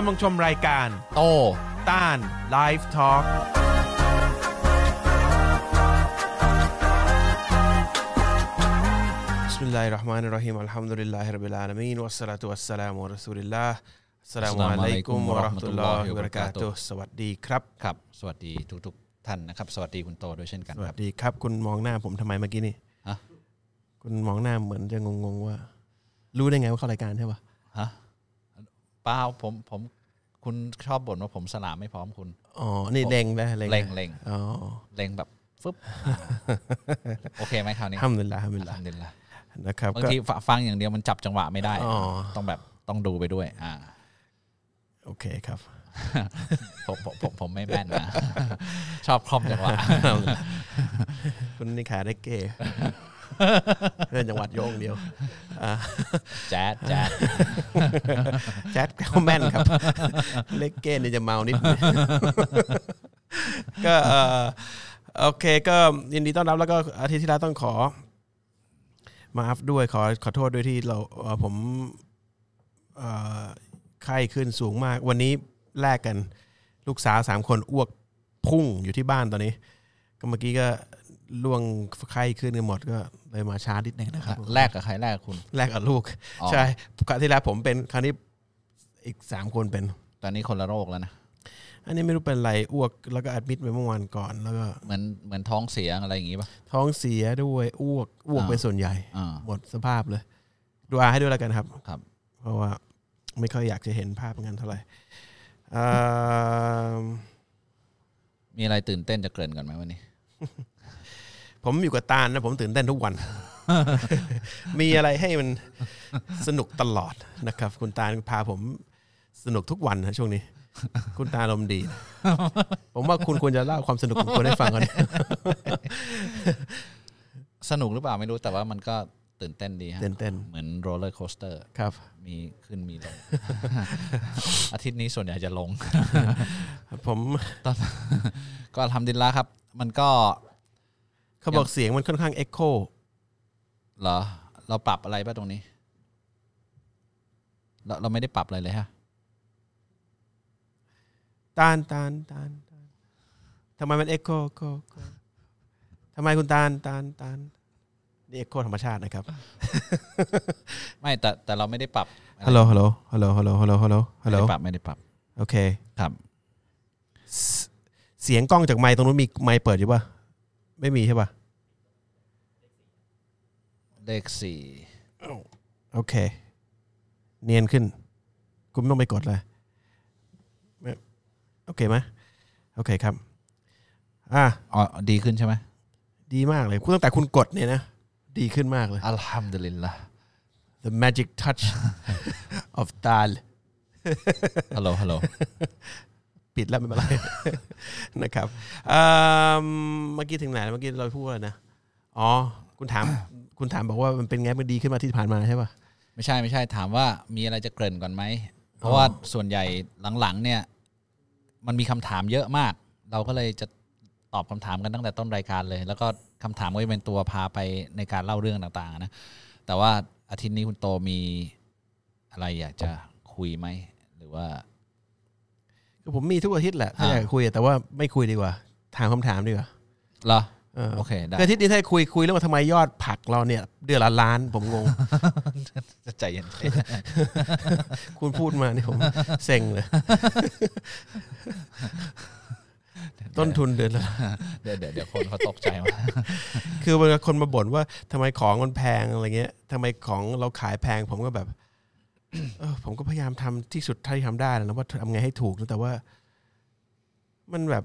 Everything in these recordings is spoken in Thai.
กำลังชมรายการ โต ตาล Live Talk بسم الله الرحمن الرحيم الحمد لله رب العالمين والصلاة والسلام على رسول الله السلام عليكم ورحمة الله وبركاتهสวัสดีครับ ครับ สวัสดีทุกๆท่านนะครับ สวัสดีคุณโตด้วยเช่นกันสควัรัสบดีครับ คุณมองหน้าผมทำไมเมื่อกี้นี่ ฮะคุณมองหน้าเหมือนจะงงๆว่า รู้ได้ไงว่าเข้ารายการใช่ปะฮะ เปล่าผมผมคุณชอบบ่นว่าผมสนามไม่พร้อมคุณ อ๋อ นี่เล็งได้เล็งเล็งเล็งอ๋อเล็งแบบฟึบโอเคไหมคราวนี้ห้ามดุลิลลาฮ์ห้ามดุลิลลาทำฮ์ดินละนะครับบางก็ทีฟฟังอย่างเดียวมันจับจังหวะไม่ได้อ๋อต้องแบบต้องดูไปด้วย อ่า โอเคครับผมผมผมผมไม่แม่นนะ ชอบคล่อมจังหวะคุณนี่ขาได้เก้เรื่อง จังหวัดโยงเดียวอ่าแจ๊ดแจ๊ดแจ๊ดเขาแม่นครับ เล็กเก้นี่จะเมานิดนึงก็เอ่อโอเคก็ยินดีต้อนรับแล้วก็อาทิตย์ที่แล้วต้องขอ มาอัพด้วยขอขอโทษด้วยที่เราเอ่อผมเอ่อไข้ขึ้นสูงมาก วันนี้แลกกัน ลูกสาวสามคนอ้วกพุ่งอยู่ที่บ้านตอนนี้ ก็เมื่อกี้ก็ ล่วงไข้ขึ้นกันหมดก็เลยมาช้านิดนึงนะครับ แลกกับใครแลกกับคุณ แลกกับลูกอ๋อใช่ครั้งที่แล้วผมเป็นครั้งนี้อีกสามคนเป็น ตอนนี้คนละโรคแล้วนะอันนี้ไม่รู้เป็นไรอ้วกแล้วก็อัดมิดไปเมื่อวานก่อนแล้วก็เหมือนเหมือนท้องเสียอะไรอย่างงี้ป่ะท้องเสียด้วยอ้วกอ้วกอ่าเป็นส่วนใหญ่อ่าหมดสภาพเลย ดูอาให้ด้วยแล้วกันครับครับ เพราะว่าไม่ค่อยอยากจะเห็นภาพงานเท่าไหร่อ่ามีอะไรตื่นเต้นจะเกริ่นก่อนไหมวันนี้ ผมอยู่กับตาลนะผมตื่นเต้นทุกวัน มีอะไรให้มันสนุกตลอดนะครับ คุณตาลพาผมสนุกทุกวันนะช่วงนี้ คุณตาลมณ์ดี ผมว่าคุณควรจะเล่าความสนุกของคุณให้ฟังก่อนสนุกหรือเปล่าไม่รู้แต่ว่ามันก็ตื่นเต้นดีฮะเต้นเต้นเหมือน roller coaster ครับ มีขึ้นมีลง อาทิตย์นี้ส่วนใหญ่จะลง ผมก็ الحمد للهครับ มันก็ เขาบอกเสียงมันค่อนข้างเอ็กโคเหรอ เราปรับอะไรป่ะตรงนี้ เราเราไม่ได้ปรับอะไรเลยฮะตาลตาลตาลตาลทำไมมันเอ็กโคโคโคทำไมคุณตาลตาลตาลนี่อ็กโคธรรมชาตินะครับ ไม่แต่แต่เราไม่ได้ปรับฮัลโหลฮัลโหลฮัลโหลฮัลโหลฮัลโหลฮัลโหลฮัลไม่โหลได้ปรับไม่ได้ปรับ โอเค ครับ เสียงก้องจากไมค์ตรงนู้นมีไมค์เปิดอยู่ป่ะ ไม่มีใช่ป่ะ เลขสี่โอเค เนียนขึ้น คุณไม่ต้องไปกดเลยไม่โอเคไหมโอเคครับ อะอ๋อดีขึ้นใช่ไหมดีมากเลยคุณตั้งแต่คุณกดเนี่ยนะ ดีขึ้นมากเลย อัลฮัมดุลิลละ the magic touch of ตาลฮัลโหลฮัลโหล ปิดแล้วไม่เป็นไรนะครับเอิ่มเมื่อกี้ถึงไหนแล้วเมื่อกี้เราพูดว่าอะไรนะอ๋อคุณถามคุณถามบอกว่ามันเป็นไงมันดีขึ้นมาที่ผ่านมาใช่ป่ะไม่ใช่ไม่ใช่ถามว่ามีอะไรจะเกริ่นก่อนไหมเพราะว่าส่วนใหญ่หลังๆ เนี่ย มันมีคำถามเยอะมาก เราก็เลยจะตอบคำถามกันตั้งแต่ต้นรายการเลย แล้วก็คำถามก็จะเป็นตัวพาไปในการเล่าเรื่องต่างๆนะแต่ว่าอาทิตย์นี้คุณโตมีอะไรอยากจะคุยไหมหรือว่าคือ ผมมีทุกอาทิตย์แหละถ้าอ่าอยากคุยแต่ว่าไม่คุยดีกว่า ถามคำถามดีกว่าเหรอเออโอเคได้คืออาทิตย์นี้ถ้าคุยคุยเรื่องว่าทำไมยอดผักเราเนี่ย เดือนละล้านผมงงใจเย็นคุณพูดมานี่ผมเซ็งเลย ต้นทุนเดือนละเดี๋ยวเดี๋ยวเดี๋ยวคนเขาตกใจมาคือเวลาคนมาบ่นว่าทำไมของมันแพงอะไรเงี้ยทำไมของเราขายแพงผมก็แบบ เออผมก็พยายามทำที่สุดเท่าที่ทำได้นะว่าทำไงให้ถูกนะแต่ว่า มันแบบ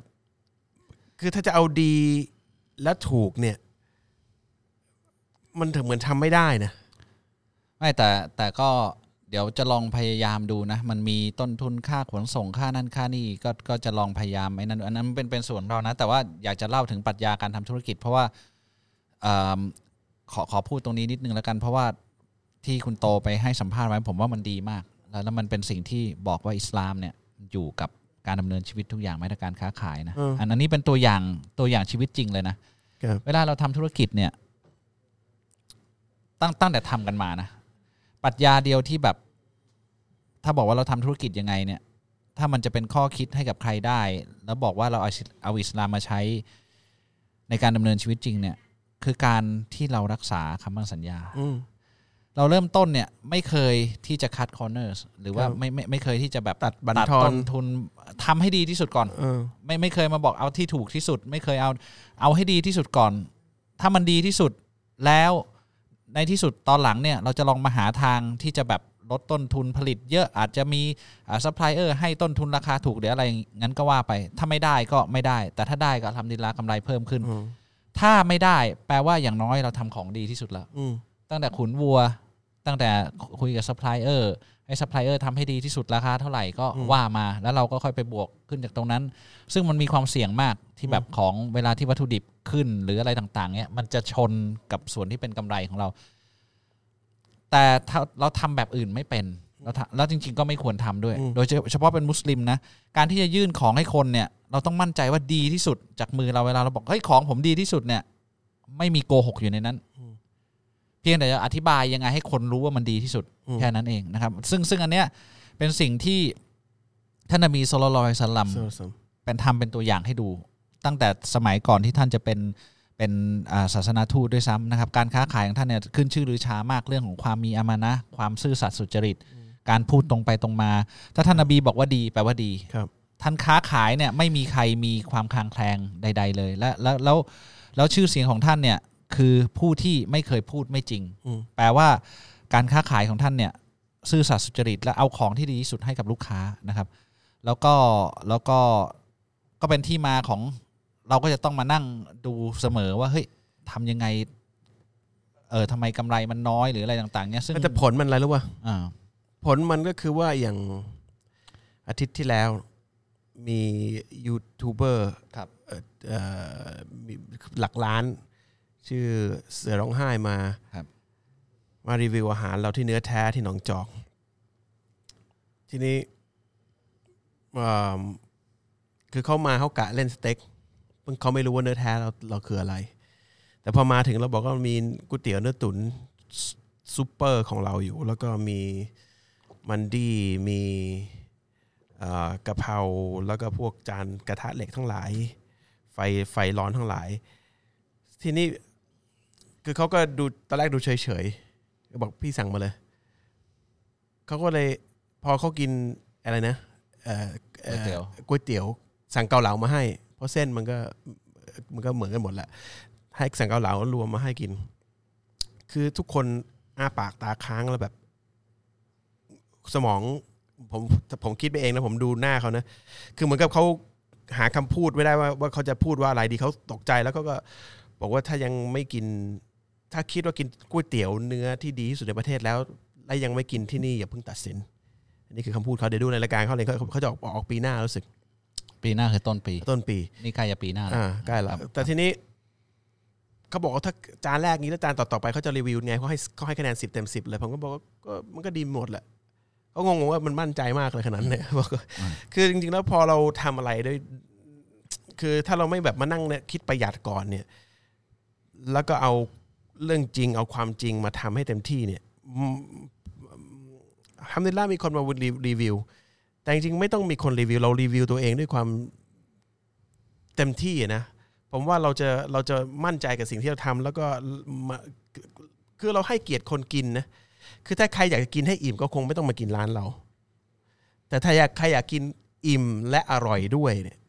คือถ้าจะเอาดีและถูกเนี่ย มันถึงเหมือนทำไม่ได้นะไม่แต่แต่ก็เดี๋ยวจะลองพยายามดูนะ มันมีต้นทุนค่าขนส่งค่านั่นค่านี่ก็ก็จะลองพยายามไอ้นั่นอันนั้นเป็นเป็นส่วนเรานะ แต่ว่าอยากจะเล่าถึงปรัชญาการทำธุรกิจ เพราะว่าเอิ่มขอขอพูดตรงนี้นิดนึงแล้วกัน เพราะว่า ที่คุณโตไปให้สัมภาษณ์ไว้ผมว่ามันดีมาก แล้วแล้วมันเป็นสิ่งที่บอกว่าอิสลามเนี่ยอยู่กับการดำเนินชีวิตทุกอย่างแม้แต่การค้าขายนะอืมอันอันนี้เป็นตัวอย่างตัวอย่างชีวิตจริงเลยนะครับเวลาเราทำธุรกิจเนี่ย ตั้งตั้งแต่ทำกันมานะปรัชญาเดียวที่แบบ ถ้าบอกว่าเราทำธุรกิจยังไงเนี่ย ถ้ามันจะเป็นข้อคิดให้กับใครได้ แล้วบอกว่าเราเอาเอาอิสลามมาใช้ในการดำเนินชีวิตจริงเนี่ย คือการที่เรารักษาคำมั่นสัญญาอืม เราเริ่มต้นเนี่ยไม่เคยที่จะ cut corner หรือว่าครับไม่ไม่ไม่เคยที่จะแบบตัดบั่นทอนต้นทุนทำให้ดีที่สุดก่อนเออไม่ไม่เคยมาบอกเอาที่ถูกที่สุด ไม่เคยเอาเอาให้ดีที่สุดก่อน ถ้ามันดีที่สุดแล้วในที่สุดตอนหลังเนี่ย เราจะลองมาหาทางที่จะแบบลดต้นทุนผลิตเยอะอาจจะมีซัพพลายเออร์ให้ต้นทุนราคาถูกหรืออะไรงั้นก็ว่าไป ถ้าไม่ได้ก็ไม่ได้ แต่ถ้าได้ก็ الحمد لله กำไรเพิ่มขึ้นอืมถ้าไม่ได้ แปลว่าอย่างน้อยเราทำของดีที่สุดแล้วอืม ตั้งแต่ขุนวัว ตั้งแต่คุยกับซัพพลายเออร์ให้ซัพพลายเออร์ทำให้ดีที่สุดราคาเท่าไหร่ก็ว่ามาแล้วเราก็ค่อยไปบวกขึ้นจากตรงนั้น ซึ่งมันมีความเสี่ยงมากที่แบบของเวลาที่วัตถุดิบขึ้น หรืออะไรต่าง ๆ เนี่ยมันจะชนกับส่วนที่เป็นกำไรของเรา แต่ถ้าเราทำแบบอื่นไม่เป็นเราทำแล้วจริง ๆ ก็ไม่ควรทำด้วย โดยเฉพาะเป็นมุสลิมนะ การที่จะยื่นของให้คนเนี่ย เราต้องมั่นใจว่าดีที่สุดจากมือเราเวลาเราบอกเฮ้ยของผมดีที่สุดเนี่ย ไม่มีโกหกอยู่ในนั้น เพียงแต่จะอธิบายยังไงให้คนรู้ว่ามันดีที่สุดอืมแค่นั้นเองนะครับ ซึ่งซึ่งอันเนี้ยเป็นสิ่งที่ท่านนบีสุลต่านละฮ์สัลลัมเซอร์ซัมเป็นทำเป็นตัวอย่างให้ดู ตั้งแต่สมัยก่อนที่ท่านจะเป็นเป็นอ่าศาสนาทูตด้วยซ้ำนะครับ การค้าขายของท่านเนี่ยขึ้นชื่อหรือช้ามากเรื่องของความมีอามานะห์ความซื่อสัตย์สุจริต การพูดตรงไปตรงมา ถ้าท่านนบีบอกว่าดีแปลว่าดีครับท่านค้าขายเนี่ยไม่มีใครมีความคลางแคลงใด ๆ เลย และแล้วแล้วแล้วชื่อเสียงของท่านเนี่ย คือผู้ที่ไม่เคยพูดไม่จริงอืมแปลว่าการค้าขายของท่านเนี่ยซื่อสัตย์สุจริตและเอาของที่ดีที่สุดให้กับลูกค้านะครับ แล้วก็แล้วก็ก็เป็นที่มาของเราก็จะต้องมานั่งดูเสมอว่าเฮ้ยทำยังไง เออทำไมกำไรมันน้อยหรืออะไรต่างๆเนี่ยซึ่งแต่ผลมันอะไรรู้ป่ะอ่าผลมันก็คือว่าอย่างอาทิตย์ที่แล้วมียูทูบเบอร์ครับเอ่อเอ่อมีหลักล้าน ชื่อเสือร้องไห้มาครับ มารีวิวอาหารเราที่เนื้อแท้ที่หนองจอก ทีนี้อ่าคือเขามาเขากะเล่นสเต็กเพิ่งเขาไม่รู้ว่าเนื้อแท้เราเราคืออะไร แต่พอมาถึงเราบอกว่ามีก๋วยเตี๋ยวเนื้อตุ๋นซุซูเปอร์ของเราอยู่ แล้วก็มีมันดี้มีเอ่อกะเพราแล้วก็พวกจานกระทะเหล็กทั้งหลาย ไฟไฟร้อนทั้งหลาย ทีนี้ คือเขาก็ดูตอนแรกดูเฉยๆก็บอกพี่สั่งมาเลยเขาก็เลยพอเขากินอะไรนะเอ่ออ่อก๋วยเตี๋ยวก๋วยเตี๋ยวสั่งเกาเหลามาให้ เพราะเส้นมันก็มันก็เหมือนกันหมดแหละให้สั่งเกาเหลารวมมาให้กิน คือทุกคนอ้าปากตาค้างแล้วแบบ สมองผมผมคิดไปเองนะผมดูหน้าเขานะ คือเหมือนกับเขาหาคำพูดไม่ได้ว่าว่าเขาจะพูดว่าอะไรดีเขาตกใจแล้วเขาก็ บอกว่าถ้ายังไม่กิน ถ้าคิดว่ากินก๋วยเตี๋ยวเนื้อที่ดีที่สุดในประเทศแล้ว และยังไม่กินที่นี่อย่าเพิ่งตัดสินอันนี้คือคำพูดเขาเดี๋ยวดูในรายการเขาเลยเขาเขาจะออกออกปีหน้ารู้สึก ปีหน้าคือต้นปี ต้นปี นี่ใกล้จะปีหน้าแล้วอ่าใกล้ละครับแต่ทีนี้เขาบอกว่าถ้าจานแรกนี้แล้วจานต่อๆไปเขาจะรีวิวไงเขาให้เขาให้คะแนนสิบเต็มสิบเลยผมก็บอกว่าก็มันก็ดีหมดแหละเขางงๆว่ามันมั่นใจมากเลยขนาดนั้นเนี่ยบอกว่าคือจริงๆแล้วพอเราทำอะไรด้วย คือถ้าเราไม่แบบมานั่งเนี่ยคิดประหยัดก่อนเนี่ย แล้วก็เอา เรื่องจริงเอาความจริงมาทำให้เต็มที่เนี่ยอืมทำในล่ามีคนมารีวิว แต่จริงๆไม่ต้องมีคนรีวิว เรารีวิวตัวเองด้วยความเต็มที่นะผมว่าเราจะเราจะมั่นใจกับสิ่งที่เราทำแล้วก็มาคือเราให้เกียรติคนกินนะคือถ้าใครอยากจะกินให้อิ่มก็คงไม่ต้องมากินร้านเรา แต่ถ้าอยากใครอยากกินอิ่มและอร่อยด้วยเนี่ย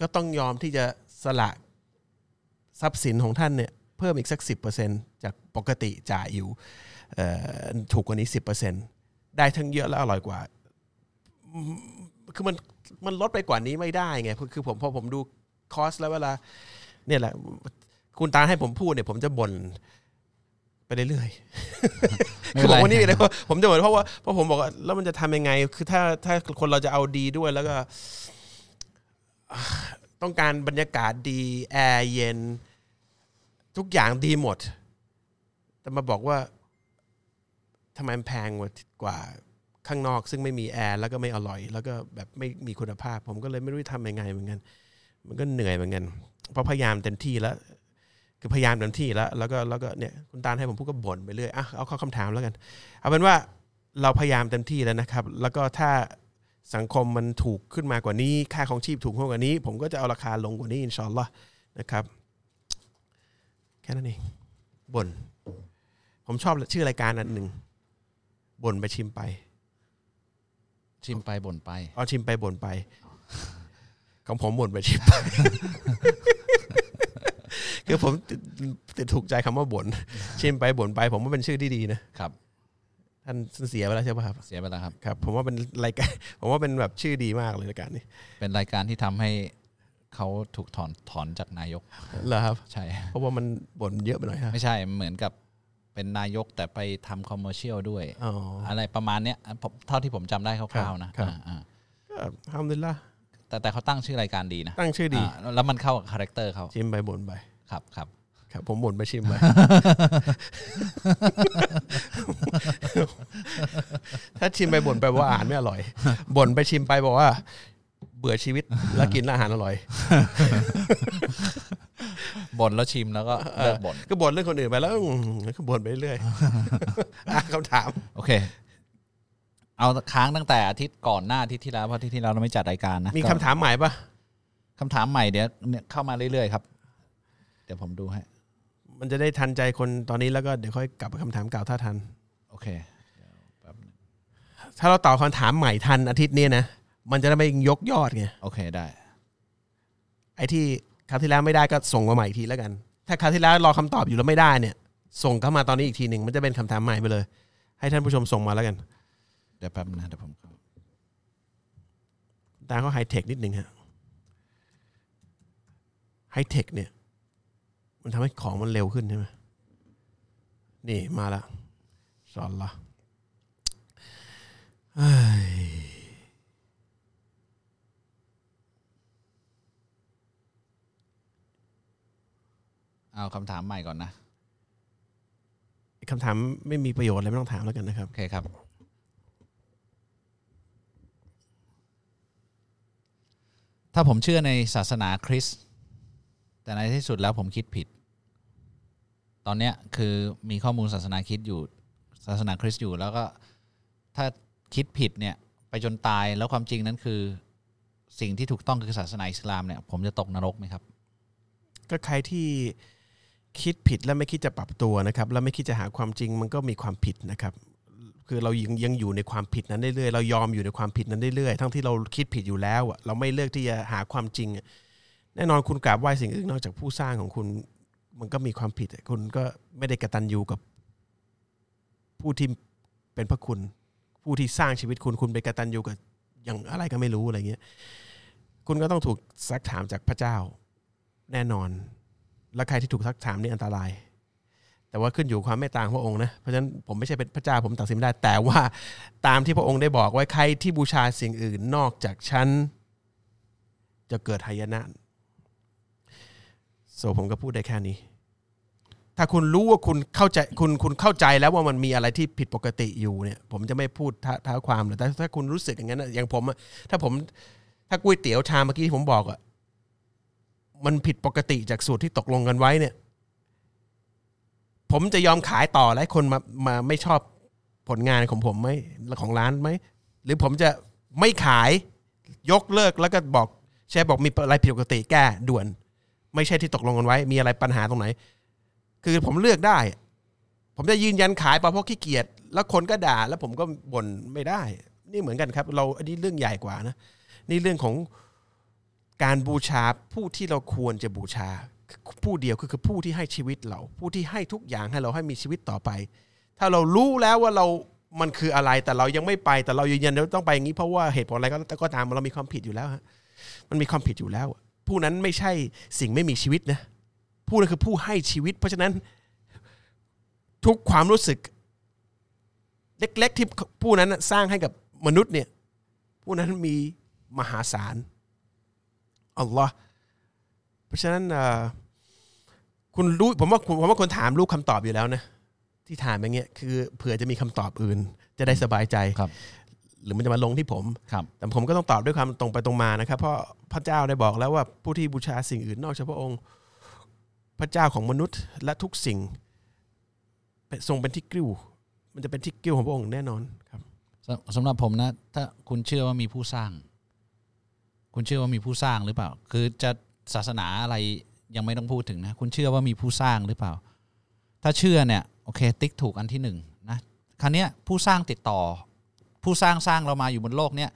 ก็ต้องยอมที่จะสละทรัพย์สินของท่านเนี่ย เพิ่มอีกสักสิบเปอร์เซ็นจากปกติจ่ายอยู่เอ่อถูกกว่านี้สิบเปอร์เซ็นได้ทั้งเยอะและอร่อยกว่าอืมคือมันมันลดไปกว่านี้ไม่ได้ไงคือคือผมพอผมดูคอสแล้วเวลาเนี่ยแหละคุณตาให้ผมพูดเนี่ยผมจะบ่นไปเรื่อยๆไม่คืเป็อนผมไรวันนี้เลยว่าผมจะบ่นเพราะว่าเพราะผมบอกว่าแล้วมันจะทำยังไง คือถ้าถ้าคนเราจะเอาดีด้วยแล้วก็ ต้องการบรรยากาศดี แอร์เย็น ทุกอย่างดีหมด แต่มาบอกว่าทำไมแพงกว่าข้างนอกซึ่งไม่มีแอร์แล้วก็ไม่อร่อย แล้วก็แบบไม่มีคุณภาพ ผมก็เลยไม่รู้จะทำยังไงเหมือนกันมันก็เหนื่อยเหมือนกันเพราะพยายามเต็มที่แล้ว คือพยายามเต็มที่แล้ว แล้วก็แล้วก็เนี่ยคุณตาให้ผมพูดก็บ่นไปเรื่อยอะเอาข้าคำถามแล้วกัน เอาเป็นว่าเราพยายามเต็มที่แล้วนะครับ แล้วก็ถ้าสังคมมันถูกขึ้นมากว่านี้ ค่าของชีพถูกขึ้นกว่านี้ ผมก็จะเอาราคาลงกว่านี้อินชอัลลอฮ์นะครับ ค่นั้นเองบ่น ผมชอบชื่อรายการอันหนึ่งบ่นไปชิมไป ชิมไปบ่นไปเอาชิมไปบ่นไปของผมบ่นไปชิมไป คือผมติดติดถูกใจคำว่าบ่นชิมไปบ่นไป ผมว่าเป็นชื่อที่ดีนะครับท่านท่านเสียไปแล้วใช่ป่ะครับ เสียไปแล้วครับครับ ผมว่าเป็นรายการผมว่าเป็นแบบชื่อดีมากเลยรายการนี้ เป็นรายการที่ทำให้ เขาถูกถอนถอนจากนายกเหรอครับ ใช่ เพราะว่ามันบ่นเยอะไปหน่อยฮะไม่ใช่เหมือนกับเป็นนายกแต่ไปทำ commercial ด้วยอ๋ออะไรประมาณเนี้ยผมเท่าที่ผมจำได้คร่าวๆนะครับอ่าอ่าก็ทำดีละแต่แต่เขาตั้งชื่อรายการดีนะ ตั้งชื่อดีอ่าแล้วมันเข้ากับ character เขาชิมไปบ่นไปครับครับครับผมบ่นไปชิมไปถ้าชิมไปบ่นไปว่าอาหารไม่อร่อยบ่นไปชิมไปบอกว่า เบื่อชีวิตแล้วกินอาหารอร่อยบ่นแล้วชิมแล้วก็เลิกบ่นก็บ่นเรื่องคนอื่นไปแล้วอืมก็บ่นไปเรื่อยอะคำถาม โอเค เอาค้างตั้งแต่อาทิตย์ก่อนหน้าอาทิตย์ที่แล้วเพราะอาทิตย์ที่แล้วเราไม่จัดรายการนะมีก็คำถามใหม่ปะคำถามใหม่เดี๋ยวเนี่ยเข้ามาเรื่อยๆครับ เดี๋ยวผมดูให้มันจะได้ทันใจคนตอนนี้แล้วก็เดี๋ยวค่อยกลับไปคำถามเก่าถ้าทัน โอเคถ้าเราตอบคำถามใหม่ทันอาทิตย์นี้นะ มันจะได้ไม่ยกยอดไงโอเคได้ ไอ้ที่คราวที่แล้วไม่ได้ก็ส่งมาใหม่อีกทีแล้วกัน ถ้าคราวที่แล้วรอคำตอบอยู่แล้วไม่ได้เนี่ย ส่งเข้ามาตอนนี้อีกทีหนึ่งมันจะเป็นคำถามใหม่ไปเลย ให้ท่านผู้ชมส่งมาแล้วกัน เดี๋ยวแป๊บนะเดี๋ยวผมเข้าตาเขาไฮเทคนิดหนึ่งฮะไฮเทคเนี่ย มันทำให้ของมันเร็วขึ้นใช่ไหมนี่มาละสอนละ เอ้ยเอาคำถามใหม่ก่อนนะคำถามไม่มีประโยชน์อะไรไม่ต้องถามแล้วกันนะครับโอเคครับ ถ้าผมเชื่อในศาสนาคริสต์แต่ในที่สุดแล้วผมคิดผิด ตอนเนี้ยคือมีข้อมูลศาสนาคริดอยู่ศาสนาคริสต์อยู่แล้วก็ถ้าคิดผิดเนี่ยไปจนตายแล้วความจริงนั้นคือสิ่งที่ถูกต้องคือศาสนาอิสลามเนี่ยผมจะตกนรกไหมครับ ก็ใครที่ คิดผิดและไม่คิดจะปรับตัวนะครับ แล้วไม่คิดจะหาความจริงมันก็มีความผิดนะครับ คือเรายังยังอยู่ในความผิดนั้นเรื่อยๆเรายอมอยู่ในความผิดนั้นเรื่อยๆทั้งที่เราคิดผิดอยู่แล้วอะเราไม่เลือกที่จะหาความจริง แน่นอนคุณกราบไหว้สิ่งอื่นนอกจากผู้สร้างของคุณมันก็มีความผิด คุณก็ไม่ได้กระตันยูกับผู้ที่เป็นพระคุณ ผู้ที่สร้างชีวิตคุณคุณไปกระตันยูกับอย่างอะไรก็ไม่รู้อะไรเงี้ย คุณก็ต้องถูกซักถามจากพระเจ้าแน่นอน และใครที่ถูกซักถามนี่อันตราย แต่ว่าขึ้นอยู่ความเมตตาของพระองค์นะเพราะฉะนั้นผมไม่ใช่เป็นพระเจ้าผมตัดสินไม่ได้ แต่ว่าตามที่พระองค์ได้บอกไว้ใครที่บูชาสิ่งอื่นนอกจากฉันจะเกิดหายนะโซผมก็พูดได้แค่นี้ ถ้าคุณรู้ว่าคุณเข้าใจคุณคุณเข้าใจแล้วว่ามันมีอะไรที่ผิดปกติอยู่เนี่ย ผมจะไม่พูดท้าท้าความหรอกแต่ถ้าคุณรู้สึกอย่างนั้นอย่างผมถ้าผมถ้าก๋วยเตี๋ยวชามเมื่อกี้ที่ผมบอกอะ มันผิดปกติจากสูตรที่ตกลงกันไว้เนี่ย ผมจะยอมขายต่อแล้วให้คนมามาไม่ชอบผลงานของผมไหมของร้านไหมหรือผมจะไม่ขายยกเลิกแล้วก็บอกเชฟบอกมีอะไรผิดปกติแก้ด่วน ไม่ใช่ที่ตกลงกันไว้ มีอะไรปัญหาตรงไหน คือผมเลือกได้ ผมจะยืนยันขายเพราะขี้เกียจแล้วคนก็ด่า แล้วผมก็บ่นไม่ได้ นี่เหมือนกันครับ เราอันนี้เรื่องใหญ่กว่านะ นี่เรื่องของ การบูชาผู้ที่เราควรจะบูชา ผู้เดียวคือคือผู้ที่ให้ชีวิตเรา ผู้ที่ให้ทุกอย่างให้เราให้มีชีวิตต่อไป ถ้าเรารู้แล้วว่าเรามันคืออะไรแต่เรายังไม่ไปแต่เรายืนยันว่าต้องไปอย่างนี้เพราะว่าเหตุผลอะไรก็ก็ตามเรามีความผิดอยู่แล้วฮะมันมีความผิดอยู่แล้ว ผู้นั้นไม่ใช่สิ่งไม่มีชีวิตนะผู้นั้นคือผู้ให้ชีวิต เพราะฉะนั้นทุกความรู้สึก เล็ก ๆ ที่ผู้นั้นสร้างให้กับมนุษย์เนี่ย ผู้นั้นมีมหาศาล อัลลอฮ์เพราะฉะนั้นเอ่อคุณรู้ผมว่าผมว่าคนถามรู้คำตอบอยู่แล้วนะที่ถามอย่างเงี้ยคือเผื่อจะมีคำตอบอื่น จะได้สบายใจครับ หรือมันจะมาลงที่ผมครับแต่ผมก็ต้องตอบด้วยความตรงไปตรงมานะครับ เพราะพระเจ้าได้บอกแล้วว่าผู้ที่บูชาสิ่งอื่นนอกจากพระองค์ พระเจ้าของมนุษย์และทุกสิ่งเป็นทรงเป็นที่กลิ้ว มันจะเป็นที่กลิ้วของพระองค์แน่นอนครับสำสำหรับผมนะ ถ้าคุณเชื่อว่ามีผู้สร้าง คุณเชื่อว่ามีผู้สร้างหรือเปล่า คือจะศาสนาอะไรยังไม่ต้องพูดถึงนะ คุณเชื่อว่ามีผู้สร้างหรือเปล่า ถ้าเชื่อเนี่ยโอเค ติ๊กถูกอันที่หนึ่งนะคราวเนี้ยผู้สร้างติดต่อ ผู้สร้างสร้างเรามาอยู่บนโลกเนี้ย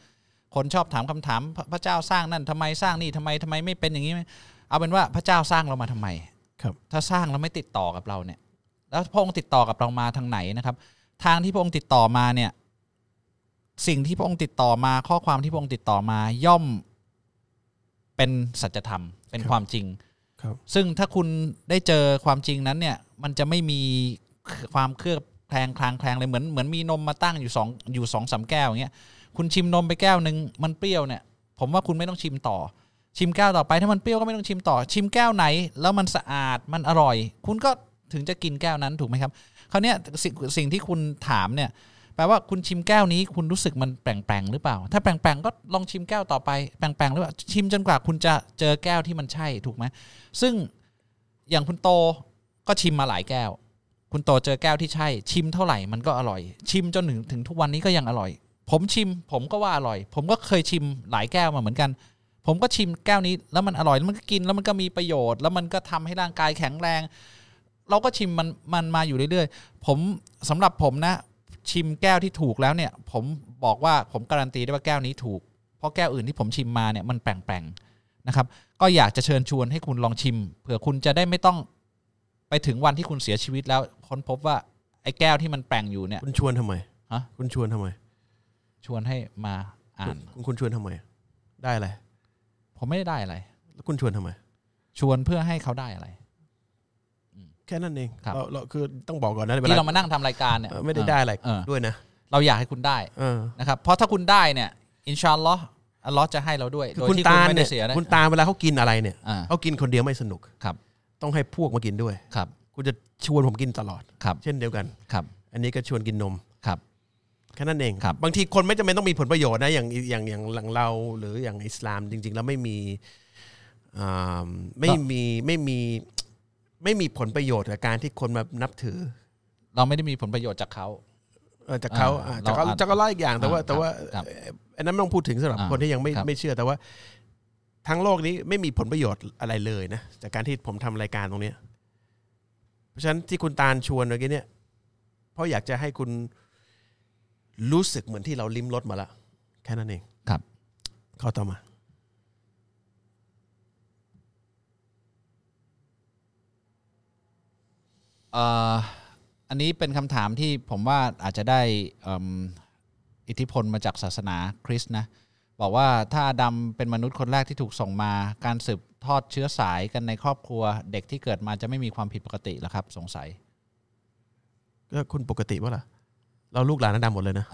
คนชอบถามคำถามพระพระเจ้าสร้างนั่นทำไมสร้างนี่ทำไมทำไมไม่เป็นอย่างนี้ เอาเป็นว่าพระเจ้าสร้างเรามาทำไมครับถ้าสร้างแล้วไม่ติดต่อกับเราเนี่ย แล้วพระองค์ติดต่อกับเรามาทางไหนนะครับ ทางที่พระองค์ติดต่อมาเนี่ย สิ่งที่พระองค์ติดต่อมาข้อความที่พระองค์ติดต่อมาย่อม เป็นสัจธรรมเป็นครับความจริงครับซึ่งถ้าคุณได้เจอความจริงนั้นเนี่ย มันจะไม่มีความเคลือบแคลงคลางแคลงเลยเหมือนเหมือนมีนมมาตั้งอยู่สองอยู่สองสามแก้วอย่างเงี้ยคุณชิมนมไปแก้วหนึ่งมันเปรี้ยวเนี่ย ผมว่าคุณไม่ต้องชิมต่อ ชิมแก้วต่อไปถ้ามันเปรี้ยวก็ไม่ต้องชิมต่อ ชิมแก้วไหน แล้วมันสะอาดมันอร่อย คุณก็ถึงจะกินแก้วนั้นถูกไหมครับคราวเนี้ยสิ่งสิ่งที่คุณถามเนี่ยแป ลว่าคุณชิมแก้วนี้ คุณรู้สึกมันแปลงๆหรือเปล่า ถ้าแปลงๆก็ลองชิมแก้วต่อไปแปลงๆหรือเปล่าชิมจนกว่าคุณจะเจอแก้วที่มันใช่ถูกไหมซึ่งอย่างคุณโตก็ชิมมาหลายแก้ว คุณโตเจอแก้วที่ใช่ ชิมเท่าไหร่มันก็อร่อย ชิมจนถึงถึงทุกวันนี้ก็ยังอร่อย ผมชิม ผมก็ว่าอร่อย ผมก็เคยชิมหลายแก้วมาเหมือนกัน ผมก็ชิมแก้วนี้แล้วมันอร่อยแล้วมันก็กินแล้วมันก็มีประโยชน์ แล้วมันก็ทำให้ร่างกายแข็งแรง เราก็ชิมมันมันมาอยู่เรื่อยๆ ผมสำหรับผมนะ ชิมแก้วที่ถูกแล้วเนี่ย ผมบอกว่าผมการันตีได้ว่าแก้วนี้ถูก เพราะแก้วอื่นที่ผมชิมมาเนี่ยมันแปลงๆนะครับ ก็อยากจะเชิญชวนให้คุณลองชิม เผื่อคุณจะได้ไม่ต้องไปถึงวันที่คุณเสียชีวิตแล้วค้นพบว่าไอ้แก้วที่มันแปลงอยู่เนี่ย คุณชวนทำไมฮะคุณชวนทำไม ชวนให้มาอ่านคุณคุณชวนทำไม ได้อะไรผมไม่ได้ได้อะไร แล้วคุณชวนทำไม ชวนเพื่อให้เขาได้อะไร แค่นั้นเองครับ เราเราคือต้องบอกก่อนนะเวที่ลาเรามานั่งทำรายการเนี่ยเออไม่ได้ได้อะไรเออด้วยนะเราอยากให้คุณได้เออ นะครับเพราะถ้าคุณได้เนี่ยอินชาอัลลอฮ์อัลลอฮ์จะให้เราด้วยคือโดยคุณที่ตาลไม่เนี่ได้ยเสียนะ คุณตาลเวลาเขากินอะไรเนี่ยอ่า เขากินคนเดียวไม่สนุก ครับต้องให้พวกมากินด้วย ครับคุณจะชวนผมกินตลอด ครับเช่นเดียวกัน ครับอันนี้ก็ชวนกินนมครับ แค่นั้นเองครับ บางทีคนไม่จำเป็นต้องมีผลประโยชน์นะอย่างอย่างอย่างหลังเรา หรืออย่างอิสลามจริง ๆ แล้วไม่มีอ่าไม่มีไม่มี ไม่มีผลประโยชน์กับการที่คนมานับถือ เราไม่ได้มีผลประโยชน์จากเขาเออจากเขาอ่าอ่าจากเขาเราอาจจากเขาเล่าอีกอย่างแต่ว่าอ่าแต่ว่าครับเอ่ออันนั้นไม่ต้องพูดถึงสำหรับอ่าคนที่ยังไม่ครับไม่เชื่อแต่ว่า ทั้งโลกนี้ไม่มีผลประโยชน์อะไรเลยนะจากการที่ผมทำรายการตรงเนี้ย เพราะฉะนั้นที่คุณตาลชวนเมื่อกี้เนี่ย เพราะอยากจะให้คุณรู้สึกเหมือนที่เราลิ้มรสมาละแค่นั้นเองครับ ข้อต่อมา อ่ออันนี้เป็นคำถามที่ผมว่าอาจจะได้เอิ่มอิทธิพลมาจากศาสนาคริสต์นะบอกว่าถ้าอาดัมเป็นมนุษย์คนแรกที่ถูกส่งมา การสืบทอดเชื้อสายกันในครอบครัว เด็กที่เกิดมาจะไม่มีความผิดปกติเหรอครับ สงสัยก็คุณปกติวะล่ะเราลูกหลานอาดัมหมดเลยนะ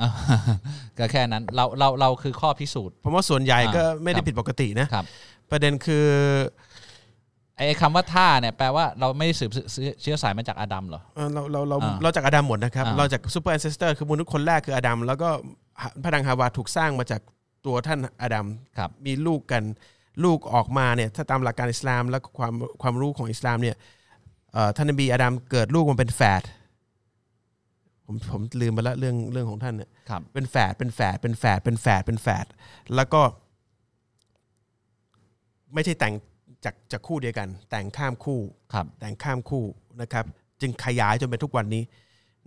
ก็แค่นั้นเราเราเราคือข้อพิสูจน์ผมว่าส่วนใหญ่ก็อ่าไม่ได้ครับผิดปกตินะครับประเด็นคือ ไอ้คำว่าท่าเนี่ยแปลว่าเราไม่ได้สืบเชื้อสายมาจากอาดัมเหรอเอ่อเราเราเราอ่าเราจากอาดัมหมดนะครับอ่าเราจาก super ancestor คือมนุษย์คนแรกคืออาดัมแล้วก็พระนางฮาวาถูกสร้างมาจากตัวท่านอาดัมครับมีลูกกันลูกออกมาเนี่ยถ้าตามหลักการอิสลามและความความรู้ของอิสลามเนี่ยเอ่อท่านนบีอาดัมเกิดลูกมันเป็นแฝดผมผมลืมไปแล้วเรื่องเรื่องของท่านเนี่ยครับเป็นแฝดเป็นแฝดเป็นแฝดเป็นแฝดเป็นแฝดแล้วก็ ไม่ใช่แต่ง จากจากคู่เดียวกัน แต่งข้ามคู่ครับ แต่งข้ามคู่นะครับ จึงขยายจนเป็นทุกวันนี้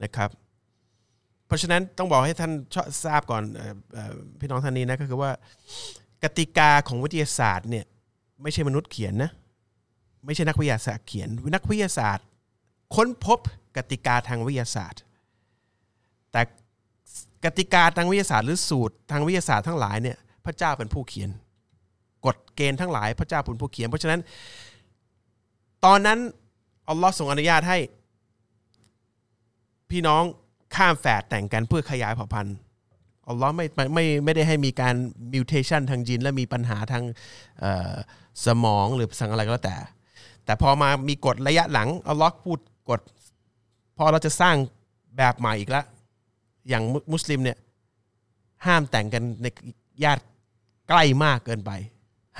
นะครับ เพราะฉะนั้นต้องบอกให้ท่านชอบทราบก่อนเอ่อเอ่อพี่น้องท่านนี้นะก็คือว่า กติกาของวิทยาศาสตร์เนี่ยไม่ใช่มนุษย์เขียนนะไม่ใช่นักวิทยาศาสตร์เขียนนักวิทยาศาสตร์ ค้นพบกติกาทางวิทยาศาสตร์ แต่กติกาทางวิทยาศาสตร์ หรือสูตรทางวิทยาศาสตร์ทั้งหลายเนี่ยพระเจ้าเป็นผู้เขียน กฎเกณฑ์ทั้งหลายพระเจ้าเป็นผู้เขียน เพราะฉะนั้น ตอนนั้นอัลลอฮ์ทรงอนุญาตให้ พี่น้องข้ามแฝดแต่งกันเพื่อขยายเผ่าพันธุ์อัลลอฮ์ไม่ไม่ไม่ได้ให้มีการมิวเทชันทางยีนและมีปัญหาทางสมองหรือสังอะไรก็แล้วแต่ แต่พอมามีกฎระยะหลังอัลลอฮ์พูดกฎพอเราจะสร้างแบบใหม่อีกแล้วอย่างมุสลิมเนี่ยห้ามแต่งกันในญาติใกล้มากเกินไป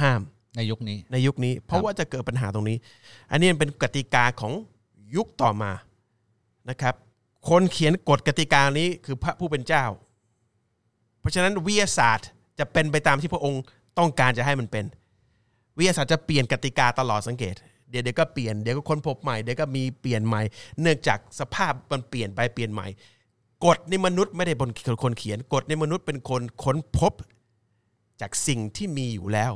ห้ามในยุคนี้ในยุคนี้ เพราะว่าจะเกิดปัญหาตรงนี้ อันนี้เป็นกติกาของยุคต่อมานะครับ คนเขียนกฎกติกานี้คือพระผู้เป็นเจ้า เพราะฉะนั้นวิทยาศาสตร์จะเป็นไปตามที่พระองค์ต้องการจะให้มันเป็น วิทยาศาสตร์จะเปลี่ยนกติกาตลอดสังเกต เดี๋ยวเดี๋ยวก็เปลี่ยนเดี๋ยวก็ค้นพบใหม่เดี๋ยวก็มีเปลี่ยนใหม่ เนื่องจากสภาพมันเปลี่ยนไปเปลี่ยนใหม่กฎในมนุษย์ไม่ได้บนคนเขียนกฎในมนุษย์เป็นคนค้นพบ จากสิ่งที่มีอยู่แล้ว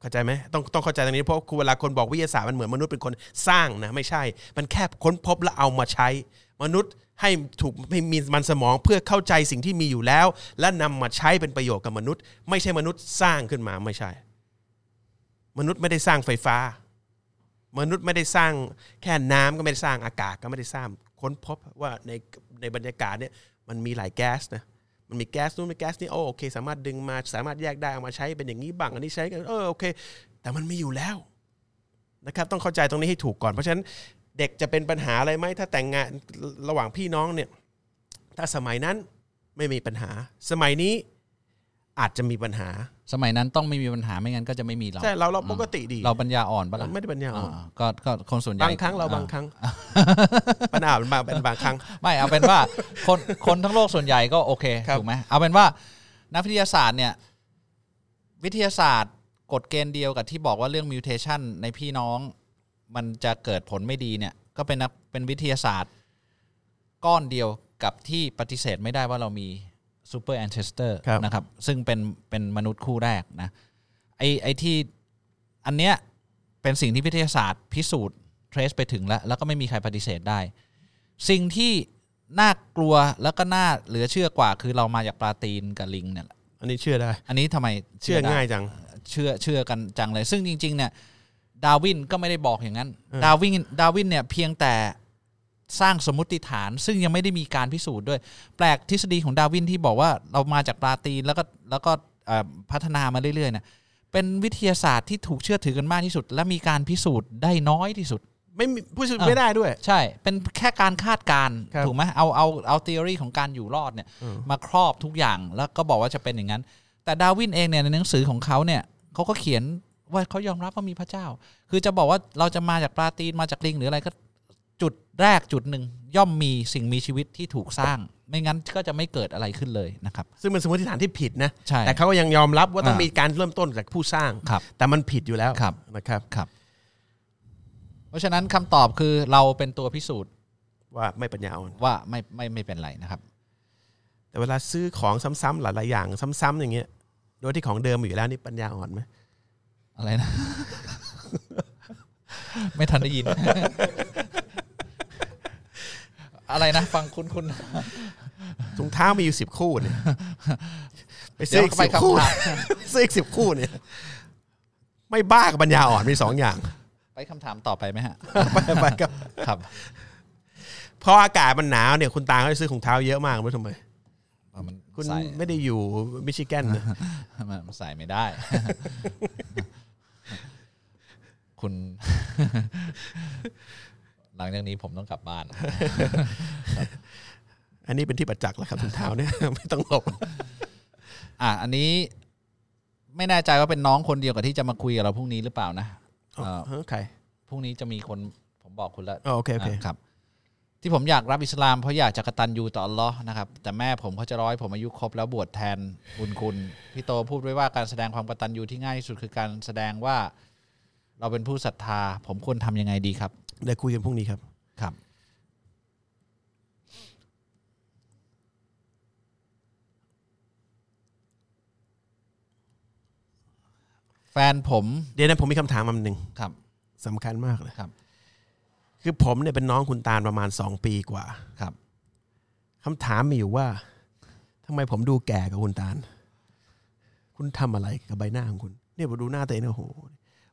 เข้าใจไหมต้องต้องเข้าใจตรงนี้เพราะเวลาคนบอกวิทยาศาสตร์มันเหมือนมนุษย์เป็นคนสร้างนะไม่ใช่ มันแค่ค้นพบแล้วเอามาใช้ มนุษย์ให้ถูกให้มีมันสมองเพื่อเข้าใจสิ่งที่มีอยู่แล้ว และนำมาใช้เป็นประโยชน์กับมนุษย์ ไม่ใช่มนุษย์สร้างขึ้นมาไม่ใช่ มนุษย์ไม่ได้สร้างไฟฟ้า มนุษย์ไม่ได้สร้างแค่น้ำก็ไม่ได้สร้างอากาศก็ไม่ได้สร้างค้นพบว่าในในบรรยากาศเนี่ยมันมีหลายแก๊สนะ มันมีแก๊สนู้นมีแก๊สนี่โอโอเค สามารถดึงมาสามารถแยกได้เอามาใช้เป็นอย่างนี้บ้างอันนี้ใช้กันเออโอเค แต่มันมีอยู่แล้วนะครับต้องเข้าใจตรงนี้ให้ถูกก่อนเพราะฉะนั้นเด็กจะเป็นปัญหาอะไรไหมถ้าแต่งงานระหว่างพี่น้องเนี่ยถ้าสมัยนั้นไม่มีปัญหา สมัยนี้ อาจจะมีปัญหา สมัยนั้นต้องไม่มีปัญหาไม่งั้นก็จะไม่มีเราใช่เราเราปกติดีเราปัญญาอ่อนปะล่ะไม่ได้ปัญญาอ่อนอ่าก็ก็คนส่วนใหญ่บางครั้งเราบางครั้งปัญหาเป็นบางเป็นบางครั้ง ไม่เอาเป็นว่าคนคนทั้งโลกส่วนใหญ่ก็โอเคครับถูกไหมเอาเป็นว่านักวิทยาศาสตร์เนี่ย วิทยาศาสตร์กฎเกณฑ์เดียวกับที่บอกว่าเรื่อง mutation ในพี่น้อง มันจะเกิดผลไม่ดีเนี่ย ก็เป็นนักเป็นวิทยาศาสตร์ ก้อนเดียวกับที่ปฏิเสธไม่ได้ว่าเรามี ซูเปอร์แอนเ s สเตอร์ครับนะครับ ซึ่งเป็นเป็นมนุษย์คู่แรกนะไอไอที่อันเนี้ยเป็นสิ่งที่วิทยาศาสตร์พิสูจน์ trace ไปถึงแล้ว แล้วก็ไม่มีใครปฏิเสธได้ สิ่งที่น่ากลัวแล้วก็น่าเหลือเชื่อกว่า คือเรามาจากปลาตีนกับลิงเนี่ยแหละอันนี้เชื่อได้ อันนี้ทำไมเชื่อได้ง่ายจัง เชื่อเชื่อกันจังเลย ซึ่งจริง ๆ เนี่ย ดาร์วินก็ไม่ได้บอกอย่างนั้นเออดาร์วินดาร์วินเนี่ยเพียงแต่ สร้างสมมติฐาน ซึ่งยังไม่ได้มีการพิสูจน์ด้วย แปลกทฤษฎีของดาร์วินที่บอกว่าเรามาจากปลาตีนแล้วก็แล้วก็เอ่อพัฒนามาเรื่อยๆเนี่ยเป็นวิทยาศาสตร์ที่ถูกเชื่อถือกันมากที่สุด และมีการพิสูจน์ได้น้อยที่สุด ไม่มีพูดอะไม่ได้ด้วย ใช่ เป็นแค่การคาดการณ์ครับถูกไหมเอาเอาเอาทฤษฎีของการอยู่รอดเนี่ยอืมมาครอบทุกอย่างแล้วก็บอกว่าจะเป็นอย่างนั้น แต่ดาร์วินเองเนี่ยในหนังสือของเขาเนี่ยเขาก็เขียนว่าเขายอมรับว่ามีพระเจ้า คือจะบอกว่าเราจะมาจากปลาตีนมาจากลิงหรืออะไรก็ จุดแรกจุดหนึ่งย่อมมีสิ่งมีชีวิตที่ถูกสร้าง ไม่งั้นก็จะไม่เกิดอะไรขึ้นเลยนะครับ ซึ่งเป็นสมมติฐานที่ผิดนะใช่แต่เขาก็ยังยอมรับว่าต้องอ่ามีมีการเริ่มต้นจากผู้สร้าง ครับแต่มันผิดอยู่แล้วครับ นะครับครับ เพราะฉะนั้นคำตอบคือเราเป็นตัวพิสูจน์ว่าไม่ปัญญาอ่อนว่าไม่ไม่ไม่เป็นไรนะครับ แต่เวลาซื้อของซ้ำๆหลายๆอย่าง ซ้ำๆอย่างเงี้ย โดยที่ของเดิมอยู่แล้วนี่ปัญญาอ่อนไหมอะไรนะ ไม่ทันได้ยิน อะไรนะ ฟังคุณคุณถุงเท้ามีอยู่สิบคู่เนี่ยไปเดี๋ซื้ยอวอีกไปสิบคู่คำถามซื้ออีกสิบคู่เนี่ย ไม่บ้ากับปัญญาอ่อนมีสองอย่าง ไปคำถามต่อไปไหมฮะ ไปไปกับครับพออากาศมันหนาวเนี่ยคุณตาเขาจะซื้อถุงเท้าเยอะมากไม่รู้ทำไมมันคุณใส่ไม่ได้อยู่มิชิแกนนะมันใส่ไม่ได้ คุณ หลังจากนี้ผมต้องกลับบ้าน อันนี้เป็นที่ประจักษ์แล้วครับถุงเท้าเนี่ยไม่ต้องหลบอะอันนี้ไม่แน่ใจว่าเป็นน้องคนเดียวกับที่จะมาคุยกับเราพรุ่งนี้หรือเปล่านะเอ่อเออใครพรุ่งนี้จะมีคนผมบอกคุณแล้วอ๋อโอเคโอเคครับ ที่ผมอยากรับอิสลามเพราะอยากจะกตัญญูต่ออัลเลอฮ์นะครับ แต่แม่ผมเขาจะร้อยผมอายุครบแล้วบวชแทนบุญคุณพี่โตพูดไว้ว่าการแสดงความกตัญญูที่ง่ายที่สุดคือการแสดงว่า เราเป็นผู้ศรัทธา ผมควรทำยังไงดีครับ เดี๋ยวคุยกันพรุ่งนี้ครับ ครับ แฟนผมเดี๋ยวนะผมมีคำถามมาหนึ่งครับ สำคัญมากเลยครับ คือผมเนี่ยเป็นน้องคุณตาลประมาณสองปีกว่าครับคำถามมีอยู่ว่าทำไมผมดูแก่กับคุณตาล คุณทำอะไรกับใบหน้าของคุณ เนี่ยผมดูหน้าตัวเองนะโอ้โห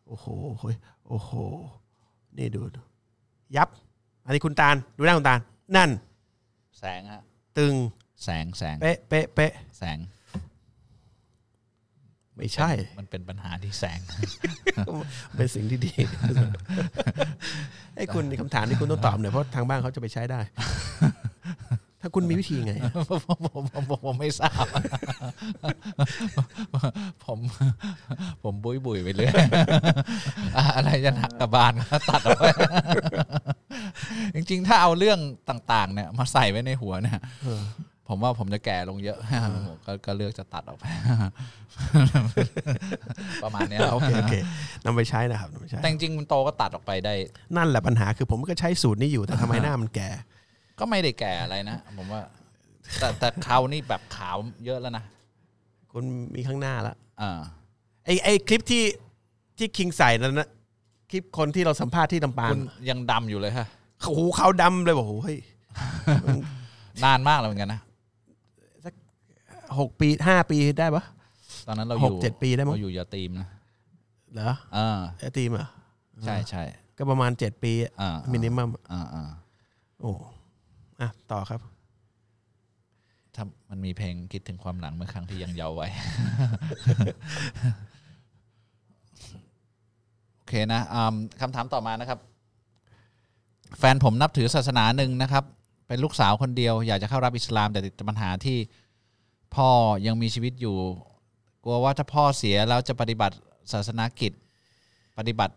โอ้โห โอ้ยโอ้โห นี่ดูดู ยับ อันนี้คุณตาลดูหน้าคุณตาลนั่น แสงฮะตึงแสงแสงเป๊ะเป๊ะเป๊ะแสง ไม่ใช่ มันเป็นปัญหาที่แสง เป็นสิ่งที่ดีไอ้คุณคำถามที่คุณต้องตอบหน่อยเพราะทางบ้านเขาจะไปใช้ได้ ถ้าคุณมีวิธีไงผมผมผมผมผมไม่ทราบ ผมผมบุยบุยไปเรื่อยอะอะไรจะหนักกระบาลก็ตัดเอาไว้จริงๆ ถ้าเอาเรื่องต่างๆ เนี่ยมาใส่ไว้ในหัวเนี่ยเออผมว่าผมจะแก่ลงเยอะผมก็ก็เลือกจะตัดออกไป ประมาณเนี้ยโอเคโอเคนำไปใช้นะครับนำไปใช้แต่จริงๆมันโตก็ตัดออกไปได้ นั่นแหละปัญหาคือผมก็ใช้สูตรนี้อยู่แต่ทำไมหน้ามันแก่ ก็ไม่ได้แก่อะไรนะผมว่า แต่แต่เขานี่แบบขาวเยอะแล้วนะคุณมีข้างหน้าละอ่าไอไอคลิปที่ที่คิงใส่นั่นนะคลิปคนที่เราสัมภาษณ์ที่ลำปางคุณยังดำอยู่เลยฮะโอ้โหเขาดำเลยบอกโอ้โหเฮ้ยนานมากแล้วเหมือนกันนะหกปีห้าปีได้ปะตอนนั้นเราอหยู่กเจ็ดปีได้มั้งเราอยู่ยาตีมนะเหรออ่าไอทีมอะใช่ใช่ก็ประมาณเจ็ดปีอ่ามินิมัมอ่าอ่าโอ้ อะต่อครับถ้ามันมีเพลงคิดถึงความหลังเมื่อครั้งที่ยังเยาว์ไว้ โอเคนะคำถามต่อมานะครับ แฟนผมนับถือศาสนาหนึ่งนะครับ เป็นลูกสาวคนเดียว อยากจะเข้ารับอิสลาม แต่ติดปัญหาที่พ่อยังมีชีวิตอยู่ กลัวว่าถ้าพ่อเสียแล้วจะปฏิบัติศาสนากิจ ปฏิบัติ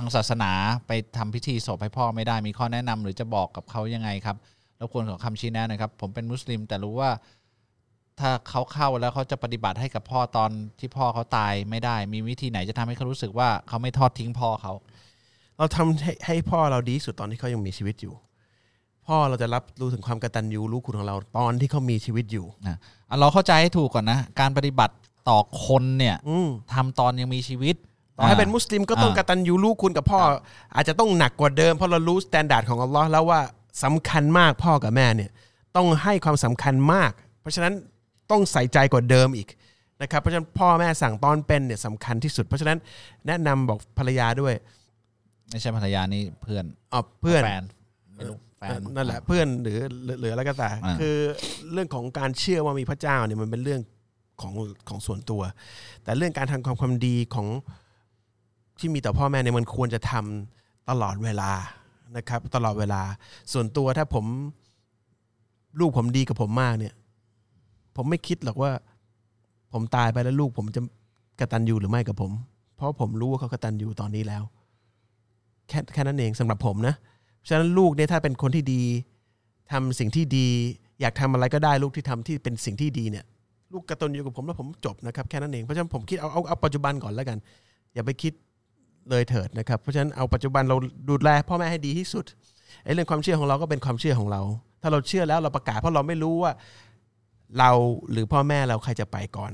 างศาสนาไปทำพิธีศพให้พ่อไม่ได้มีข้อแนะนำหรือจะบอกกับเขายังไงครับรบกวนขอคำชี้แนะหนะครับผมเป็นมุสลิม แต่รู้ว่าถ้าเขาเข้าแล้วเขาจะปฏิบัติให้กับพ่อตอนที่พ่อเขาตายไม่ได้ มีวิธีไหนจะทำให้เขารู้สึกว่าเขาไม่ทอดทิ้งพ่อเขา เราทำให้ให้พ่อเราดีที่สุดตอนที่เขายังมีชีวิตอยู่ พ่อเราจะรับรู้ถึงความกตัญญูรู้คุณของเราตอนที่เขามีชีวิตอยู่นะอะเราเข้าใจให้ถูกก่อนนะ การปฏิบัติต่อคนเนี่ยอืมทำตอนยังมีชีวิต ต่อให้เป็นมุสลิมก็ต้องอ่ากตัญญูรู้คุณกับพ่อ อาจจะต้องหนักกว่าเดิมเพราะเรารู้ standard ของอัลลอฮ์แล้วว่าสำคัญมากพ่อกับแม่เนี่ยต้องให้ความสำคัญมาก เพราะฉะนั้นต้องใส่ใจกว่าเดิมอีกนะครับเพราะฉะนั้นพ่อแม่สั่งตอนเป็นเนี่ยสำคัญที่สุด เพราะฉะนั้นแนะนำบอกภรรยาด้วย ไม่ใช่ภรรยานี่เพื่อนอ๋อเพื่อนแฟนไม่รู้แฟนนั่นแหละเพื่อนหรือหรือหรืออะไรก็ตามอ่าคือเรื่องของการเชื่อว่ามีพระเจ้าเนี่ยมันเป็นเรื่องของของส่วนตัว แต่เรื่องการทำความความดีของ ที่มีต่อพ่อแม่เนี่ยมันควรจะทำตลอดเวลานะครับ ตลอดเวลา ส่วนตัวถ้าผมลูกผมดีกับผมมากเนี่ย ผมไม่คิดหรอกว่า ผมตายไปแล้วลูกผมจะกระตัญญูหรือไม่กับผม เพราะผมรู้ว่าเขากระตัญญูตอนนี้แล้ว แค่แค่นั้นเองสำหรับผมนะเพราะฉะนั้นลูกเนี่ยถ้าเป็นคนที่ดีทำสิ่งที่ดี อยากทำอะไรก็ได้ลูกที่ทำที่เป็นสิ่งที่ดีเนี่ย ลูกกระตุนอยู่กับผมแล้วผมจบนะครับแค่นั้นเองเพราะฉะนั้นผมคิดเอาเอาเอาปัจจุบันก่อนแล้วกัน อย่าไปคิด เลยเถิดนะครับ เพราะฉะนั้นเอาปัจจุบันเราดูแลพ่อแม่ให้ดีที่สุดไอ้เรื่องความเชื่อของเราก็เป็นความเชื่อของเรา ถ้าเราเชื่อแล้วเราประกาศเพราะเราไม่รู้ว่าเราหรือพ่อแม่เราใครจะไปก่อน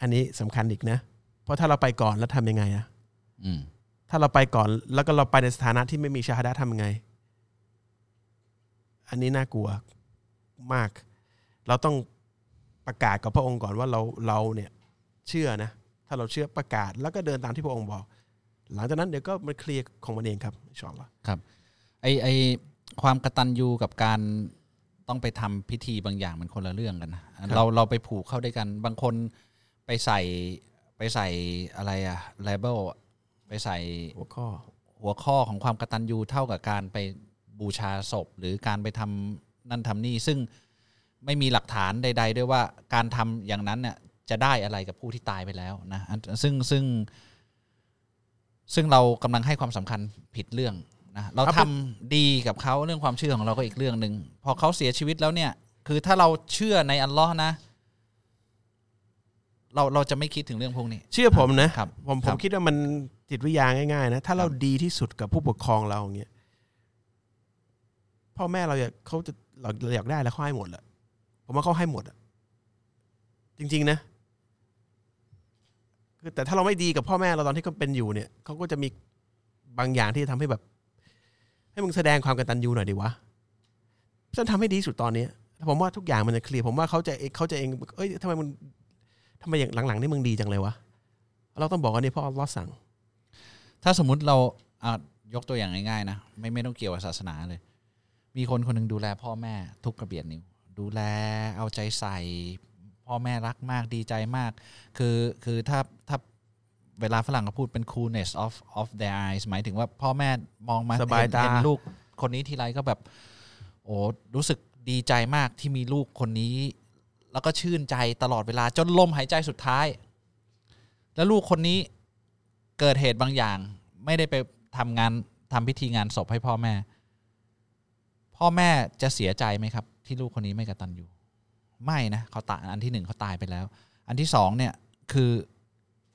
อันนี้สำคัญอีกนะ เพราะถ้าเราไปก่อนแล้วทำยังไงอะอืมถ้าเราไปก่อนแล้วก็เราไปในสถานะที่ไม่มีชาฮาดะห์ทำยังไง อันนี้น่ากลัวมาก เราต้องประกาศกับพระองค์ก่อนว่าเราเราเนี่ยเชื่อนะ ถ้าเราเชื่อประกาศแล้วก็เดินตามที่พระองค์บอก หลังจากนั้นเดี๋ยวก็มันเคลียร์ของมันเองครับอินชาอัลลอฮ์ไอไอความกระตันยูกับการต้องไปทำพิธีบางอย่างมันคนละเรื่องกันนะเราเราไปผูกเข้าด้วยกัน บางคนไปใส่ไปใส่อะไรอะเลเบลไปใส่หัวข้อหัวข้อของความกตัญญูเท่ากับการไปบูชาศพ หรือการไปทำนั่นทำนี่ ซึ่งไม่มีหลักฐานใด ๆ ด้วยว่าการทำอย่างนั้นเนี่ยจะได้อะไรกับผู้ที่ตายไปแล้วนะอันซึ่งซึ่ง ซึ่งเรากำลังให้ความสำคัญผิดเรื่องนะเราทำดีกับเขาเรื่องความเชื่อของเราก็อีกเรื่องหนึ่งพอเขาเสียชีวิตแล้วเนี่ย คือถ้าเราเชื่อในอัลลอฮ์นะ เราเราจะไม่คิดถึงเรื่องพวกนี้ เชื่อผมนะครับผมผครัมบคิดว่ามันจิตวิทยาง่ายๆนะถ้าเราดีที่สุดกับผู้ปกครองเราอย่างเงี้ยพ่อแม่เราอยากเขาจะเราเราอยากได้แล้วเขาให้หมดแหละผมว่าเขาให้หมดอะจริง ๆ นะ คือแต่ถ้าเราไม่ดีกับพ่อแม่เราตอนที่เขาเป็นอยู่เนี่ยเขาก็จะมีบางอย่างที่จะทำให้แบบ ให้มึงแสดงความกตัญญูหน่อยดิวะฉันทำให้ดีสุดตอนเนี้ยผมว่าทุกอย่างมันจะเคลียร์ผมว่าเขาจะเขาจะเองเอ้ยทำไมมึงทำไมอย่างหลังๆนี่มึงดีจังเลยวะเราต้องบอกว่านี่เพราะอัลลอฮ์สั่ง ถ้าสมมุติเราอะยกตัวอย่างง่ายๆนะไม่ไม่ต้องเกี่ยวกับศาสนาเลย มีคนคนหนึ่งดูแลพ่อแม่ทุกกระเบียดนิ้วดูแลเอาใจใส่ พ่อแม่รักมากดีใจมาก คือคือถ้าถ้าเวลาฝรั่งเขาพูดเป็น coolness of of their eyes หมายถึงว่าพ่อแม่มองมาสบายเห็นตาเห็นลูกคนนี้ทีไรก็แบบโอ้รู้สึกดีใจมากที่มีลูกคนนี้ แล้วก็ชื่นใจตลอดเวลาจนลมหายใจสุดท้าย แล้วลูกคนนี้เกิดเหตุบางอย่าง ไม่ได้ไปทำงานทำพิธีงานศพให้พ่อแม่ พ่อแม่จะเสียใจไหมครับ ที่ลูกคนนี้ไม่กตัญญู ไม่นะเขาตายอันที่หนึ่งเขาตายไปแล้ว อันที่สองเนี่ยคือ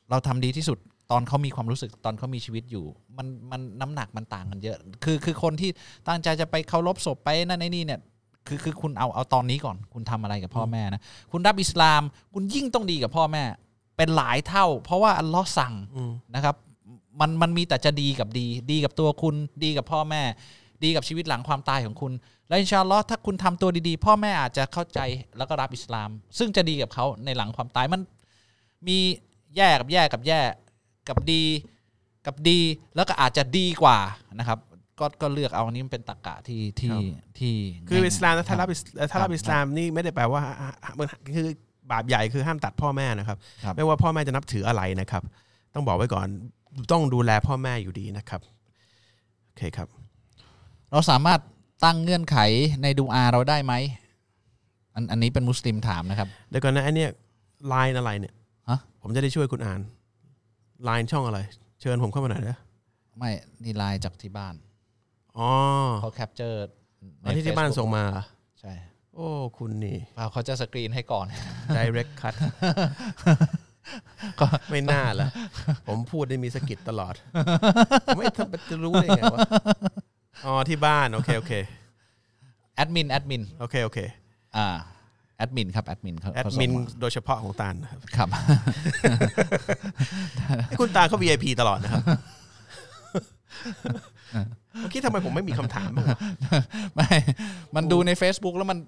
เราทำดีที่สุดตอนเขามีความรู้สึกตอนเขามีชีวิตอยู่ มันมันน้ำหนักมันต่างกันเยอะ คือคือคนที่ตั้งใจจะไปเคารพศพไปนั่นไอ้นี่เนี่ยคือคือคุณเอาเอาตอนนี้ก่อน คุณทำอะไรกับพ่อแม่นะคุณรับอิสลาม คุณยิ่งต้องดีกับพ่อแม่ เป็นหลายเท่า เพราะว่าอัลลอฮ์สั่งอืมนะครับ มันมันมีแต่จะดีกับดี ดีกับตัวคุณดีกับพ่อแม่ ดีกับชีวิตหลังความตายของคุณ และอินชาอัลลอฮ์ถ้าคุณทำตัวดีๆ พ่อแม่อาจจะเข้าใจแล้วก็รับอิสลาม ซึ่งจะดีกับเขาในหลังความตายมันมีแย่กับแย่กับแย่กับดีกับดีแล้วก็อาจจะดีกว่านะครับก็ก็เลือกเอาอันนี้มันเป็นตรรกะที่ที่ที่คือง่ยๆอิสลามนะถ้าครับบอิสถ้ารับอิสลามนี่ไม่ได้แปลว่ามันคือบาปใหญ่คือห้ามตัดพ่อแม่นะครับครับ ไม่ว่าพ่อแม่จะนับถืออะไรนะครับ ต้องบอกไว้ก่อนต้องดูแลพ่อแม่อยู่ดีนะครับโอเคครับ เราสามารถตั้งเงื่อนไขในดูอาเราได้ไหมอันอันนี้เป็นมุสลิมถามนะครับเดี๋ยวก่อนนะไอเนี่ยไลน์อะไรเนี่ยฮะผมจะได้ช่วยคุณอ่านไลน์ช่องอะไร เชิญผมเข้ามาหน่อยนะไม่นี่ไลน์จากที่บ้านอ๋อเขา captureอันที่ที่บ้านส่งมาเหรอใช่ โอ้คุณนี่เปล่าเขาจะสกรีนให้ก่อน direct cut ก็ไม่น่าละผมพูดได้มีสะกิดตลอด ไม่ทำจะรู้ได้ไงวะ อ๋อที่บ้าน โอเคโอเคแอดมินแอดมินโอเคโอเคอ่าแอดมินครับแอดมินเขาแอดเขาส่งมินมาโดยเฉพาะของตาลนะครับครับให้คุณตาลเขา VIP ตลอดนะครับเมื่อกี้ทำไมผมไม่มีคำถามบ้างวะไม่ มันดูใน Facebook แล้วมัน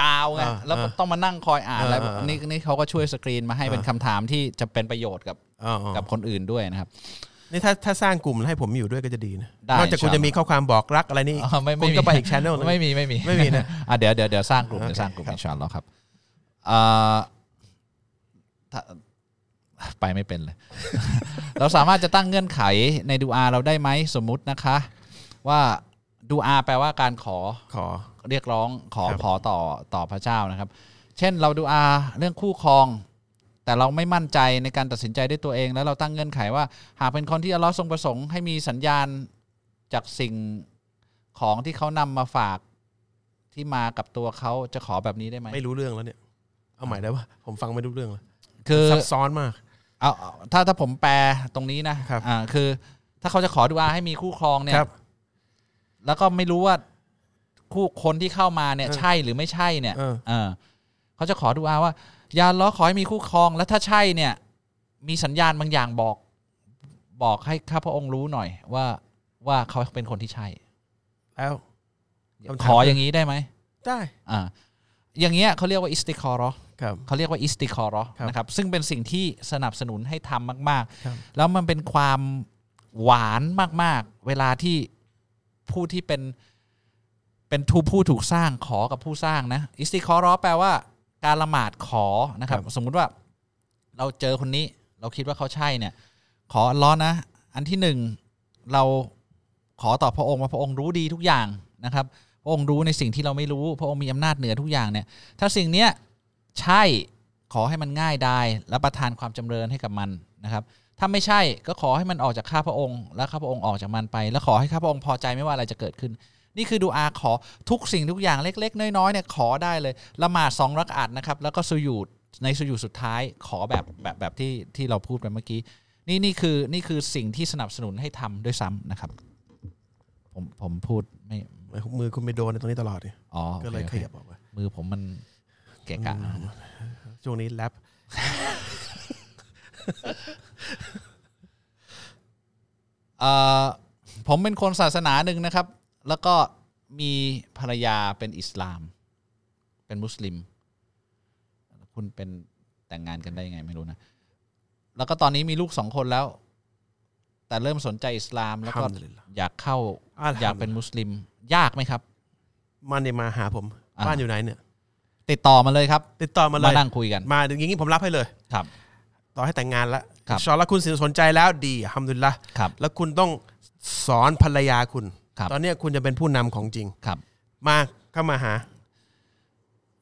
ยาวไงอ่าแล้วอ่าต้องมานั่งคอยอ่านอ่าแล้วอ่าอ่านี่นี่นี่เขาก็ช่วยสกรีนมาให้อ่าเป็นคำถามที่จะเป็นประโยชน์กับอ๋ออ๋อกับคนอื่นด้วยนะครับ นี่ถ้าถ้าสร้างกลุ่มแล้วให้ผมอยู่ด้วยก็จะดีนะได้นอกจากคุณอินชาอัลลอฮ์จะมีข้อความบอกรักอะไรนี่อ๋อไม่คุไม่ณมีก็ไปอีก channel หนึ่งไม่มีไม่มีไม่มีนะ อะเดี๋ยวเดี๋ยวเดี๋ยวสร้างกลุ่มโอเคเดี๋ยวสร้างกลุ่มครับอินชาอัลลอฮ์ครับอ่าถ้าไปไม่เป็นเลย เราสามารถจะตั้งเงื่อนไขในดูอาเราได้ไหมสมมุตินะคะ ว่าดูอาแปลว่าการขอขอ เรียกร้องขอครับ ขอต่อต่อพระเจ้านะครับ เช่นเราดูอาเรื่องคู่ครอง แต่เราไม่มั่นใจในการตัดสินใจด้วยตัวเอง แล้วเราตั้งเงื่อนไขว่า หากเป็นคนที่อัลลอฮ์ทรงประสงค์ให้มีสัญญาณจากสิ่งของที่เขานำมาฝากที่มากับตัวเขาจะขอแบบนี้ได้ไหมไม่รู้เรื่องแล้วเนี่ย เอาใหม่ได้ปะผมฟังไม่รู้เรื่องเลยคือซับซ้อนมากเอาเอาถ้าถ้าผมแปลตรงนี้นะครับอ่าคือ ถ้าเขาจะขอดูอาให้มีคู่ครองเนี่ยครับแล้วก็ไม่รู้ว่าคู่คนที่เข้ามาเนี่ยเออใช่หรือไม่ใช่เนี่ยเออเออเขาจะขอดูอาว่า ยาล้อขอให้มีคู่ครอง แล้วถ้าใช่เนี่ย มีสัญญาณบางอย่างบอกบอกให้ข้าพระองค์รู้หน่อย ว่าว่าเขาเป็นคนที่ใช่ แล้วคำถามขออย่างนี้ได้ไหมได้อ่าอย่างเงี้ยเขาเรียกว่าอิสติคอรอครับเขาเรียกว่าอิสติคอรอครับนะครับซึ่งเป็นสิ่งที่สนับสนุนให้ทำมากครับๆแล้วมันเป็นความหวานมาก ๆ เวลาที่ผู้ที่เป็นเป็นทูผู้ถูกสร้างขอกับผู้สร้างนะอิสติคอรอแปลว่า การละหมาดขอนะครับ สมมุติว่าเราเจอคนนี้ เราคิดว่าเขาใช่เนี่ย ขออัลล้อฮ์นะ อันที่หนึ่งเราขอต่อพระองค์ว่าพระองค์รู้ดีทุกอย่างนะครับ พระองค์รู้ในสิ่งที่เราไม่รู้ พระองค์มีอำนาจเหนือทุกอย่างเนี่ย ถ้าสิ่งเนี้ยใช่ขอให้มันง่ายได้และประทานความจำเริญให้กับมันนะครับ ถ้าไม่ใช่ก็ขอให้มันออกจากข้าพระองค์ และข้าพระองค์ออกจากมันไป แล้วขอให้ข้าพระองค์พอใจไม่ว่าอะไรจะเกิดขึ้น นี่คือดูอาขอทุกสิ่งทุกอย่างเล็ก ๆ น้อยๆเนี่ยขอได้เลยละหมาดสองรักอัดนะครับแล้วก็สุญูดในสุญูดสุดท้ายขอแบบแบบแบบที่ที่เราพูดไปเมื่อกี้นี่นี่คือนี่คือสิ่งที่สนับสนุนให้ทำด้วยซ้ำนะครับ ผมผมพูดไม่มือคุณไปโดนในตรงนี้ตลอดเนี่ยอ๋อก็เลยโอขคยับออกไปมือผมมันเกะกะช่วงนี้แรปเอ่อผมเป็นคนศาสนาหนึ่งนะครับ แล้วก็มีภรรยาเป็นอิสลาม เป็นมุสลิม คุณเป็นแต่งงานกันได้ยังไงไม่รู้นะ แล้วก็ตอนนี้มีลูกสองคนแล้ว แต่เริ่มสนใจอิสลามแล้วก็อัลฮัมดุลิลลาห์อยากเข้าอัลฮัมดุลิลลาห์ อยากเป็นมุสลิม ยากไหมครับ มันเนี่ยมาหาผม อ่าบ้านอยู่ไหนเนี่ย ติดต่อมาเลยครับ ติดต่อมาเลมายนั่งคุยกัน มาอย่างนี้ผมรับให้เลย ครับ ต่อให้แต่งงานแล้วครับ อินชาอลแล้วคุณสนใจแล้วดีทำดุลิลละครับ แล้วคุณต้องสอนภรรยาคุณครับ ตอนเนี้ยคุณจะเป็นผู้นำของจริงครับ มาเข้ามาหา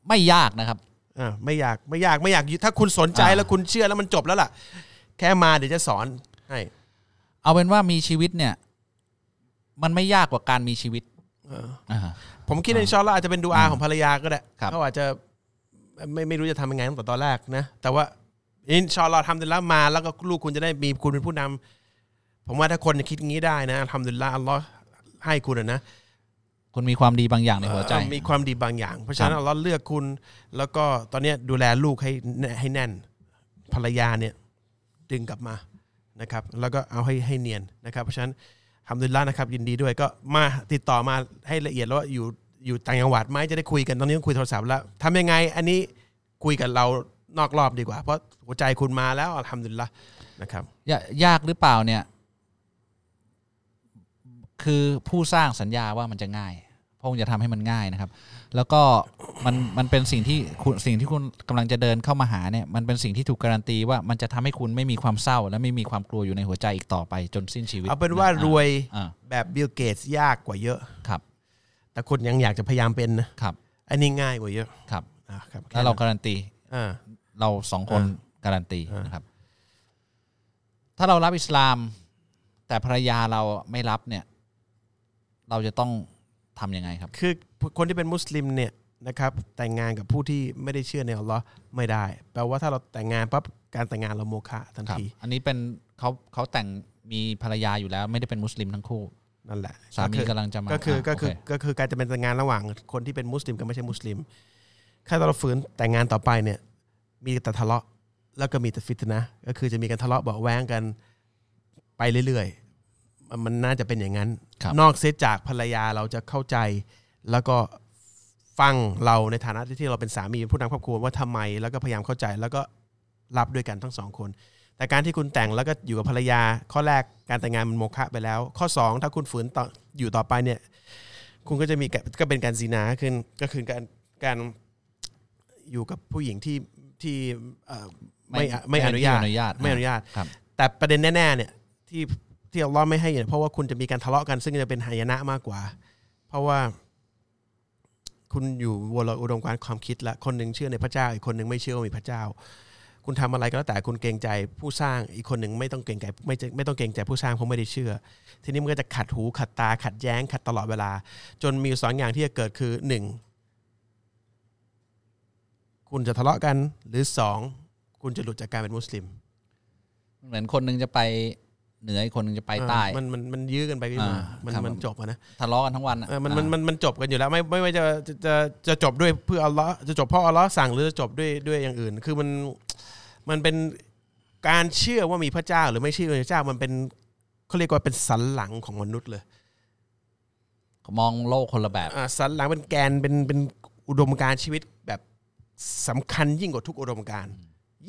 ไม่ยากนะครับอ่าไม่อยากไม่อยากไม่อยากถ้าคุณสนใจอ่าแล้วคุณเชื่อแล้วมันจบแล้วล่ะ แค่มาเดี๋ยวจะสอนให้เอาเป็นว่ามีชีวิตเนี่ย มันไม่ยากกว่าการมีชีวิตเอออ่าผมคิดว่าอินชาอลลอฮ์อาจจะเป็นดูอาของภรรยาก็ได้ครับเขาอาจจะไม่ไม่รู้จะทำยังไงตั้งแต่ตอนแรกนะ แต่ว่าอินชาอัลลอฮ์ทำดีแล้วมา แล้วก็ลูกคุณจะได้มีคุณเป็นผู้นำผมว่าถ้าคนคิดอย่างนี้ได้นะทำดีแล้วอัลลอฮ์ ให้คุณอะนะคุณมีความดีบางอย่างในหัวใจเอ่อมีความดีบางอย่าง เพราะฉะนั้นอัลลอฮ์เลือกคุณ แล้วก็ตอนเนี้ยดูแลลูกให้ให้แน่น ภรรยาเนี่ยดึงกลับมานะครับ แล้วก็เอาให้ให้เนียนนะครับ เพราะฉะนั้นทำดีแล้วนะครับ ยินดีด้วยก็มาติดต่อมาให้ละเอียดแล้วว่าอยู่อยู่ต่างจังหวัดไหมจะได้คุยกันตอนนี้ต้องคุยโทรศัพท์แล้วทำยังไงอันนี้คุยกับเรานอกรอบดีกว่า เพราะหัวใจคุณมาแล้วทำดีละนะครับยายากหรือเปล่าเนี่ย คือผู้สร้างสัญญาว่ามันจะง่ายพระองค์จะทำให้มันง่ายนะครับ แล้วก็มันมันเป็นสิ่งที่คุณสิ่งที่คุณกำลังจะเดินเข้ามาหาเนี่ยมันเป็นสิ่งที่ถูกการันตีว่ามันจะทำให้คุณไม่มีความเศร้า และไม่มีความกลัวอยู่ในหัวใจอีกต่อไปจนสิ้นชีวิตเอาเป็นว่ารวยอ่าแบบบิลเกตส์ยากกว่าเยอะครับ แต่คุณยังอยากจะพยายามเป็นนะครับอันนี้ง่ายกว่าเยอะครับอะครับค่แล้วเรานั้นการันตีอ่าเราสองคนอ่าการันตีอ่านนะครับ ถ้าเรารับอิสลาม แต่ภรรยาเราไม่รับเนี่ย เราจะต้องทำยังไงครับ คือคนที่เป็นมุสลิมเนี่ยนะครับแต่งงานกับผู้ที่ไม่ได้เชื่อในอัลลอฮ์ไม่ได้ แปลว่าถ้าเราแต่งงานปั๊บการแต่งงานเราโมฆะทันครับที อันนี้เป็นเขาเขาแต่งมีภรรยาอยู่แล้ว ไม่ได้เป็นมุสลิมทั้งคู่นั่นแหละสามีก็คือกำลังจะมาก็คือก็ะคือโเก็คือการจะเป็นแต่งงานระหว่างคนที่เป็นมุสลิมกับไม่ใช่มุสลิมถ้าเราฝืนแต่งงานต่อไปเนี่ย มีแต่ทะเลาะแล้วก็มีแต่ฟิตนะห์ก็คือจะมีการทะเลาะเบาะแว้งกันไปเรื่อยๆมันมันน่าจะเป็นอย่างนั้นครับ นอกเสียจากภรรยาเราจะเข้าใจ แล้วก็ฟังเราในฐานะที่เราเป็นสามีเป็นผู้นำครอบครัวว่าทำไม แล้วก็พยายามเข้าใจแล้วก็รับด้วยกันทั้งสองคน แต่การที่คุณแต่งแล้วก็อยู่กับภรรยา ข้อแรกการแต่งงานมันโมฆะไปแล้ว ข้อสองถ้าคุณฝืนต่ออยู่ต่อไปเนี่ย คุณก็จะมีการก็เป็นการซีนาขึ้นก็คือการการอยู่กับผู้หญิงที่ที่เอ่อไม่ไม่อนุญาตไม่อนุญาตไม่อนุญาตครับแต่ประเด็นแน่ๆเนี่ยที่ ที่อัลลอฮ์ไม่ให้เนี่ยเพราะว่าคุณจะมีการทะเลาะกัน ซึ่งจะเป็นหายนะมากกว่า เพราะว่า คุณอยู่บนอุดมการณ์ความคิดและคนหนึ่งเชื่อในพระเจ้า อีกคนหนึ่งไม่เชื่อว่ามีพระเจ้า คุณทำอะไรก็แล้วแต่คุณเกรงใจผู้สร้างอีกคนหนึ่งไม่ต้องเกรงใจไม่ไม่ต้องเกรงใจผู้สร้างเพราะไม่ได้เชื่อ ทีนี้มันก็จะขัดหูขัดตา ขัดแย้ง ขัดตลอดเวลา จนมีสองอย่างที่จะเกิดคือหนึ่งคุณจะทะเลาะกันหรือสองคุณจะหลุดจากการเป็นมุสลิมเหมือนคนหนึงจะไป เหนืออีกคนหนึงจะไปใต้อ่ามันมันมันยื้อกันไปกันมาอ่ามันครับมันจบอะนะทะเลาะกันทั้งวันอะเออมันมันอ่ามันมันจบกันอยู่แล้ว ไม่ไม่ว่าจะจะจะจะจบด้วยเพื่ออัลเลาะห์จะจบเพราะอัลเลาะห์สั่งหรือจะจบด้วยด้วยอย่างอื่น คือมันมันเป็นการเชื่อว่ามีพระเจ้าหรือไม่เชื่อในพระเจ้ามันเป็นเขาเรียกว่าเป็นสันหลังของมนุษย์เลยมองโลกคนละแบบอ่าสันหลังเป็นแกนเป็นเป็นอุดมการณ์ชีวิตแบบสำคัญยิ่งกว่าทุกอุดมการณ์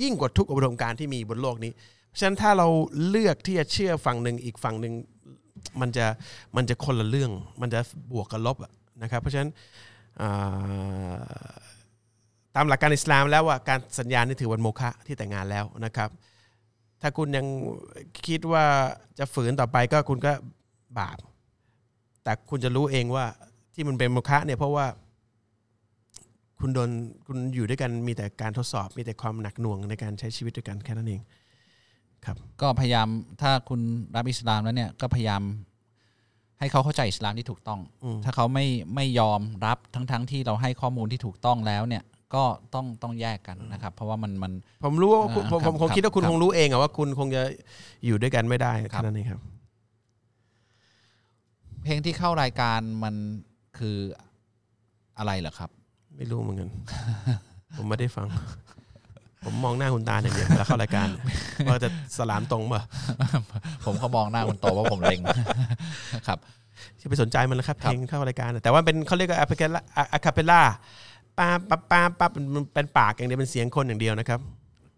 ยิ่งกว่าทุกอุดมการณ์ที่มีบนโลกนี้เพราะ ฉะนั้นถ้าเราเลือกที่จะเชื่อฝั่งหนึ่งอีกฝั่งหนึ่งมันจะมันจะคนละเรื่อง มันจะบวกกับลบนะครับ เพราะฉะนั้นตามหลักการอิสลามแล้วว่าการสัญญานี่ถือวันโมฆะที่แต่งงานแล้วนะครับ ถ้าคุณยังคิดว่าจะฝืนต่อไปก็คุณก็บาป แต่คุณจะรู้เองว่าที่มันเป็นโมฆะเนี่ยเพราะว่าคุณโดนคุณอยู่ด้วยกันมีแต่การทดสอบมีแต่ความหนักหน่วงในการใช้ชีวิตด้วยกันแค่นั้นเอง ก็พยายามถ้าคุณรับอิสลามแล้วเนี่ยก็พยายามให้เขาเข้าใจอิสลามที่ถูกต้องอืมถ้าเขาไม่ไม่ยอมรับทั้งทั้งที่เราให้ข้อมูลที่ถูกต้องแล้วเนี่ยก็ต้องต้องแยกกันนะครับ เพราะว่ามันมันผมรู้ว่าคุณอ่าผมครัผบมคงคิดว่าคุณครับคงรู้เองอะว่าคุณคงจะอยู่ด้วยกันไม่ได้ครัแค่บนั้นเองครับ เพลงที่เข้ารายการมันคืออะไรเหรอครับ ไม่รู้เหมือนกัน ผมไม่ได้ฟัง ผมมองหน้าคุณตาอย่างเดียวแล้วเข้ารายการว่าจะสลามตรงป่ะผมเขามองหน้าคุณโตว่าผมเล็งครับจะไปสนใจมันแล้วครับครับเพลงเข้ารายการ แต่ว่าเป็นเขาเรียกว่าอะคาเปล่าอะคาเปล่าป้าป้าป้าป้ามันเป็นปากอย่างเดียวเป็นเสียงคนอย่างเดียวนะครับ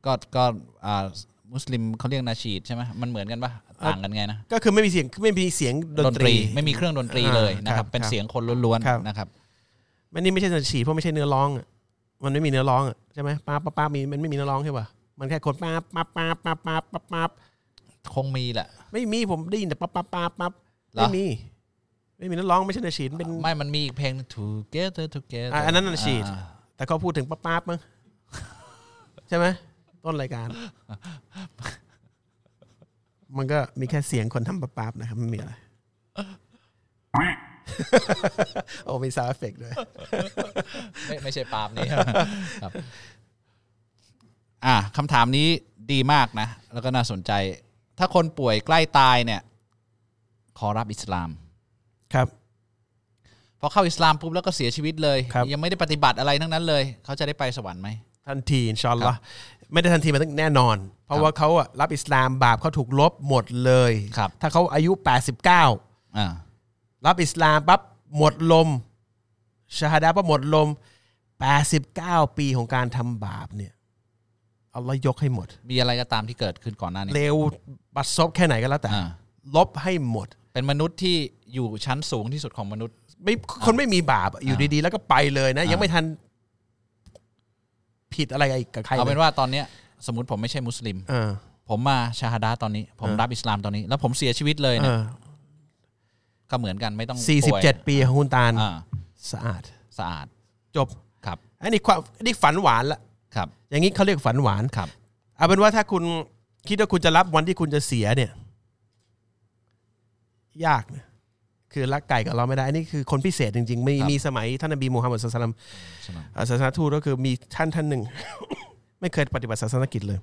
ก็ก็อ่ามุสลิมเขาเรียกนาชีดใช่ไหมมันเหมือนกันปะต่างกันไงนะก็คือไม่มีเสียงไม่มีเสียงดนตรี ไม่มีเครื่องดนตรีเลยนะครับอ่าเป็นครับเสียงคนล้วนครับๆนะครับมันนี่ไม่ใช่นาฉีดเพราะไม่ใช่เนื้อร้องอะมันไม่มีเนื้อร้องอะใช่ไหมป้าป้าป้ามีมันไม่มีนื้อร้องใช่ป่ะมันแค่คนป้าป้าป้าป้าป้าป้าป้าคงมีแหละ ไม่มีผมได้ยินแต่ป้าป้าป้าป้าไม่มี ไม่มีเนื้อร้องไม่ใช่ Nasheed เป็นไม่มันมีอีกเพลง together together อันนั้นน่ะ Nasheed อ่าแต่เขาพูดถึงป้าป้ามั้งใช่ไหมต้นรายการ มันก็มีแค่เสียงคนทำป้าป้านะครับไม่มีอะไร โอ้มี sound effect ด้วยไม่ไม่ใช่ปาล์มนี่ครับ อ่าคำถามนี้ดีมากนะ แล้วก็น่าสนใจ ถ้าคนป่วยใกล้ตายเนี่ย ขอรับอิสลาม ครับพอเข้าอิสลามปุ๊บแล้วก็เสียชีวิตเลยครับยังไม่ได้ปฏิบัติอะไรทั้งนั้นเลย เขาจะได้ไปสวรรค์ไหมทันทีอินชาอนลอฮ์ไม่ได้ทันทีมันต้องแน่นอน เพราะว่าเขาอะรับอิสลามบาปเขาถูกลบหมดเลยครับถ้าเขาอายุ 89อ่า รับอิสลามปั๊บหมดลมชาฮาดาปั๊บหมดลม 89 ปีของการทำบาปเนี่ยอัลลอฮ์ยกให้หมด มีอะไรก็ตามที่เกิดขึ้นก่อนหน้านี้เลวบัดซบแค่ไหนก็แล้วแต่ อ่า ลบให้หมด เป็นมนุษย์ที่อยู่ชั้นสูงที่สุดของมนุษย์ ไม่คนไม่มีบาปอะอยู่ดีๆ แล้วก็ไปเลยนะอ่ายัยังไม่ทัน ผิดอะไรกับใครเอาเลเป็ยนว่าตอนเนี้ยสมมติผมไม่ใช่มุสลิม เออ ผมมาชาฮาดาตอนนี้ ผมเออรับอิสลามตอนนี้ แล้วผมเสียชีวิตเลยเอเนี่ยอ ก็เหมือนกันไม่ต้องสี่สิบป่วยเจ็ดปีของคุณตาลอ่าสะอาดสะอาดจบ ครับอันนี้ความอันนี้ฝันหวานละครับอย่างนี้เขาเรียกฝันหวานครับเอาเป็นว่าถ้าคุณคิดว่าคุณจะรับวันที่คุณจะเสียเนี่ย ยากนะคือรักไก่กับเราไม่ได้ อันนี้คือคนพิเศษจริงๆมีครับมีสมัยท่านนบีมูฮัมมัดสุลตัลลัมใช่ไหมอ่าศาสนาทูตก็คือมีท่านท่านหนึ่ง ไม่เคยปฏิบัติศาสนกิจเลย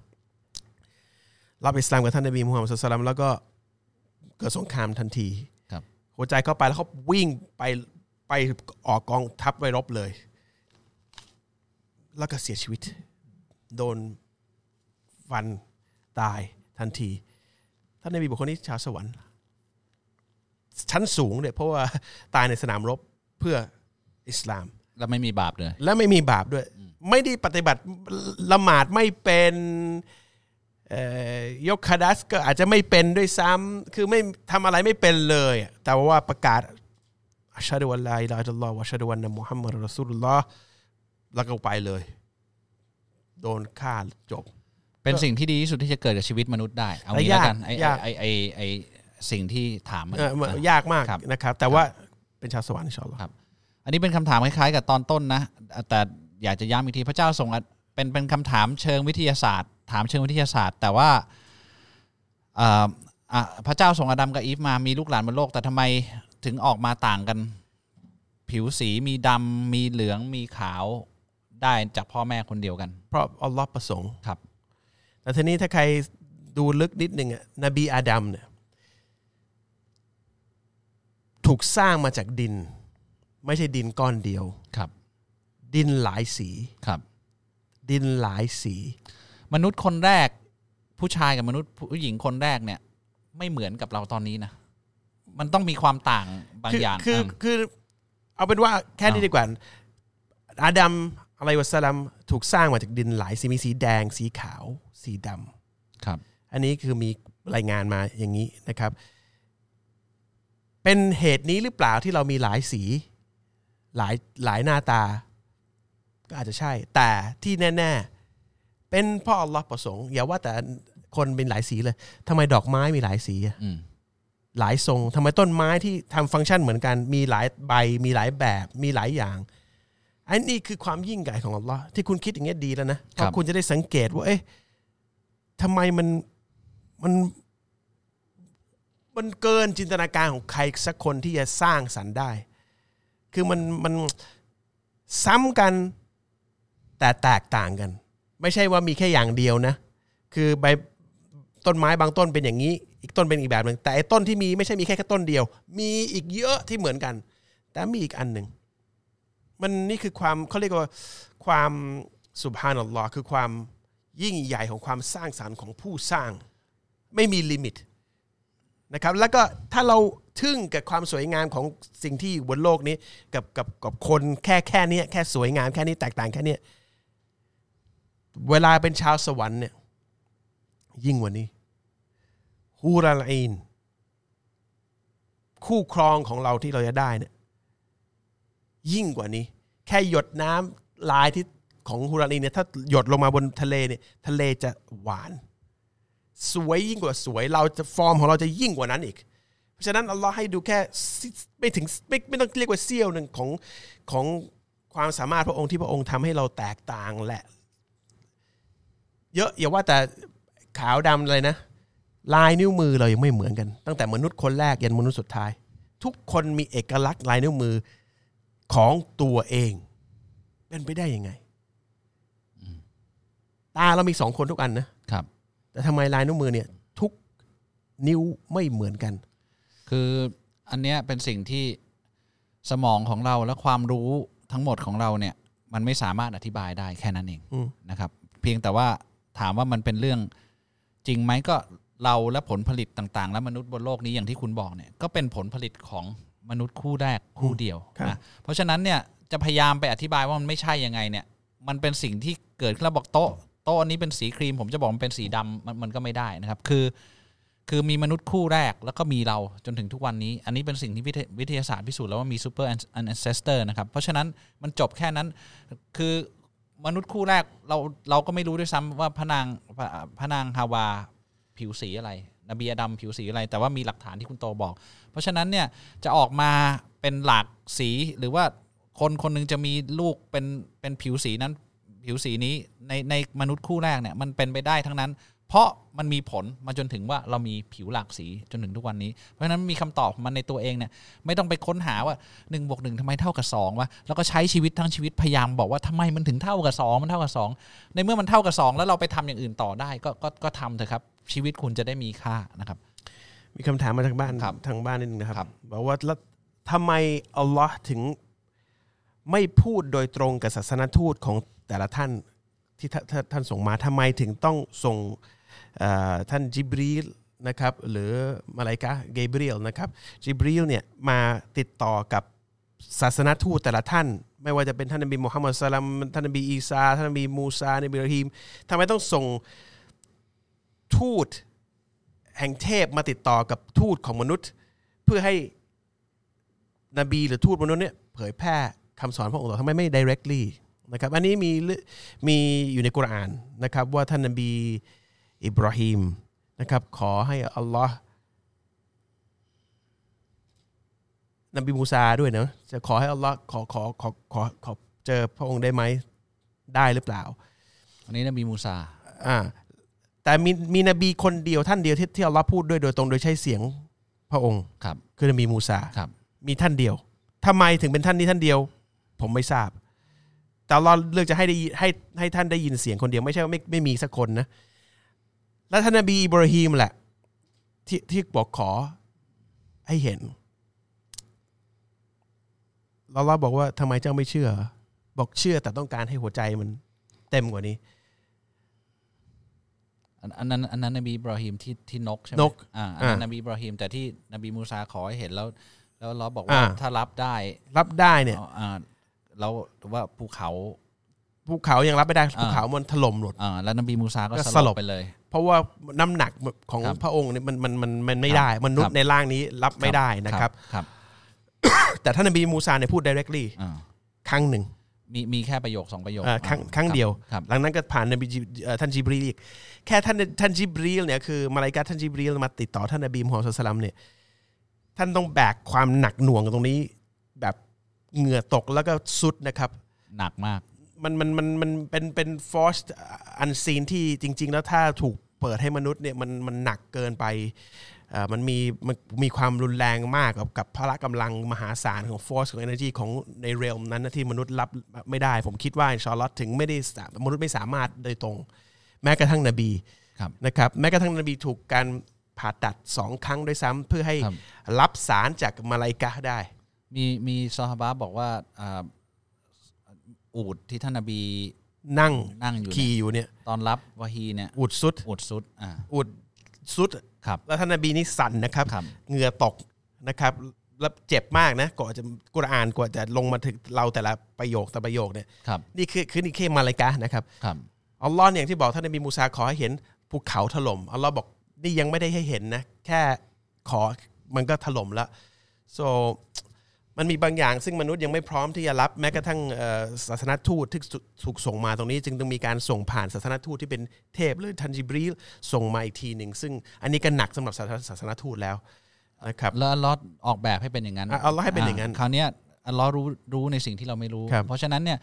รับอิสลามกับท่านนบีมูฮัมมัดสุลตัลลัมแล้วก็เกิดสงครามทันทีครับ หัวใจเข้าไปแล้วเขาวิ่งไปไปออกกองทัพไปรบเลย แล้วก็เสียชีวิต โดนฟันตายทันที ท่านนบีบอกคนนี้ชาวสวรรค์ ชั้นสูงเนี่ยเพราะว่าตายในสนามรบเพื่ออิสลาม แล้วไม่มีบาปเลย และไม่มีบาปด้วย ไม่ได้ปฏิบัติละหมาดไม่เป็นเอ่อ ยกคาดัสก็อาจจะไม่เป็นด้วยซ้ำคือไม่ทำอะไรไม่เป็นเลยอะแต่ว่าประกาศอัชฮะดุวัลลาอิลาฮะอิลลัลลอฮ์วะอัชฮะดุวันนะมุฮัมมัดรอซูลุลลอฮ์แล้วก็ไปเลย โดนฆ่าจบ เป็นก็สิ่งที่ดีที่สุดที่จะเกิดกับชีวิตมนุษย์ได้ เอาแต่งี้แล้วกันยากไอ้ยากไอ้ไอ้ไอ้สิ่งที่ถามเออมันเออยากมากครับนะครับ แต่ว่าเป็นชาวสวรรค์อินชาอัลลอฮ์ครับอันนี้เป็นคำถามคล้ายๆ กับตอนต้นนะ แต่อยากจะย้ำอีกทีพระเจ้าทรงอะเป็นเป็นคำถามเชิงวิทยาศาสตร์ ถามเชิงวิทยาศาสตร์ แต่ว่าเอ่ออะพระเจ้าส่งอาดัมกับอีฟมามีลูกหลานบนโลก แต่ทำไมถึงออกมาต่างกัน ผิวสีมีดำมีเหลืองมีขาวได้จากพ่อแม่คนเดียวกัน เพราะอัลลอฮ์ประสงค์ครับ แต่ทีนี้ถ้าใครดูลึกนิดหนึ่งอะนบีอาดัมเนี่ยถูกสร้างมาจากดิน ไม่ใช่ดินก้อนเดียวครับ ดินหลายสีครับ ดินหลายสี มนุษย์คนแรก ผู้ชายกับมนุษย์ผู้หญิงคนแรกเนี่ย ไม่เหมือนกับเราตอนนี้นะมันต้องมีความต่างบางคืออย่างคืออะคือเอาเป็นว่าแค่นี้อ่าดีกว่าอาดัมอะลัยวะสลามถูกสร้างมาจากดินหลายสีมีสีแดง สีขาว สีดำครับ อันนี้คือมีรายงานมาอย่างนี้นะครับ เป็นเหตุนี้หรือเปล่าที่เรามีหลายสี หลายหลายหน้าตา ก็อาจจะใช่ แต่ที่แน่ ๆ เป็นเพ่ออัลลอฮ์ประสงค์อย่าว่าแต่คนเป็นหลายสีเลยทำไมดอกไม้มีหลายสีอะอืมหลายทรงทำไมต้นไม้ที่ทำฟังก์ชันเหมือนกัน มีหลายใบ มีหลายแบบ มีหลายอย่างอันนี้คือความยิ่งใหญ่ของอัลลอฮ์ที่คุณคิดอย่างเงี้ยดีแล้วนะเพราะคุณจะได้สังเกตว่า เอ๊ะทำไมมันมันมันเกินจินตนาการของใครสักคนที่จะสร้างสรรค์ได้ คือมันมันซ้ำกันแต่แตกต่างกัน ไม่ใช่ว่ามีแค่อย่างเดียวนะ คือใบต้นไม้บางต้นเป็นอย่างนี้ อีกต้นเป็นอีกแบบหนึ่งแต่ไอ้ต้นที่มีไม่ใช่มีแค่แค่ต้นเดียว มีอีกเยอะที่เหมือนกัน แต่มีอีกอันหนึ่งมันนี่คือความเขาเรียกว่าความสุภานัลลอฮ์คือความยิ่งใหญ่ของความสร้างสรรค์ของผู้สร้าง ไม่มีลิมิตนะครับ แล้วก็ถ้าเราทึ่งกับความสวยงามของสิ่งที่อยู่บนโลกนี้ กับกับกับคนแค่แค่นี้แค่สวยงามแค่นี้แตกต่างแค่เนี้ย เวลาเป็นชาวสวรรค์เนี่ยยิ่งกว่านี้ฮูราลอินคู่ครองของเราที่เราจะได้เนี่ยยิ่งกว่านี้ แค่หยดน้ำลายที่ของฮูราลีเนี่ยถ้าหยดลงมาบนทะเลเนี่ยทะเลจะหวาน สวยยิ่งกว่าสวย เราจะฟอร์มของเราจะยิ่งกว่านั้นอีก เพราะฉะนั้นอัลลอฮ์ให้ดูแค่ไม่ถึงไม่ไม่ต้องเรียกว่าเสี้ยวหนึ่งของของความสามารถพระองค์ที่พระองค์ทำให้เราแตกต่างแหละ เยอะอย่าว่าแต่ขาวดำเลยนะ ลายนิ้วมือเรายังไม่เหมือนกัน ตั้งแต่มนุษย์คนแรกยันมนุษย์สุดท้าย ทุกคนมีเอกลักษณ์ลายนิ้วมือของตัวเอง เป็นไปได้ยังไงตาเรามีสองคนทุกอันนะครับ แต่ทำไมลายนิ้วมือเนี่ย ทุกนิ้วไม่เหมือนกัน คืออันเนี้ยเป็นสิ่งที่สมองของเราและความรู้ทั้งหมดของเราเนี่ย มันไม่สามารถอธิบายได้แค่นั้นเองอืมนะครับ เพียงแต่ว่า ถามว่ามันเป็นเรื่องจริงไหมก็เราและผลผลิตต่าง ๆ และมนุษย์บนโลกนี้อย่างที่คุณบอกเนี่ยก็เป็นผลผลิตของมนุษย์คู่แรกคู่เดียวครับนะเพราะฉะนั้นเนี่ยจะพยายามไปอธิบายว่ามันไม่ใช่ยังไงเนี่ยมันเป็นสิ่งที่เกิดขึ้นแล้วบอกโต๊ะโต๊ะอันนี้เป็นสีครีม ผมจะบอกมันเป็นสีดำมันมันก็ไม่ได้นะครับ คือ คือมีมนุษย์คู่แรกแล้วก็มีเราจนถึงทุกวันนี้ อันนี้เป็นสิ่งที่วิทยวิทยาศาสตร์พิสูจน์แล้วว่ามี super ancestor นะครับ เพราะฉะนั้นมันจบแค่นั้น คือ มนุษย์คู่แรกเราเราก็ไม่รู้ด้วยซ้ำว่าพระนางพระพนางฮาวาผิวสีอะไรนบีอดัมผิวสีอะไร แต่ว่ามีหลักฐานที่คุณโตบอก เพราะฉะนั้นเนี่ยจะออกมาเป็นหลากสีหรือว่าคนคนหนึงจะมีลูกเป็นเป็นผิวสีนั้นผิวสีนี้ในในมนุษย์คู่แรกเนี่ยมันเป็นไปได้ทั้งนั้น เพราะมันมีผลมาจนถึงว่าเรามีผิวหลากสีจนถึงทุกวันนี้ เพราะฉะนั้นมีคำตอบของมันในตัวเองเนี่ยไม่ต้องไปค้นหาว่า1นบวกหทำไมเท่ากับ2วะแล้วก็ใช้ชีวิตทั้งชีวิตพยายามบอกว่าทำไมมันถึงเท่ากับ2มันเท่ากับ 2 ในเมื่อมันเท่ากับ 2 แล้วเราไปทำอย่างอื่นต่อได้ก็ก็ก็ทำเถอะครับ ชีวิตคุณจะได้มีค่านะครับ มีคำถามมาทางบ้านครับทางบ้านนิดนึงนะคครัรับบบอกว่าแล้วทำไมอัลลอฮ์ถึงไม่พูดโดยตรงกับศาสนทูตของแต่ละท่านที่ท่านท่านท่านส่งมาทำไมถึงต้องส่งเอ่อ ท่านจิบรีลนะครับหรือมาลายกะเกเบรียลนะครับจิบรีลเนี่ยมาติดต่อกับศาสนทูตแต่ละท่าน ไม่ว่าจะเป็นท่านนบีมุฮัมมัดสลามท่านนบีอีสาท่านนบีมูซานบีอิบราฮิมทำไมต้องส่งทูตแห่งเทพมาติดต่อกับทูตของมนุษย์ เพื่อให้นบีหรือทูตมนุษย์เนี่ยเผยแพร่คำสอนพระองค์ต่อทำไมไม่ directly นะครับอันนี้มีมีอยู่ในกุรานนะครับว่าท่านนบี อิบราฮิมนะครับขอให้อัลลอฮ์นบีมูซาด้วยเนะจะขอให้อัลลอฮ์ขอขอขอขอขอเจอพระองค์ได้ไหมได้หรือเปล่า อันนี้นบีมูซาอ่าแต่มีมีนบีคนเดียวท่านเดียวที่ที่อัลลอฮ์พูดด้วยโดยตรงโดยใช้เสียงพระองค์ครับคือนบีมูซาครับ มีท่านเดียวทำไมถึงเป็นท่านนี้ท่านเดียว ผมไม่ทราบ แต่อัลเราเลือกจะให้ได้ยินให้ให้ท่านได้ยินเสียงคนเดียวไม่ใช่ว่าไม่ไม่มีสักคนนะ แล้วท่านนบีอิบราฮิมแหละ ที่ที่บอกขอให้เห็นแล้วเราบอกว่าทำไมเจ้าไม่เชื่อ บอกเชื่อแต่ต้องการให้หัวใจมันเต็มกว่านี้อันอันนั้นอันนั้นนบีอิบราฮิมที่ที่นกใช่ไหมนกอ่าอันนั้นอ่านนบีอิบราฮิมแต่ที่นบีมูซาขอให้เห็นแล้ว แล้วเราบอกว่าอ่าถ้ารับได้ รับได้เนี่ยอ่าแล้วว่าภูเขา ภูเขายังรับไม่ได้อ่าภูเขามันถล่มหมดอ่าแล้วนบีมูซาก็ก็สสลลบบไปเลย เพราะว่าน้ำหนักของครับพระองค์เนี่ยมันมันมันมันไม่ครับได้มนุษครัย์บในร่างนี้รับไม่ได้นะครับครับแต่ท่านนบีมูซาเนี่ยพูด directly อ่าครั้งหนึ่งมีมีแค่ประโยคสองประโยคเอ่อครั้งอ่าครั้งเดียวครับหลังนั้นก็ผ่านนบีจิเอ่อท่านจิบรีลอีกแค่ท่านท่านจิบรีลเนี่ยคือมาลายกาท่านจิบรีลมาติดต่อท่านนบีมุฮัมมัดสุลตัลลัมเนี่ยท่านต้องแบกความหนักหน่วงตรงนี้ แบบเหงื่อตกแล้วก็สุดนะครับ หนักมาก มันมันมันมันเป็นเป็นฟอร์สอันซีนที่จริง ๆ แล้วถ้าถูกเปิดให้มนุษย์เนี่ยมันมันหนักเกินไปเอ่อมันมีมันมีความรุนแรงมากกับกับพละกำลังมหาศาลของฟอร์สของ energy ของในเรลนั้นนะที่มนุษย์รับไม่ได้ ผมคิดว่าอินชาอัลลอฮ์ถึงไม่ได้สามนุษย์ไม่สามารถโดยตรง แม้กระทั่งนบีครับนะครับแม้กระทั่งนบีถูกการผ่าตัดสองครั้งด้วยซ้ำเพื่อให้ครับรับสารจากมาลายกะฮ์ได้ มีมีซอฮาบะห์บอกว่า อ่าอูดที่ท่านนบีนั่งนั่งอยู่ขี่เนี่ยอยู่เนี่ย ตอนรับวะฮีเนี่ยอุดสุดอูดสุดอ่าอุดสุดครับแล้วท่านนบีนี่สั่นนะครับครับเหงื่อตกนะครับแล้วเจ็บมากนะกว่อนจะกุรอานกว่าจะลงมาถึงเราแต่ละประโยคแต่ประโยคเนี่ยครับนี่คือคือนี่แค่มาลายกะห์นะครับครับอัลลอฮ์เนี่ยอย่างที่บอกท่านนบีมูซาขอให้เห็นภูเขาถล่มอัลลอฮ์บอกนี่ยังไม่ได้ให้เห็นนะ แค่ขอมันก็ถล่มแล้ว so มันมีบางอย่าง ซึ่งมนุษย์ยังไม่พร้อมที่จะรับแม้กระทั่งเอ่อศาสนทูตที่ถูกส่งมาตรงนี้ จึงต้องมีการส่งผ่านศาสนทูตที่เป็นเทพหรือทันจิบรีลส่งมาอีกทีหนึ่งซึ่งอันนี้ก็หนักสำหรับศาสนศาสนทูตแล้วนะครับแล้วอัลลอฮ์ออกแบบให้เป็นอย่างนั้นอะอัลลอฮ์ให้เป็นอย่างนั้นคราวเนี้ยอัลลอฮ์รู้รู้ในสิ่งที่เราไม่รู้ครับเพราะฉะนั้นเนี่ย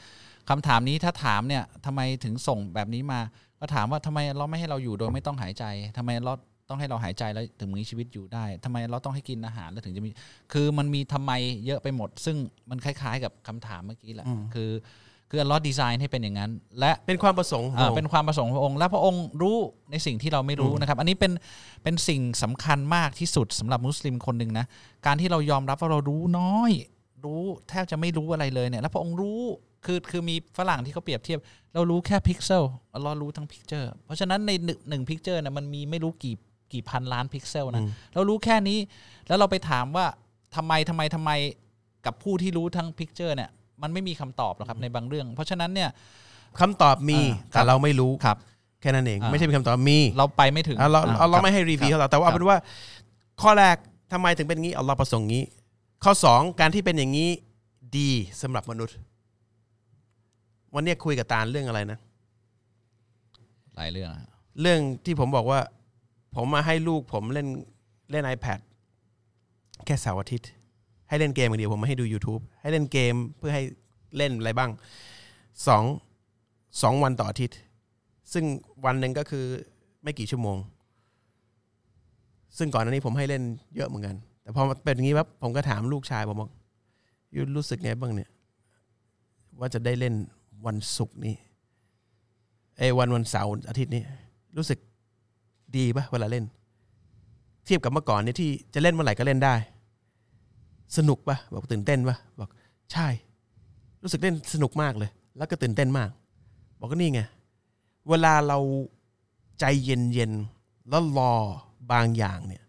คำถามนี้ถ้าถามเนี่ยทำไมถึงส่งแบบนี้มา ก็ถามว่าทำไมอัลลอฮ์ไม่ให้เราอยู่โดยไม่ต้องหายใจทำไมอัลลอฮ์ ต้องให้เราหายใจแล้วถึงมีชีวิตอยู่ได้ทำไมเราต้องให้กินอาหารแล้วถึงจะมี คือมันมีทำไมเยอะไปหมด ซึ่งมันคล้าย ๆ กับคำถามเมื่อกี้แหละคือคืออัลลอฮ์ดีไซน์ให้เป็นอย่างนั้น และเป็นความประสงค์ของอ่าพระองค์เป็นความประสงค์ของพระองค์ และพระองค์รู้ในสิ่งที่เราไม่รู้นะครับ อันนี้เป็นเป็นสิ่งสำคัญมากที่สุดสำหรับมุสลิมคนหนึ่งนะการที่เรายอมรับว่าเรารู้น้อย รู้แทบจะไม่รู้อะไรเลยเนี่ยแล้วพระองค์รู้คือคือมีฝรั่งที่เขาเปรียบเทียบ เรารู้แค่พิกเซลเรารู้ทั้ง picture เพราะฉะนั้นในหนึ่งหนึ่ง picture นะมันมีไม่รู้กี่ กี่พันล้านพิกเซลนะเรารู้แค่นี้ แล้วเราไปถามว่าทำไมทำไมทำไมกับผู้ที่รู้ทั้ง picture เนี่ย มันไม่มีคำตอบหรอกครับในบางเรื่อง เพราะฉะนั้นเนี่ยคำตอบมีอ่าครัแต่เราไม่รู้ครับ แค่นั้นเองอ่าไม่ใช่เป็นคำตอบมี เราไปไม่ถึงอะเราอ่เอาเราคบไม่ให้รีวิวคบเขาหรอกแต่ว่าเอาเป็นว่า ข้อแรกทำไมถึงเป็นงี้อัลลอฮ์ประสงค์งี้ ข้อสองการที่เป็นอย่างนี้ดีสำหรับมนุษย์ วันเนี้ยคุยกับตาลเรื่องอะไรนะหลายเรื่องอะเรื่องที่ผมบอกว่า ผมมาให้ลูกผมเล่นเล่น iPad แค่เสาร์อาทิตย์ ให้เล่นเกมอย่างเดียวผมไม่ให้ดู YouTube ให้เล่นเกมเพื่อให้เล่นอะไรบ้างสองสองวันต่ออาทิตย์ ซึ่งวันหนึ่งก็คือไม่กี่ชั่วโมง ซึ่งก่อนหน้านี้ผมให้เล่นเยอะเหมือนกัน แต่พอเป็นอย่างนี้ปั๊บผมก็ถามลูกชายผมบอกยูรู้สึกไงบ้างเนี่ย ว่าจะได้เล่นวันศุกร์นี้เอวันวันเสาร์อาทิตย์นี้ รู้สึก ดีปะเวลาเล่น เทียบกับเมื่อก่อนเนี่ยที่จะเล่นเมื่อไหร่ก็เล่นได้ สนุกปะบอกตื่นเต้นปะบอกใช่ รู้สึกเล่นสนุกมากเลย แล้วก็ตื่นเต้นมาก บอกก็นี่ไงเวลาเราใจเย็นๆแล้วรอบางอย่างเนี่ย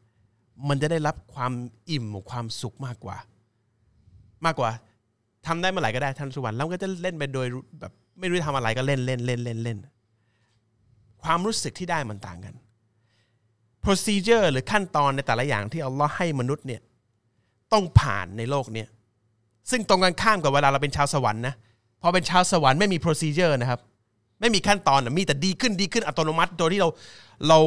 มันจะได้รับความอิ่มความสุขมากกว่า มากกว่าทำได้เมื่อไหร่ก็ได้ทันสุวรรณแล้วก็จะเล่นไปโดยแบบ ไม่รู้จะทำอะไรก็เล่นเล่นเล่นเล่นเล่นความรู้สึกที่ได้มันต่างกัน procedure หรือขั้นตอนในแต่ละอย่างที่อัลลอฮ์ให้มนุษย์เนี่ยต้องผ่านในโลกเนี้ยซึ่งตรงกันข้ามกับเวลาเราเป็นชาวสวรรค์นะพอเป็นชาวสวรรค์ไม่มี procedure นะครับ ไม่มีขั้นตอนนะมีแต่ดีขึ้นดีขึ้นอัตโนมัติ โดยที่เราเรา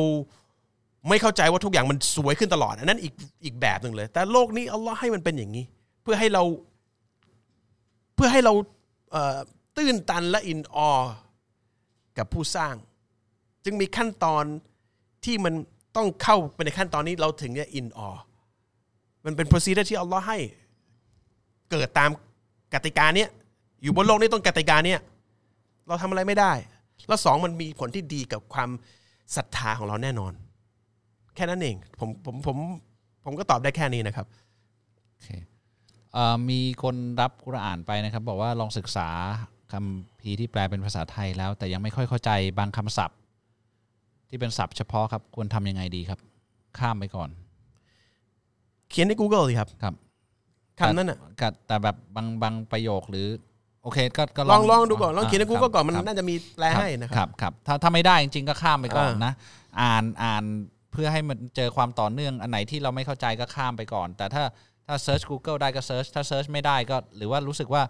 ไม่เข้าใจว่าทุกอย่างมันสวยขึ้นตลอด อันนั้นอีกอีกแบบหนึ่งเลย แต่โลกนี้อัลลอฮ์ให้มันเป็นอย่างนี้ เพื่อให้เรา เพื่อให้เราเตื้นตันและอินออ กับผู้สร้าง จึงมีขั้นตอนที่มัน ต้องเข้าไปในขั้นตอนนี้เราถึงจะอินออมันเป็น procedure ที่อัลลอฮ์ให้ เกิดตามกติกาเนี้ยอยู่บนโลกนี้ต้องกติกาเนี้ยเราทำอะไรไม่ได้ แล้วสองมันมีผลที่ดีกับความศรัทธาของเราแน่นอน แค่นั้นเองผมผมผมผมก็ตอบได้แค่นี้นะครับโอเคเอ่อมีคนรับกุรอานไปนะครับ บอกว่าลองศึกษาคำพีที่แปลเป็นภาษาไทยแล้ว แต่ยังไม่ค่อยเข้าใจบางคำศัพท์ ที่เป็นศัพท์เฉพาะครับ ควรทำยังไงดีครับ ข้ามไปก่อน เขียนใน Google สิครับครับคำนั้นอะแต่แต่แบบบางบางประโยคหรือ โอเค ก็ก็ลองลองดูก่อนลองเขียนในา Google ก่อนมันครับน่าจะมีแปลให้นะคครัรับบครับถ้าถ้าไม่ได้จริงๆก็ข้ามไปก่อนอ่านนะ อ่านอ่านเพื่อให้มันเจอความต่อเนื่องอันไหนที่เราไม่เข้าใจก็ข้ามไปก่อน แต่ถ้าถ้า search Google ได้ก็ search ถ้า search ไม่ได้ก็ หรือว่ารู้สึกว่า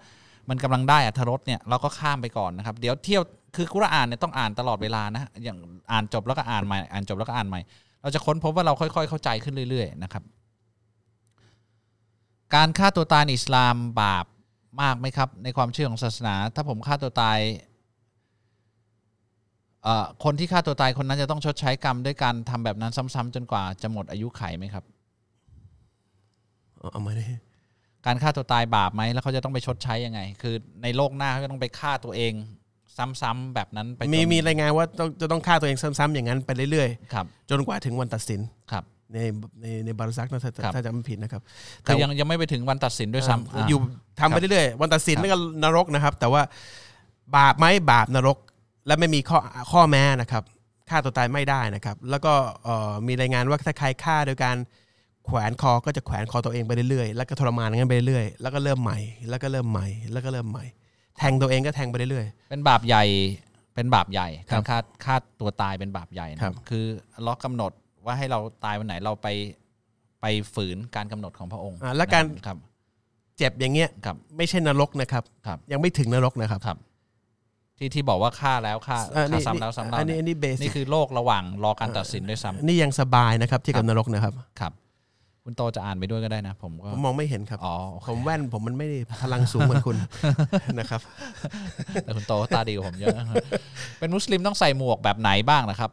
มันกำลังได้อัธรสเนี่ยเราก็ข้ามไปก่อนนะครับ เดี๋ยวเที่ยว คือกุรอานเนี่ยต้องอ่านตลอดเวลานะอย่างอ่านจบแล้วก็อ่านใหม่อ่านจบแล้วก็อ่านใหม่ เราจะค้นพบว่าเราค่อย ๆ เข้าใจขึ้นเรื่อย ๆ นะครับ การฆ่าตัวตายในอิสลามบาปมากไหมครับ ในความเชื่อของศาสนา ถ้าผมฆ่าตัวตายเอ่อคนที่ฆ่าตัวตายคนนั้นจะต้องชดใช้กรรมด้วยการทำแบบนั้นซ้ำๆจนกว่าจะหมดอายุไขไหมครับเอาเอามาดิการฆ่าตัวตายบาปไหมแล้วเขาจะต้องไปชดใช้ยังไง คือในโลกหน้าเขาจะต้องไปฆ่าตัวเอง ซ้ำๆแบบนั้นไปจนมีมีรายงานว่าต้องจะต้องฆ่าตัวเองซ้ำๆอย่างนั้นไปเรื่อยครับๆจนกว่าถึงวันตัดสินครับในในในบารุซักนะถ้าครับถ้าจำไม่ผิดนะครับคือยังยังไม่ไปถึงวันตัดสินด้วยซ้ำอ่าอ่าอยู่ทำไปเรื่อยๆวันตัดสินครับนั่นก็นรกนะครับ แต่ว่าบาปไหมบาปนรก และไม่มีข้อข้อแม้นะครับฆ่าตัวตายไม่ได้นะครับ แล้วก็เอ่อมีรายงานว่าถ้าใครฆ่าโดยการแขวนคอก็จะแขวนคอตัวเองไปเรื่อยๆแล้วก็ทรมานอย่างนั้นไปเรื่อยๆแล้วก็เริ่มใหม่แล้วก็เริ่มใหม่แล้วก็เริ่มใหม่ แทงตัวเองก็แทงไปเรื่อย เป็นบาปใหญ่เป็นบาปใหญ่ครัการบฆ่าฆ่าตัวตายเป็นบาปใหญ่นะครับ คือล็อกกำหนดว่าให้เราตายวันไหนเราไปไปฝืนการกำหนดของพระองค์อ่าและการ ครับๆเจ็บอย่างเงี้ยครับ ไม่ใช่นรกนะครับ ครับ ยังไม่ถึงนรกนะครับ ครับ ที่ที่บอกว่าฆ่าแล้วฆ่าอ่าฆ่าซ้ำแล้วซ้ำเล่าอันนี้เนี่ยอันนี้เบสินี่คือโลกระหว่างรอการตัดสินด้วยซ้ำนี่ยังสบายนะครับที่กับนรกนะครับ ครับ คุณโตจะอ่านไปด้วยก็ได้นะ ผมก็ผมมองไม่เห็นครับอ๋อโอเคผมแว่นผมมันไม่ได้พลังสูงเหมือนคุณนะครับ แต่คุณโตตาดีกว่าผมเยอะเป็นมุสลิมต้องใส่หมวกแบบไหนบ้างนะครับ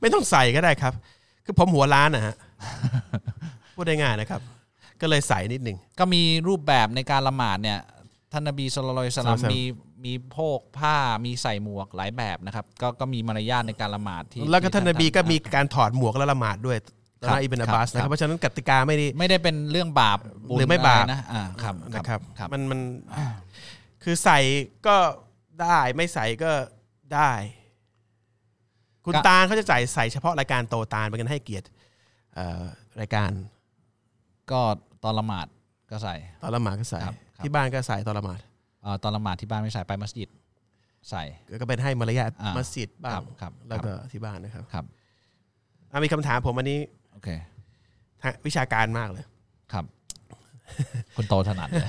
ไม่ต้องใส่ก็ได้ครับ คือผมหัวล้านนะฮะพูดได้ง่ายนะครับ ก็เลยใส่นิดหนึ่งก็มีรูปแบบในการละหมาดเนี่ยท่านนบีสุลต่านสลามศ็อลลัลลอฮุอะลัยฮิวะซัลลัมมีมีโพกผ้ามีใส่หมวกหลายแบบนะครับ ก็ก็มีมารยาทในการละหมาดที่แล้วก็ที่ท่านนบีก็มีอะการถอดหมวกและละหมาดด้วยตอ นนั้นอิบนอับบาสนะคครัรับบเพราะฉะนั้นกติกาไม่ได้ไม่ได้เป็นเรื่องบาปญหรือไม่บาปะนะอ่าครับนะครับครับมันมันคือใส่ก็ได้ไม่ใส่ก็ได้ คุณตาลเขาจะใส่ใส่เฉพาะรายการโตตาลเป็นกันให้เกียรติเอ่อรายการ ก็ตอนละหมาดก็ใส่ ตอนละหมาดก็ใส่ครับครับที่บ้านก็ใส่ตอนละหมาดเอ่อตอนละหมาดที่บ้านไม่ใส่ไปมัสยิดใส่ก็เป็นให้มารยาทอ่ามัมัสยิดบ้าครังบครับแล้วก็ที่บ้านนะครับครับอะมีคำถามผมอันนี้ โอเคทางวิชาการมากเลย ครับคุณโตถนัดเลย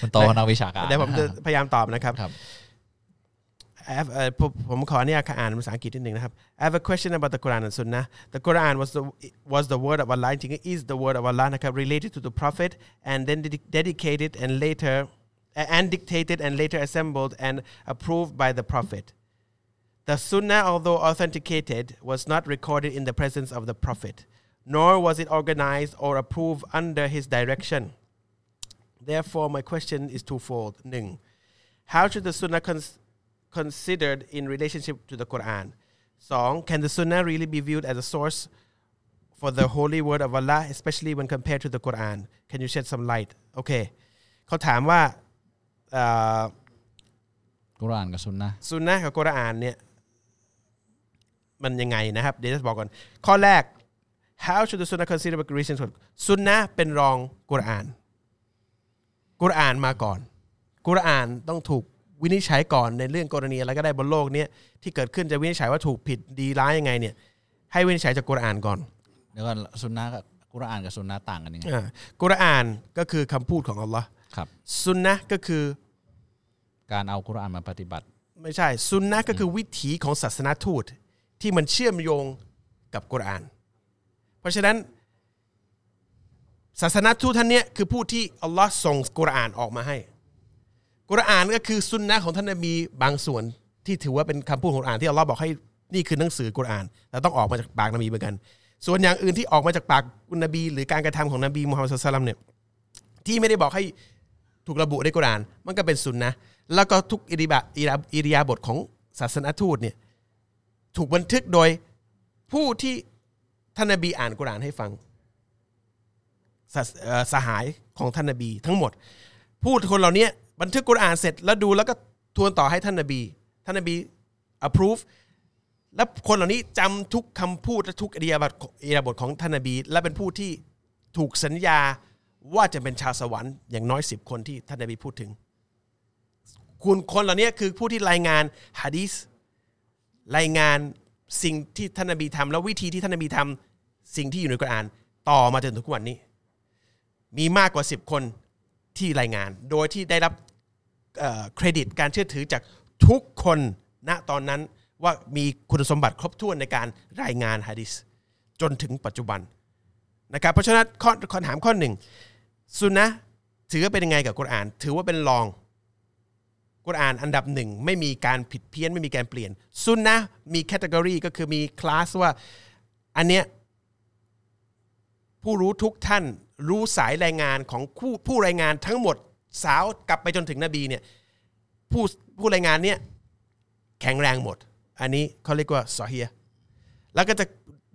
คุณโตนักวิชาการเดี๋ยวผมจะพยายามตอบนะครับครับ I have, เอ่อผมผมขอเนี่ยอ่านภาษาอังกฤษนิดหนึ่งนะครับ I have a question about the Quran and Sunnah the Quran was the was the word of Allah จริงๆ is the word of Allah นะครับ related to the Prophet and then dedi- dedicated and later and dictated and later assembled and approved by the Prophet The Sunnah, although authenticated, was not recorded in the presence of the Prophet, nor was it organized or approved under his direction. Therefore, my question is twofold. Ning, how should the Sunnah cons- considered in relationship to the Quran? Song, can the Sunnah really be viewed as a source for the holy word of Allah, especially when compared to the Quran? Can you shed some light? Okay. เขาถามว่าเอ่อ กุรอานกับซุนนะห์ ซุนนะห์กับกุรอานเนี่ย มันยังไงนะครับเดี๋ยวจะบอกก่อน ข้อแรก how should the sunnah consider the reason for ซุนนะห์เป็นรองกุรอาน กุรอานมาก่อน กุรอานต้องถูกวินิจฉัยก่อนในเรื่องกรณีอะไรก็ได้บนโลกเนี้ยที่เกิดขึ้นจะวินิจฉัยว่าถูกผิดดีร้ายยังไงเนี่ยให้วินิจฉัยจากกุรอานก่อนเดี๋ยวก่อนซุนนะห์กับกุรอานกับซุนนะห์ต่างกันยังไงอ่ากุรอานก็คือคำพูดของอัลลอฮ์ครับซุนนะห์ก็คือการเอากุรอานมาปฏิบัติ ไม่ใช่ซุนนะห์ก็คือวิถีของศาสนาทูต ที่มันเชื่อมโยงกับกุรอาน เพราะฉะนั้น ศาสนาทูตท่านเนี้ยคือผู้ที่อัลลอฮ์ส่งกุรอานออกมาให้ กุรอานก็คือซุนนะของท่านนบีบางส่วนที่ถือว่าเป็นคำพูดของกุรอานที่อัลลอฮ์บอกให้นี่คือหนังสือกุรอานแต่ต้องออกมาจากปากนบีเหมือนกัน ส่วนอย่างอื่นที่ออกมาจากปากอุนนบี หรือการกระทำของนบีมุฮัมมัดสุลตัลมเนี่ยที่ไม่ได้บอกให้ถูกระบุในกุรอาน มันก็เป็นสุนนะแล้วก็ทุกอิริบะอิราอิริยาบทของศาสนาทูตเนี่ย ถูกบันทึกโดยผู้ที่ท่านนบีอ่านกุรานให้ฟังสหเอ่อสหายของท่านนบี ทั้งหมด พูดคนเหล่านี้บันทึกกุรานเสร็จแล้วดูแล้วก็ทวนต่อให้ท่านนบี ท่านนบี approve และคนเหล่านี้จำทุกคำพูดและทุกอิริยาบถอิริยาบทของท่านนบี และเป็นผู้ที่ถูกสัญญาว่าจะเป็นชาวสวรรค์อย่างน้อยสิบคนที่ท่านนบีพูดถึงคุณคนเหล่านี้คือผู้ที่รายงานฮะดีส รายงานสิ่งที่ท่านนบีทำแล้ววิธีที่ท่านนบีทำสิ่งที่อยู่ในกุรอาน ต่อมาจนถึงทุกวันนี้ มีมากกว่าสิบคนที่รายงาน โดยที่ได้รับเครดิตการเชื่อถือจากทุกคนณตอนนั้นว่ามีคุณสมบัติครบถ้วนในการรายงานฮะดิษจนถึงปัจจุบันนะครับเพราะฉะนั้นข้อคำถามข้อหนึ่งซุนนะถือว่าเป็นยังไงกับกุรอาน ถือว่าเป็นรอง กุรอานอันดับหนึ่งไม่มีการผิดเพี้ยนไม่มีการเปลี่ยนซุนนะมีแคตตากรีก็คือมีคลาสว่าอันเนี้ยผู้รู้ทุกท่านรู้สายรายงานของผู้ผู้รายงานทั้งหมดสาวกลับไปจนถึงนบีเนี่ยผู้ผู้รายงานเนี่ยแข็งแรงหมด อันนี้เขาเรียกว่าซอเฮียแล้วก็จะ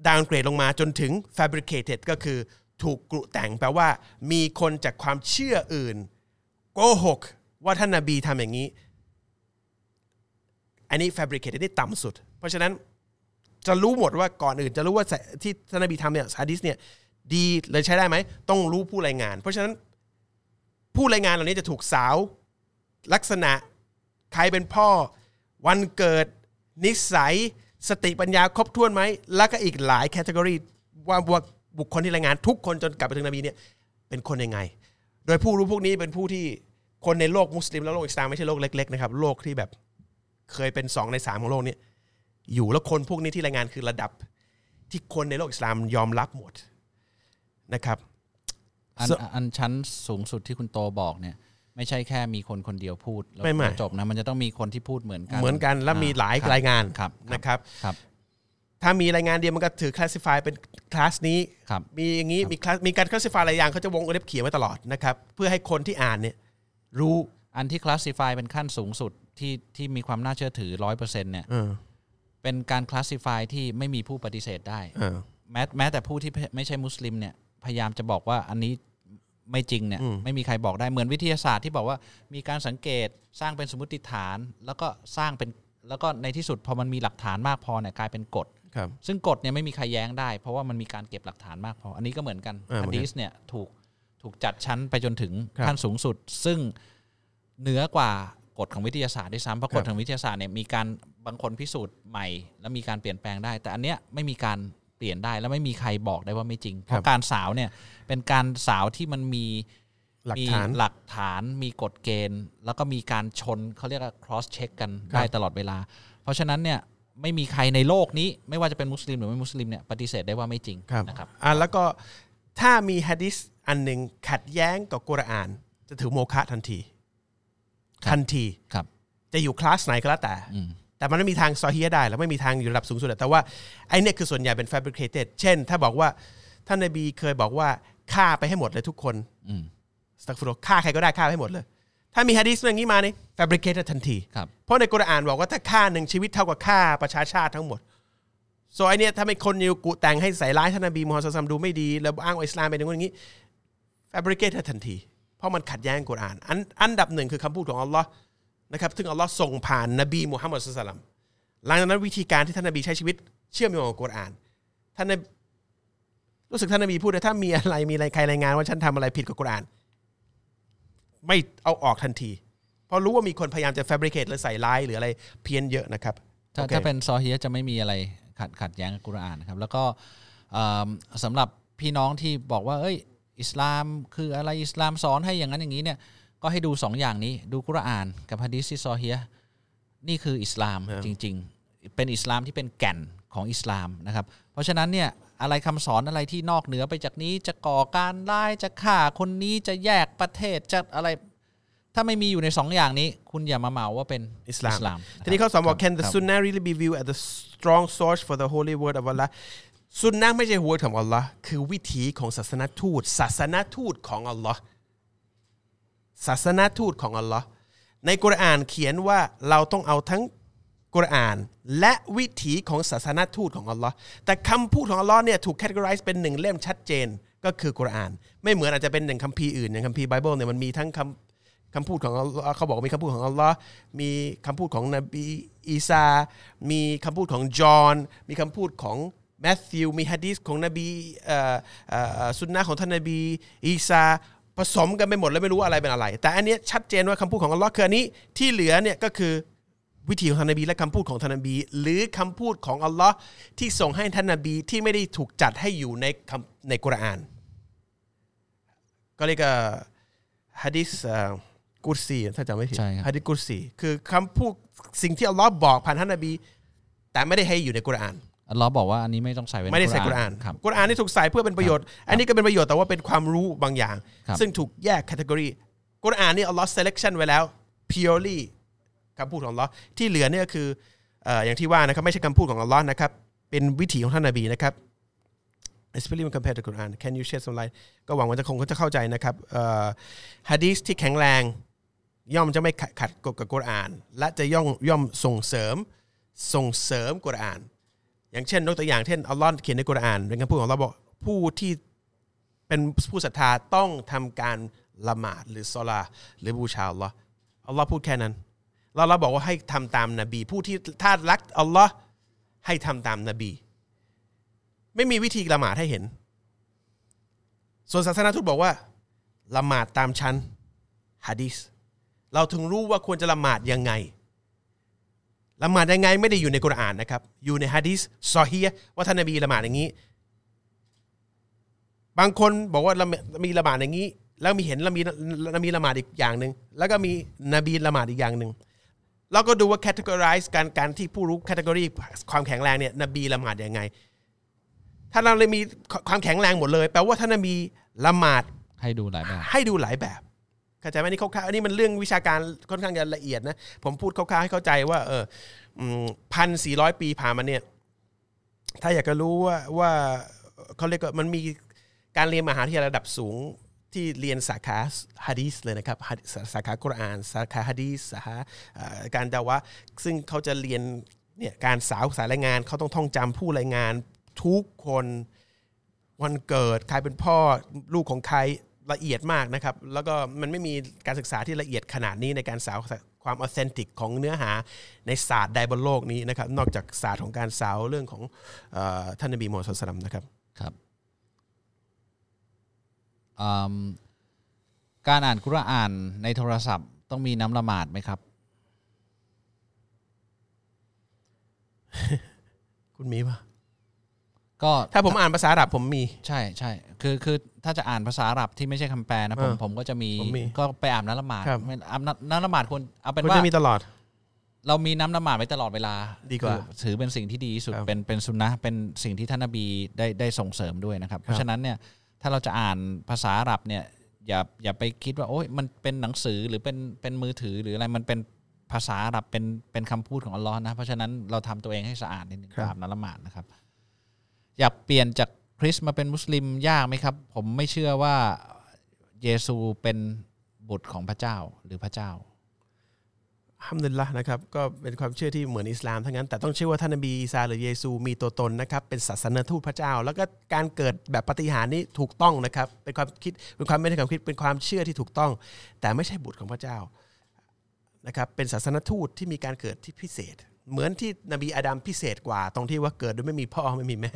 ดาวน์เกรดลงมาจนถึง fabricated ก็คือถูกกรุแต่งแปลว่า มีคนจากความเชื่ออื่นโกหก ว่าท่านนบีทำอย่างนี้ อันนี้ fabricated นี่ต่ำสุด เพราะฉะนั้นจะรู้หมดว่าก่อนอื่น จะรู้ว่าที่ท่านนบีทำเนี่ยฮะดิษเนี่ยดีเลยใช้ได้ไหมต้องรู้ผู้รายงาน เพราะฉะนั้นผู้รายงานเหล่านี้จะถูกสาว ลักษณะใครเป็นพ่อ วันเกิด นิสัย สติปัญญาครบถ้วนไหม แล้วก็อีกหลายแคตตากรีว่าว่าบุคคลที่รายงานทุกคนจนกลับไปถึงนบีเนี่ยเป็นคนยังไง โดยผู้รู้พวกนี้เป็นผู้ที่ คนในโลกมุสลิมและโลกอิสลามไม่ใช่โลกเล็กๆนะครับโลกที่แบบเคยเป็นสองในสามของโลกนี้อยู่แล้วคนพวกนี้ที่รายงานคือระดับที่คนในโลกอิสลามยอมรับหมดนะครับอัน So- อันชั้นสูงสุดที่คุณโตบอกเนี่ย ไม่ใช่แค่มีคนคนเดียวพูดแล้วไม่ไม่จบนะมันจะต้องมีคนที่พูดเหมือนกัน เหมือนกันและมีหลายครับรายงานครับนะครับครับ ถ้ามีรายงานเดียวมันก็ถือ classify เป็นคลาสนี้ครับมีอย่างนี้มี class มีการ classify หลายอย่างเขาจะวงเล็บเขียนไว้ตลอดนะครับ เพื่อให้คนที่อ่านเนี่ย รู้อันที่คลาสสิฟายเป็นขั้นสูงสุดที่ที่มีความน่าเชื่อถือร้อยเปอร์เซ็นต์เนี่ยเออเป็นการคลาสสิฟายที่ไม่มีผู้ปฏิเสธได้เออแม้แม้แต่ผู้ที่ไม่ใช่มุสลิมเนี่ยพยายามจะบอกว่าอันนี้ไม่จริงเนี่ยอืมไม่มีใครบอกได้เหมือนวิทยาศาสตร์ที่บอกว่ามีการสังเกตสร้างเป็นสมมติฐาน แล้วก็สร้างเป็นแล้วก็ในที่สุดพอมันมีหลักฐานมากพอเนี่ยกลายเป็นกฎครับซึ่งกฎเนี่ยไม่มีใครแย้งได้ เพราะว่ามันมีการเก็บหลักฐานมากพอ อันนี้ก็เหมือนกันอ่าเหมืฮะอนกันดีสเนี่ยถูก ถูกจัดชั้นไปจนถึงครับขั้นสูงสุด ซึ่งเหนือกว่ากฎของวิทยาศาสตร์ด้วยซ้ำเพราะครักบฎของวิทยาศาสตร์เนี่ยมีการบางคนพิสูจน์ใหม่ แล้วมีการเปลี่ยนแปลงได้ แต่อันเนี้ยไม่มีการเปลี่ยนได้แล้วไม่มีใครบอกได้ว่าไม่จริง เพราะการสาวเนี่ยเป็นการสาวที่มันมีหลักมีฐานหลักฐานมีกฎเกณฑ์ แล้วก็มีการชนเขาเรียกว่า cross check กันครับได้ตลอดเวลา เพราะฉะนั้นเนี่ยไม่มีใครในโลกนี้ ไม่ว่าจะเป็นมุสลิมหรือไม่มุสลิมเนี่ยปฏิเสธได้ว่าไม่จริงครับนะครับอะแล้วก็ ถ้ามีฮะดิษอันหนึ่งขัดแย้งกับกุรอาน จะถือโมฆะทันทีครับทันทีครับ จะอยู่คลาสไหนก็แล้วแต่อืมแต่มันไม่มีทางซอฮียะได้ แล้วไม่มีทางอยู่ระดับสูงสุดแต่ว่าไอ้เนี่ยคือส่วนใหญ่เป็น fabricated เช่น ถ้าบอกว่าท่านนบีเคยบอกว่าฆ่าไปให้หมดเลยทุกคนอืมสตักฟุรฆ่าใครก็ได้ฆ่าไปให้หมดเลย ถ้ามีฮะดิษอย่างนี้มาเนี่ย fabricated ทันทีครับเพราะในกุรอานบอกว่าถ้าฆ่าหนึ่งชีวิตเท่ากับฆ่าประชาชาติทั้งหมด so ไอเนี่ยถ้าไม่คนอยู่กุแต่งให้ใส่ร้ายท่านนบีมูฮัมมัดศ็อลลัลลอฮุอะลัยฮิวะซัลลัมดูไม่ดี แล้วอ้างว่าอิสลามเป็นอย่างนู้นอย่างนี้ fabricated ทันที เพราะมันขัดแย้งกุรอาน อันอันดับหนึ่งคือคำพูดของอัลลอฮ์นะครับซึ่งอัลลอฮ์ส่งผ่านนบีมูฮัมมัดศ็อลลัลลอฮุอะลัยฮิวะซัลลัมหลังจากนั้นวิธีการที่ท่านนบีใช้ชีวิต เชื่อมโยงกับกุรอานท่านนบีรู้สึกท่านนบีพูดว่าถ้ามีอะไรมีอะไรใครรายงานว่าฉันทำอะไรผิดกับกุรอาน ไม่เอาออกทันที เพราะรู้ว่ามีคนพยายามจะ fabricate หรือใส่ร้ายหรืออะไรเพี้ยนเยอะนะครับถ้าโอเคถ้าเป็นซอฮียะจะไม่มีอะไร ขัดขัดแย้งกับกุรอานนะครับแล้วก็เอิ่มสำหรับพี่น้องที่บอกว่า เอ้ย อิสลามคืออะไรอิสลามสอนให้อย่างนั้นอย่างนี้เนี่ยก็ให้ดูสองอย่างนี้ดูกุรอานกับฮะดีษที่ซอฮียะห์นี่คืออิสลามครับจริง ๆ เป็นอิสลามที่เป็นแก่นของอิสลามนะครับ เพราะฉะนั้นเนี่ยอะไรคำสอนอะไรที่นอกเหนือไปจากนี้จะก่อการร้ายจะฆ่าคนนี้จะแยกประเทศจะอะไร ถ้าไม่มีอยู่ในสองอย่างนี้ คุณอย่ามาเหมาว่าเป็นอิสลามนะครับทีนี้เขาสอนบอกค can รับ the sunnah really be viewed as the strong source for the holy word of Allah สุนนะไม่ใช่ word ของอัลลอฮ์คือวิถีของศาสนทูต ศาสนทูตของอัลลอฮ์ศาสนทูตของอัลลอฮ์ในกุรอานเขียนว่าเราต้องเอาทั้งกุรอาน และวิถีของศาสนทูตของอัลลอฮ์แต่คำพูดของอัลลอฮ์เนี่ยถูก categorize เป็นหนึ่งเล่มชัดเจนก็คือกุรอาน ไม่เหมือนอาจจะเป็นหนึ่งคัมภีร์อื่นอย่างคัมภีร์ไบเบิลเนี่ยมันมีทั้งคำ คำพูดของอัลลอฮ์เขาบอกมีคำพูดของอัลลอฮ์มีคำพูดของนบีอีสามีคำพูดของจอห์นมีคำพูดของแมทธิวมีฮะดีษของนบีอ่อเอ่อเอ่อสุนนะของท่านนบีอีสาผสมกันไปหมดแล้วไม่รู้อะไรเป็นอะไร แต่อันเนี้ยชัดเจนว่าคำพูดของอัลลอฮ์คืออันนี้ที่เหลือเนี่ยก็คือวิธีของท่านนบีและคำพูดของท่านนบี หรือคำพูดของอัลลอฮ์ที่ส่งให้ท่านนบีที่ไม่ได้ถูกจัดให้อยู่ในคำในกุรอาน ก็เรียกฮะดิษ กุรซีถ้าจำไม่ผิดใช่ครับ ฮะดิษกุรซีคือคำพูดสิ่งที่อัลลอฮ์บอกผ่านท่านนบี แต่ไม่ได้ให้อยู่ในกุรอาน อัลลอฮ์บอกว่าอันนี้ไม่ต้องใส่ไว้ในไม่ได้ใส่กุรอานครับ กุรอานนี่ถูกใส่เพื่อเป็นประโยชน์ อันนี้ก็เป็นประโยชน์แต่ว่าเป็นความรู้บางอย่าง ครับซึ่งถูกแยกแคตตากรีกุรอานนี่อัลลอฮ์ selection ไว้แล้ว purely คำพูดของอัลลอฮ์ที่เหลือเนี่ยคือเอ่ออย่างที่ว่านะครับไม่ใช่คำพูดของอัลลอฮ์นะครับ เป็นวิถีของท่านนบีนะครับ especially when compared to Quran can you shed some light ก็หวังว่าจะคงจะเข้าใจนะครับเอ่อฮะดีษที่แข็งแรง ย่อมจะไม่ขัดขัดกับกุรอาน และจะย่อมย่อมส่งเสริมส่งเสริมกุรอาน อย่างเช่นยกตัวอย่างเช่นอัลลอฮ์เขียนในกุรอานเป็นคำพูดของเราบอกผู้ที่เป็นผู้ศรัทธาต้องทำการละหมาดหรือซอลาหรือบูชาอัลลอฮ์อัลลอฮ์พูดแค่นั้นแล้วเราบอกว่าให้ทำตามนบี ผู้ที่ถ้ารักอัลลอฮ์ให้ทำตามนบี ไม่มีวิธีละหมาดให้เห็น ส่วนศาสนาทูตบอกว่าละหมาดตามชั้นฮะดีษ เราถึงรู้ว่าควรจะละหมาดยังไงละหมาดยังไงไม่ได้อยู่ในกุรอานนะครับ อยู่ในฮะดีษซอฮีฮ์ว่าท่านนบีละหมาดอย่างนี้ บางคนบอกว่าละมีละหมาดอย่างนี้ แล้วมีเห็นละมีละมีละหมาดอีกอย่างหนึ่งแล้วก็มีนบีละหมาดอีกอย่างหนึ่งเราก็ดูว่า categorize การการที่ผู้รู้ category ความแข็งแรงเนี่ยนบีละหมาดยังไง ถ้าเราเลยมีความแข็งแรงหมดเลย แปลว่าท่านนบีละหมาดให้ดูหลายแบบ ให้ดูหลายแบบ เข้าใจไหมนี่คร่าวๆอันนี้มันเรื่องวิชาการค่อนข้างจะละเอียดนะ ผมพูดคร่าวๆให้เข้าใจว่า เออพันสี่ร้อยปีผ่านมาเนี่ย ถ้าอยากจะรู้ว่าว่าเขาเรียกว่ามันมีการเรียนมหาวิทยาลัยระดับสูงที่เรียนสาขาฮะดีสเลยนะครับสาขากุรอาน สาขาฮะดีสสาขาการดาวะซึ่งเขาจะเรียนเนี่ยการสาวสายรายงานเขาต้องท่องจำผู้รายงานทุกคนวันเกิด ใครเป็นพ่อลูกของใคร ละเอียดมากนะครับ แล้วก็มันไม่มีการศึกษาที่ละเอียดขนาดนี้ในการสาวความออเทนติกของเนื้อหาในศาสตร์ใดบนโลกนี้นะครับ นอกจากศาสตร์ของการสาวเรื่องของเออท่านนบีมูฮัมมัดสุลตัลลัมนะครับครับอืมการอ่านกุรอานในโทรศัพท์ ต้องมีน้ำละหมาดไหมครับ คุณมีปะก็ถ้าผมอ่านภาษาอาหรับผมมี ใช่ใช่ คือคือถ้าจะอ่านภาษาอาหรับที่ไม่ใช่คำแปลนะผมเออผมก็จะมีผมมีก็ไปอาบน้ำละหมาดครับ ไม่อาบน้ำน้ำละหมาดควรเอาเป็นมันว่า จะมีตลอด เรามีน้ำละหมาดไว้ตลอดเวลาดีกว่าคือถือเป็นสิ่งที่ดีที่สุดครับเป็นเป็นสุนนะห์เป็นสิ่งที่ท่านนบีได้ได้ส่งเสริมด้วยนะครับ เพราะฉะนั้นเนี่ยถ้าเราจะอ่านภาษาอาหรับเนี่ยอย่าอย่าไปคิดว่าโอ้ยมันเป็นหนังสือหรือเป็นเป็นมือถือหรืออะไรมันเป็นภาษาอาหรับเป็นเป็นคำพูดของอัลลอฮ์นะเพราะฉะนั้นเราทำตัวเองให้สะอาดนิดนึงครับอาบน้ำละหมาดนะครับ อยากเปลี่ยนจาก คริสต์มาเป็นมุสลิมยากไหมครับ ผมไม่เชื่อว่าเยซูเป็นบุตรของพระเจ้าหรือพระเจ้าฮัมดุลละนะครับก็เป็นความเชื่อที่เหมือนอิสลามทั้งนั้น แต่ต้องเชื่อว่าท่านนบีอีสาหรือเยซูมีตัวตนนะครับเป็นศาสนทูตพระเจ้า แล้วก็การเกิดแบบปฏิหารนี้ถูกต้องนะครับเป็นความคิดเป็นความไม่ใช่ความคิดเป็นความเชื่อที่ถูกต้อง แต่ไม่ใช่บุตรของพระเจ้านะครับเป็นศาสนทูตที่มีการเกิดที่พิเศษ เหมือนที่นบีอาดัมพิเศษกว่า ตรงที่ว่าเกิดโดยไม่มีพ่อไม่มีแม่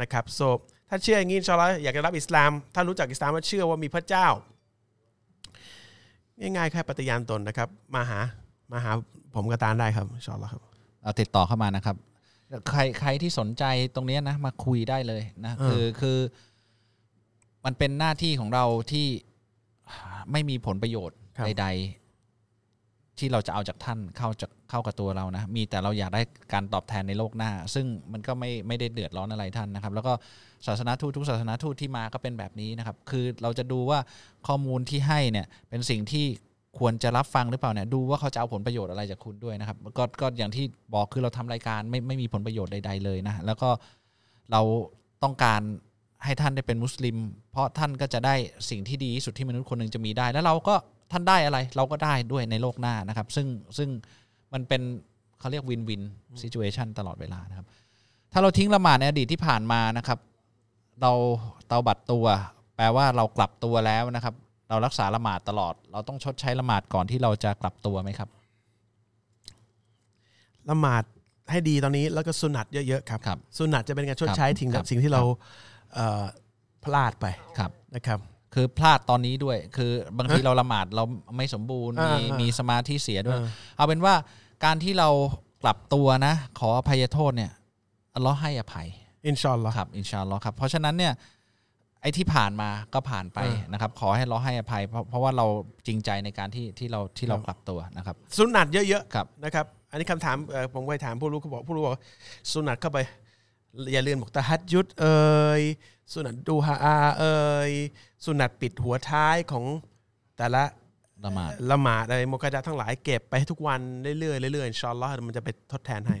นะครับโซถ้าเชื่ออย่างนี้อินชาอัลลอฮ์อยากจะรับอิสลาม ถ้ารู้จักอิสลามว่าเชื่อว่ามีพระเจ้า ง่ายๆแค่ปฏิญาณตนนะครับ มาหามาหาผมกับตาลได้ครับอินชาอัลลอฮ์ครับเอาติดต่อเข้ามานะครับ ใครใครที่สนใจตรงเนี้ยนะ มาคุยได้เลยนะเออคือคือมันเป็นหน้าที่ของเราที่ไม่มีผลประโยชน์ใด ๆ ที่เราจะเอาจากท่านเข้าจากเข้ากับตัวเรานะ มีแต่เราอยากได้การตอบแทนในโลกหน้า ซึ่งมันก็ไม่ไม่ได้เดือดร้อนอะไรท่านนะครับ แล้วก็ศาสนาทูตทุกศาสนาทูตที่มาก็เป็นแบบนี้นะครับ คือเราจะดูว่าข้อมูลที่ให้เนี่ยเป็นสิ่งที่ควรจะรับฟังหรือเปล่าเนี่ยดูว่าเขาจะเอาผลประโยชน์อะไรจากคุณด้วยนะครับก็ก็อย่างที่บอกคือเราทำรายการไม่ไม่มีผลประโยชน์ใด ๆเลยนะแล้วก็เราต้องการให้ท่านได้เป็นมุสลิม เพราะท่านก็จะได้สิ่งที่ดีที่สุดที่มนุษย์คนหนึ่งจะมีได้ แล้วเราก็ ท่านได้อะไรเราก็ได้ด้วยในโลกหน้านะครับ ซึ่งซึ่งมันเป็นเขาเรียก win-win situation ตลอดเวลานะครับ ถ้าเราทิ้งละหมาดในอดีตที่ผ่านมานะครับ เราเตาบัตตัว แปลว่าเรากลับตัวแล้วนะครับ เรารักษาละหมาดตลอด เราต้องชดใช้ละหมาดก่อนที่เราจะกลับตัวไหมครับละหมาดให้ดีตอนนี้แล้วก็สุนัตเยอะๆครับครับสุนัตจะเป็นการชดใช้ครับทิ้งครักับบสิ่งที่เราเอ่อพลาดไปครับนะครับ คือพลาดตอนนี้ด้วย คือบางทีเราละหมาดเราไม่สมบูรณ์มีอ่าอ่ามีมีสมาธิเสียด้วยเออเอาเป็นว่าการที่เรากลับตัวนะ ขออภัยโทษเนี่ยอัลเลอฮ์ให้อภัย อินชาอัลลอฮ์ครับอินชาอัลลอฮ์ครับเพราะฉะนั้นเนี่ยไอ้ที่ผ่านมาก็ผ่านไปเออนะครับ ขอให้เราให้อภัย เพราะเพราะว่าเราจริงใจในการที่ที่เราที่เราครับกลับตัวนะครับ สุนัตเยอะครับๆนะครับ อันนี้คำถามเอ่อผมไปถามผู้รู้เขาบอกผู้รู้บอกว่าสุนัตเข้าไป อย่าลืมบอกตะฮัดยุดเอ่ยสุนัตดูฮาอาเอ่ยสุนัตปิดหัวท้ายของแต่ละละหมาดละหมาดอะไรโมกะดะทั้งหลายเก็บไปให้ทุกวันเรื่อยๆเรื่อยๆอินชาอัลลอฮ์มันจะไปทดแทนให้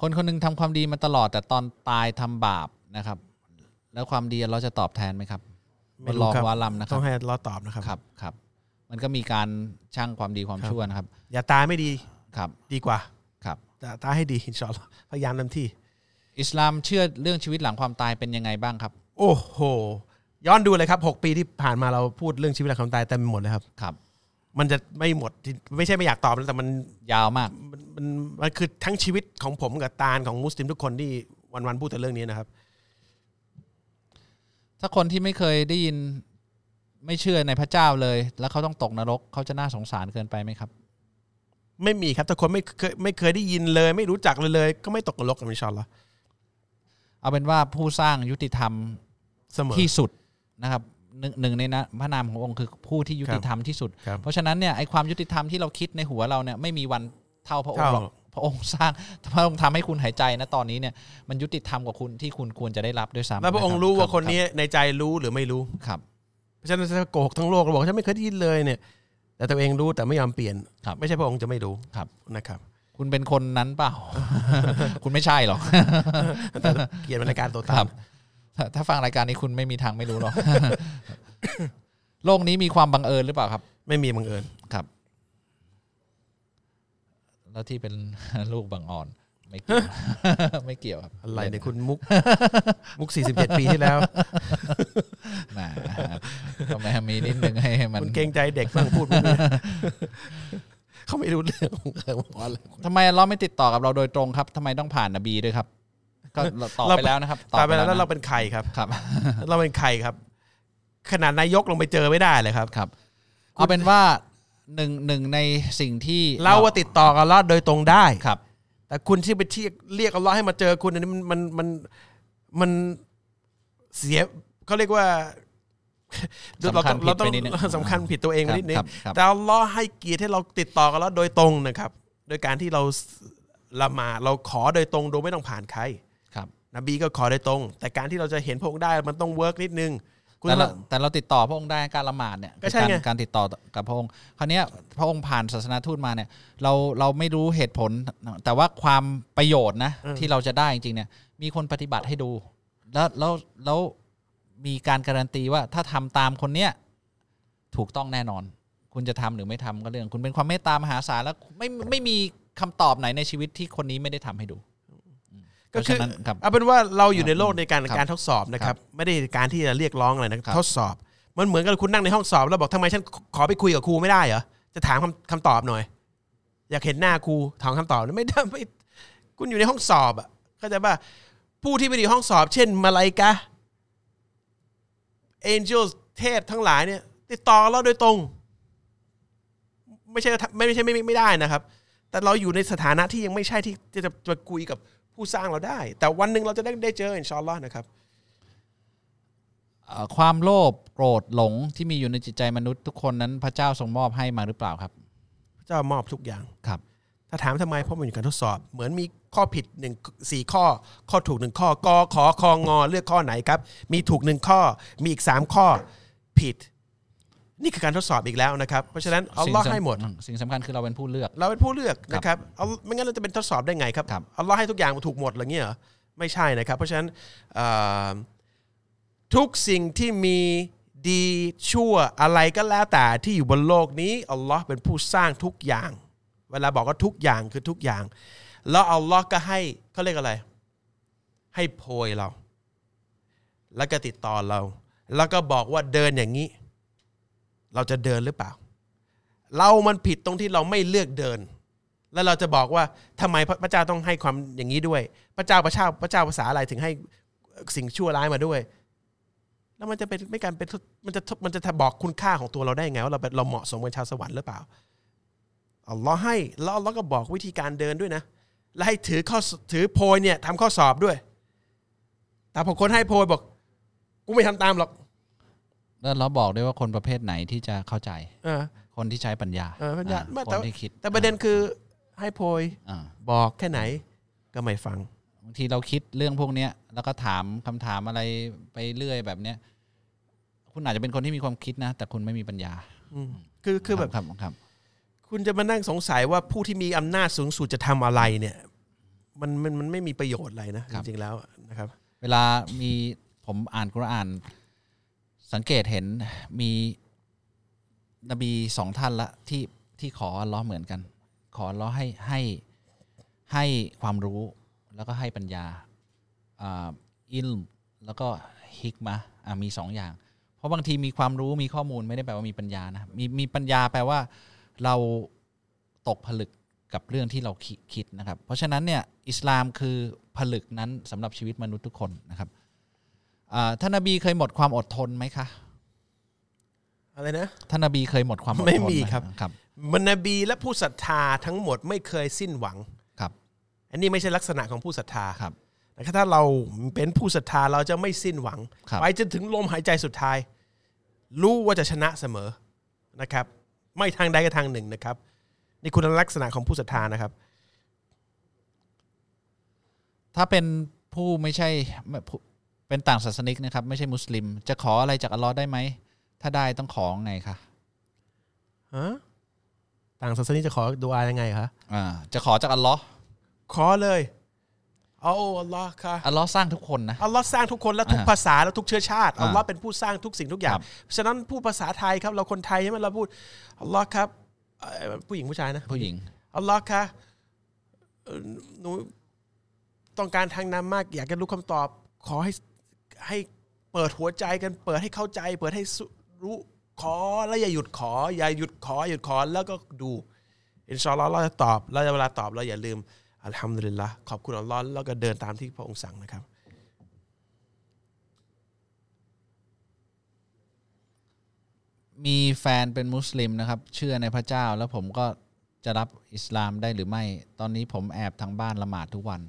คนคนหนึงทำความดีมาตลอด แต่ตอนตายทำบาปนะครับ แล้วความดีเราจะตอบแทนไหมครับไม่รู้ครับวาลัมนะคต้รัอบงให้รอตอบนะครับครับครับ มันก็มีการช่างความดีความครับชั่วนะครับ อย่าตายไม่ดีครับ ดีกว่า ครับแต่ตายให้ดีอินชาอัลลอฮ์พยายามเต็มที่ อิสลามเชื่อเรื่องชีวิตหลังความตายเป็นยังไงบ้างครับ โอ้โห ย้อนดูเลยครับ6ปีที่ผ่านมาเราพูดเรื่องชีวิตหลังความตายเต็มไปหมดเลยครับครับ มันจะไม่หมดที่ไม่ใช่ไม่อยากตอบนะแต่มันยาวมาก มันมันมันคือทั้งชีวิตของผมกับตาลของมุสลิมทุกคนที่วันๆพูดแต่เรื่องนี้นะครับ ถ้าคนที่ไม่เคยได้ยินไม่เชื่อในพระเจ้าเลย แล้วเขาต้องตกนรกเขาจะน่าสงสารเกินไปไหมครับ ไม่มีครับถ้าคนไม่เคยไม่เคยได้ยินเลย ไม่รู้จักเลยเลย ก็ไม่ตกนรกอินชาอัลลอฮ์เอาเป็นว่าผู้สร้างยุติธรรมเสมอที่สุดนะครับหนึ่งหนึ่งในนะพระนามขององค์คือผู้ที่ยุติธรรมที่สุดครับเพราะฉะนั้นเนี่ยไอความยุติธรรมที่เราคิดในหัวเราเนี่ยไม่มีวันเท่าพระองค์หรอกเท่าพระองค์สร้างพระองค์ทำให้คุณหายใจนะตอนนี้เนี่ยมันยุติธรรมกว่าคุณที่คุณควรจะได้รับด้วยซ้ำแล้วพระองค์นบรู้ว่าบคนนี้ในใจรู้หรือไม่รู้ครับเพราะฉะนั้นถ้าโกหกทั้งโลกเราบอกฉันไม่เคยได้ยินเลยเนี่ย แต่ตัวเองรู้แต่ไม่ยอมเปลี่ยน ครับไม่ใช่พระองค์จะไม่รู้ครับ นะครับ คุณเป็นคนนั้นเปล่า คุณไม่ใช่หรอก แต่เกียรติมันรายการตัวคตารัมบถ้าถ้าฟังรายการนี้คุณไม่มีทางไม่รู้หรอก โลกนี้มีความบังเอิญหรือเปล่าครับ ไม่มีบังเอิญ ครับ แล้วที่เป็น ลูกบางอ่อน ไม่เกี่ยว ไม่เกี่ยวครับอะไรเนี่ยคุณมุก มุก 47 ปีที่แล้วแหมก็แม่มีนิดนึงให้มันคุณเกรงใจเด็กบ้างพูดพวกนี้เขาไม่รู้เรื่องของเออว่าอะไร ทำไมเราไม่ติดต่อกับเราโดยตรงครับทำไมต้องผ่านนบีด้วยครับ ก็เราตอบไปแล้วนะครับตายไปแล้วนะแล้วเราเป็นใครครับ ครับ เราเป็นใครครับ ขนาดนายกลงไปเจอไม่ได้เลยครับ ครับ เอาเป็นว่าหนึ่งหนึ่งในสิ่งที่เราว่าติดต่อกับอัลลอฮ์โดยตรงได้ ครับ แต่คุณที่ไปที่เรียกอัลลอฮ์ให้มาเจอคุณอันนี้มันมันมันมันเสียเขาเรียกว่าสำคัญผิดเราต้องไปนิดนึงสำคัญผิดตัวเองครับนิดนึงครับครับแต่อัลลอฮ์ให้เกียรติให้เราติดต่อกันแล้วโดยตรงนะครับ โดยการที่เราละหมาดเราขอโดยตรงโดยไม่ต้องผ่านใครครับนบีก็ขอโดยตรง แต่การที่เราจะเห็นพระองค์ได้มันต้องเวิร์กนิดนึงคุณ แต่เราละแต่เราติดต่อพระองค์ได้การละหมาดเนี่ยก็ใช่การไงการติดต่อกับพระองค์คราวเนี้ยพระองค์ผ่านศาสนาทูตมาเนี่ย เราเราไม่รู้เหตุผล แต่ว่าความประโยชน์นะที่เราจะได้จริงๆเนี่ย มีคนปฏิบัติให้ดู แล้วแล้วแล้วมีการการันตีว่าถ้าทำตามคนเนี้ยถูกต้องแน่นอน คุณจะทำหรือไม่ทำก็เรื่อง คุณเป็นความเมตตามหาศาลแล้วไม่ไม่มีคำตอบไหนในชีวิตที่คนนี้ไม่ได้ทำให้ดู ก็คือเพราะฉะนั้นครับเอาเป็นว่าเราอยู่ในโลกในการครับการทดสอบนะคครัรับบไม่ได้การที่จะเรียกร้องอะไรนะครับทดสอบ มันเหมือนกับคุณนั่งในห้องสอบ แล้วบอกทำไมฉันขอไปคุยกับครูไม่ได้เหรอจะถามคำคำตอบหน่อย อยากเห็นหน้าครูถามคำตอบไม่ได้ไม่คุณอยู่ในห้องสอบอะเข้าใจป่ะผู้ที่ไปอยู่ห้องสอบ เช่นมาลายกะเอนเจลเทพทั้งหลายเนี่ย ติดต่อเราโดยตรง ไม่ใช่ไม่ไม่ใช่ไม่ไม่ไม่ได้นะครับ แต่เราอยู่ในสถานะที่ยังไม่ใช่ที่จะจะจะคุยกับ ผู้สร้างเราได้ แต่วันหนึ่งเราจะได้ได้เจออินชาอัลลอฮ์นะครับเอ่อความโลภโกรธหลงที่มีอยู่ในจิตใจมนุษย์ทุกคนนั้นพระเจ้าทรงมอบให้มาหรือเปล่าครับ พระเจ้ามอบทุกอย่างครับ ถ้าถามทำไมเพราะมันอยู่การทดสอบ เหมือนมีข้อผิดหนึ่งสี่ข้อ ข้อถูกหนึ่งข้อกอขอคองอเลือกข้อไหนครับ มีถูกหนึ่งข้อ มีอีกสามข้อ ผิด นี่คือการทดสอบอีกแล้วนะครับ เพราะฉะนั้นอัลลอฮ์สิ่งสำให้หมดอืสิ่งสำคัญคือเราเป็นผู้เลือก เราเป็นผู้เลือกนะครับเอาไม่งั้นเราจะเป็นทดสอบได้ไงครับครับอัลลอฮ์ให้ทุกอย่างถูกหมดอะไรเงี้ยเหรอไม่ใช่นะครับ เพราะฉะนั้นเอ่อทุกสิ่งที่มีดีชั่วอะไรก็แล้วแต่ที่อยู่บนโลกนี้อัลลอฮ์เป็นผู้สร้างทุกอย่าง เวลาบอกว่าทุกอย่างคือทุกอย่าง แล้วอัลลอฮ์ก็ให้เขาเรียกอะไร ให้โพยเรา แล้วก็ติดต่อเรา แล้วก็บอกว่าเดินอย่างนี้ เราจะเดินหรือเปล่า เรามันผิดตรงที่เราไม่เลือกเดิน แล้วเราจะบอกว่าทำไมพระเจ้าต้องให้ความอย่างนี้ด้วย พระเจ้าพระเจ้าพระเจ้าภาษาอะไรถึงให้สิ่งชั่วร้ายมาด้วย แล้วมันจะเป็นไม่การเป็นมันจะมันจะบอกคุณค่าของตัวเราได้ไงว่าเราเราเหมาะสมเป็นชาวสวรรค์หรือเปล่าอัลลอฮ์ให้แล้วอัลลอฮ์ก็บอกวิธีการเดินด้วยนะ และให้ถือข้อถือโพยเนี่ยทำข้อสอบด้วย แต่พอคนให้โพยบอก กูไม่ทำตามหรอก แล้วเราบอกด้วยว่าคนประเภทไหนที่จะเข้าใจเออ คนที่ใช้ปัญญาเออปัญญาอ่ไม่คแต่นที่คิดแต่ประเด็นคือให้โพยอ่า บอกแค่ไหนก็ไม่ฟัง บางทีเราคิดเรื่องพวกเนี้ยแล้วก็ถามคำถามอะไรไปเรื่อยแบบเนี้ย คุณอาจจะเป็นคนที่มีความคิดนะ แต่คุณไม่มีปัญญาอืมคือคือแบบ ครับครับ คุณจะมานั่งสงสัยว่าผู้ที่มีอำนาจสูงสุดจะทำอะไรเนี่ย มันมันมันไม่มีประโยชน์อะไรนะจริงๆแล้วนะครับ เวลามีผมอ่านกุรอาน สังเกตเห็นมีนบีสองท่านละที่ที่ขอล้อเหมือนกัน ขอล้อให้ให้ให้ความรู้แล้วก็ให้ปัญญาอ่าอิลแล้วก็ฮิกมะอะมีสองอย่าง เพราะบางทีมีความรู้มีข้อมูลไม่ได้แปลว่ามีปัญญานะมีมีปัญญาแปลว่าเราตกผลึกกับเรื่องที่เราคิดนะครับ เพราะฉะนั้นเนี่ยอิสลามคือผลึกนั้นสำหรับชีวิตมนุษย์ทุกคนนะครับ ท่านนบีเคยหมดความอดทนไหมคะอะไรนะท่านนบีเคยหมดความอดทนไม่หมีครับครับมันนบีและผู้ศรัทธาทั้งหมดไม่เคยสิ้นหวังครับ อันนี้ไม่ใช่ลักษณะของผู้ศรัทธาครับนะครับถ้าเราเป็นผู้ศรัทธาเราจะไม่สิ้นหวังครับไปจนถึงลมหายใจสุดท้าย รู้ว่าจะชนะเสมอนะครับ ไม่ทางใดก็ทางหนึ่งนะครับนี่คุณลักษณะของผู้ศรัทธานะครับ ถ้าเป็นผู้ไม่ใช่ไม่ผู้ เป็นต่างศาสนิกนะครับ ไม่ใช่มุสลิม จะขออะไรจากอัลลอฮ์ได้ไหม ถ้าได้ต้องขอไงคะฮะต่างศาสนาจะขอดูอายังไงคะอ่าจะขอจากอัลลอฮ์ขอเลยเอาอัลลอฮ์ค่ะอัลลอฮ์สร้างทุกคนนะอัลลอฮ์สร้างทุกคนและทุกอ่าภาษาและทุกเชื้อชาติอ่าอัลลอฮ์เป็นผู้สร้างทุกสิ่งทุกอย่างครับฉะนั้นผู้ภาษาไทยครับ เราคนไทยใช่ไหมเราพูดอัลลอฮ์ครับเอ่อผู้หญิงผู้ชายนะผู้หญิงอัลลอฮ์คะเอ่อหนูต้องการทางนำมาก อยากจะรู้คำตอบ ขอให้ ให้เปิดหัวใจกันเปิดให้เข้าใจ เปิดให้สุรู้ขอแล้วอย่าหยุดขอ อย่าหยุดขอหยุดขอแล้วก็ดูอินชาอัลลอฮ์เราจะตอบแล้วเวลาตอบเราอย่าลืมอัลฮัมดุลิลละขอบคุณอัลลอฮ์แล้วก็เดินตามที่พระองค์สั่งนะครับมีแฟนเป็นมุสลิมนะครับ เชื่อในพระเจ้าแล้วผมก็จะรับอิสลามได้หรือไม่ ตอนนี้ผมแอบทางบ้านละหมาดทุกวัน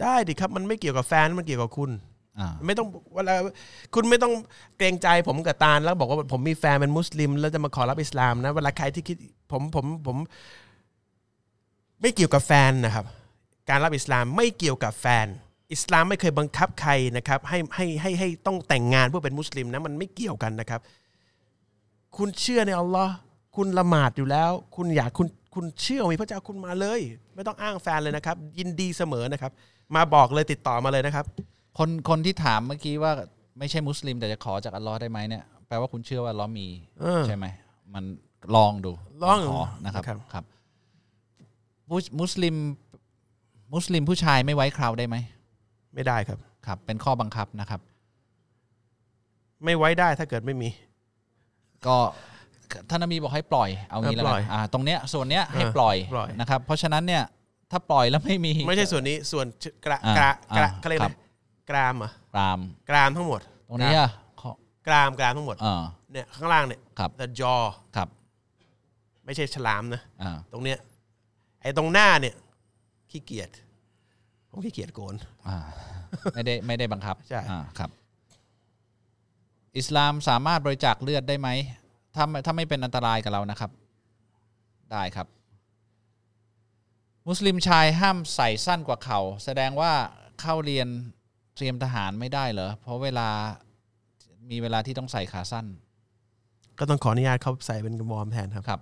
ได้ดิครับ มันไม่เกี่ยวกับแฟนมันเกี่ยวกับคุณอ่า ไม่ต้องเวลาคุณไม่ต้องเกรงใจผมกับตาลแล้วบอกว่าผมมีแฟนเป็นมุสลิม แล้วจะมาขอรับอิสลามนะเวลาใครที่คิดผมผมผม ไม่เกี่ยวกับแฟนนะครับ การรับอิสลามไม่เกี่ยวกับแฟน อิสลามไม่เคยบังคับใครนะครับให้ให้ให้ให้ต้องแต่งงานเพื่อเป็นมุสลิมนะมันไม่เกี่ยวกันนะครับ คุณเชื่อในอัลลอฮ์คุณละหมาดอยู่แล้ว คุณอยากคุณคุณเชื่อมีพระเจ้าคุณมาเลย ไม่ต้องอ้างแฟนเลยนะครับ ยินดีเสมอนะครับ มาบอกเลยติดต่อมาเลยนะครับ คนคนที่ถามเมื่อกี้ว่าไม่ใช่มุสลิม แต่จะขอจากอัลลอฮ์ได้ไหมเนี่ยแปลว่าคุณเชื่อว่าอัลลอฮ์มีเออ ใช่ไหมมันลองดูลองขอนะครับครับ ครับมุสมุสลิม มุสลิมผู้ชายไม่ไว้คราวได้ไหมไม่ได้ครับ ครับ เป็นข้อบังคับนะครับ ไม่ไว้ได้ถ้าเกิดไม่มี ก็ท่านนบีบอกให้ปล่อยเอางี้เออแล้วปล่กัอยนอ่าตรงเนี้ยส่วนเนี้ยให้เออปล่อยปล่อย นะครับ เพราะฉะนั้นเนี่ย ถ้าปล่อยแล้วไม่มี ไม่ใช่ส่วนนี้ส่วนกระอ่ากระกระอ่าเขาเรียกคอะรัไรบ กรามเหรอะกราม กรามทั้งหมดตรงนี้อะข้อกรามกรามทั้งหมดอ่า เนี่ยข้างล่างเนี่ย ครับ the jaw ครับไม่ใช่ฉลามนะ อ่าตรงเนี้ยไอ้ตรงหน้าเนี่ยขี้เกียจผมขี้เกียจโกน อ่าไม่ได้ไม่ได้บังคับใช่ อ่าครับ อิสลามสามารถบริจาคเลือดได้ไหมถ้าไม่ถ้าไม่เป็นอันตรายกับเรานะครับ ได้ครับ มุสลิมชายห้ามใส่สั้นกว่าเขา่าแสดงว่าเข้าเรียน เตรียมทหารไม่ได้เหรอ เพราะเวลามีเวลาที่ต้องใส่ขาสั้น ก็ต้องขออนุญาตเขาใส่เป็นกระวอร์มแทนครับครับ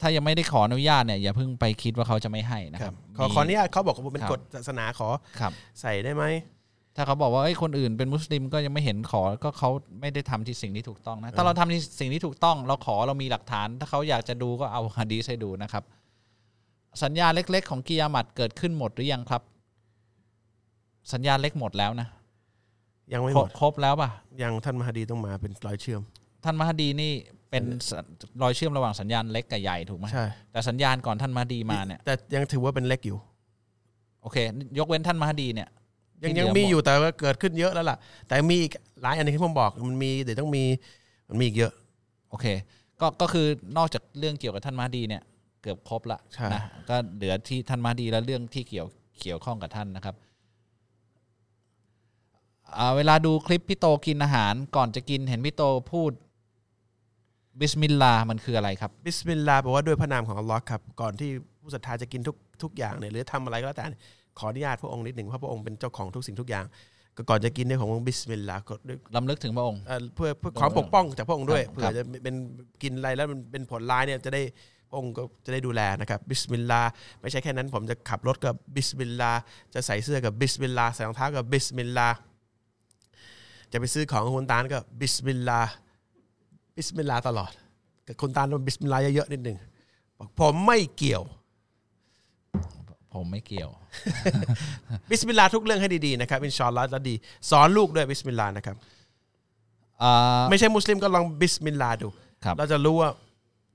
ถ้ายังไม่ได้ขออนุญาตเนี่ยอย่าเพิ่งไปคิดว่าเขาจะไม่ให้นะคครัรับบขอมีขออนุญาตเขาบอกว่าเป็นครับกฎศาสนาขอครับใส่ได้ไหมถ้าเขาบอกว่าเอ้ยคนอื่นเป็นมุสลิมก็ยังไม่เห็นขอ ก็เขาไม่ได้ทำที่สิ่งที่ถูกต้องนะ ถ้าเราทำที่สิ่งที่ถูกต้อง เราขอเรามีหลักฐาน ถ้าเขาอยากจะดูก็เอาฮะดีษให้ดูนะครับ สัญญาเล็ก ๆ ของกิยามัดเกิดขึ้นหมดหรือยังครับ สัญญาเล็กหมดแล้วนะยังไม่คหรมบดครบแล้วป่ะยังท่านมหาดีต้องมาเป็นรอยเชื่อม ท่านมหดีนี่เป็นสัญรอยเชื่อมระหว่างสัญญาณเล็กกับใหญ่ถูกไหมใช่แต่สัญญาณก่อนท่านมหดีมาเนี่ย แต่ยังถือว่าเป็นเล็กอยู่ โอเค ยกเว้นท่านมหดีเนี่ย ยังที่ยังเหลือมีหมดอยู่แต่ว่าเกิดขึ้นเยอะแล้วล่ะ แต่มีอีกหลายอันที่ผมบอกมันมีเดี๋ยวต้องมีมันมีอีกเยอะ โอเค ก็ก็คือนอกจากเรื่องเกี่ยวกับท่านมาดีเนี่ย เกือบครบละใช่นะก็เหลือที่ท่านมาดีและเรื่องที่เกี่ยวเกี่ยวข้องกับท่านนะครับอ่า เวลาดูคลิปพี่โตกินอาหารก่อนจะกินเห็นพี่โตพูดบิสมิลลาห์มันคืออะไรครับ บิสมิลลาห์แปลว่าด้วยพระนามของอัลลอฮ์ครับ ก่อนที่ผู้ศรัทธาจะกินทุกทุกอย่างเนี่ยหรือทำอะไรก็แล้วแต่ขออนุญาตพระองค์นิดหนึ่งเพราะพระองค์เป็นเจ้าของทุกสิ่งทุกอย่างก็ก่อนจะกินเนี่ยของบิสมิลลาห์ก็ด้วยรำลึกถึงพระองค์เอ่อเพื่อเพื่อความปกป้องจากพระองค์ด้วยครับเผื่อจะเป็นกินอะไรแล้วมันเป็นผลร้ายเนี่ยจะได้พระองค์ก็จะได้ดูแลนะครับบิสมิลลาห์ไม่ใช่แค่นั้นผมจะขับรถก็บิสมิลลาห์จะใส่เสื้อก็บิสมิลลาห์ใส่รองเท้าก็บิสมิลลาห์ จะไปซื้อของกับคุณตาลก็บิสมิลลาห์บิสมิลลาห์ตลอดกับคุณตาลต้องบิสมิลลาห์เยอะๆนิดหนึ่งบอกผมไม่เกี่ยว ผมไม่เกี่ยว บิสมิลลาห์ทุกเรื่องให้ดีๆนะครับอินชาอัลลอฮ์แล้วดี สอนลูกด้วยบิสมิลลาห์นะครับอ่าไม่ใช่มุสลิมก็ลองบิสมิลลาห์ดูครับเราจะรู้ว่า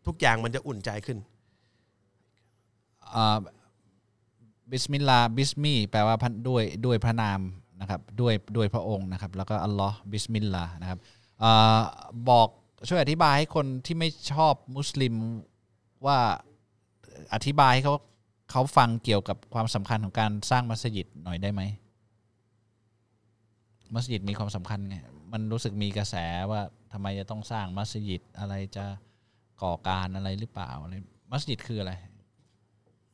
ทุกอย่างมันจะอุ่นใจขึ้นอ่าบิสมิลลาห์บิสมีแปลว่าพันด้วยด้วยพระนาม นะครับด้วยด้วยพระองค์นะครับแล้วก็อัลลอฮ์บิสมิลลาห์นะครับอบอกช่วยอธิบายให้คนที่ไม่ชอบมุสลิมว่าอธิบายให้เขาเขาฟังเกี่ยวกับความสำคัญของการสร้างมัสยิดหน่อยได้ไหมมัสยิดมีความสำคัญไงมันรู้สึกมีกระแสว่าทำไมจะต้องสร้างมัสยิดอะไรจะก่อการอะไรหรือเปล่าอะไรมัสยิดคืออะไร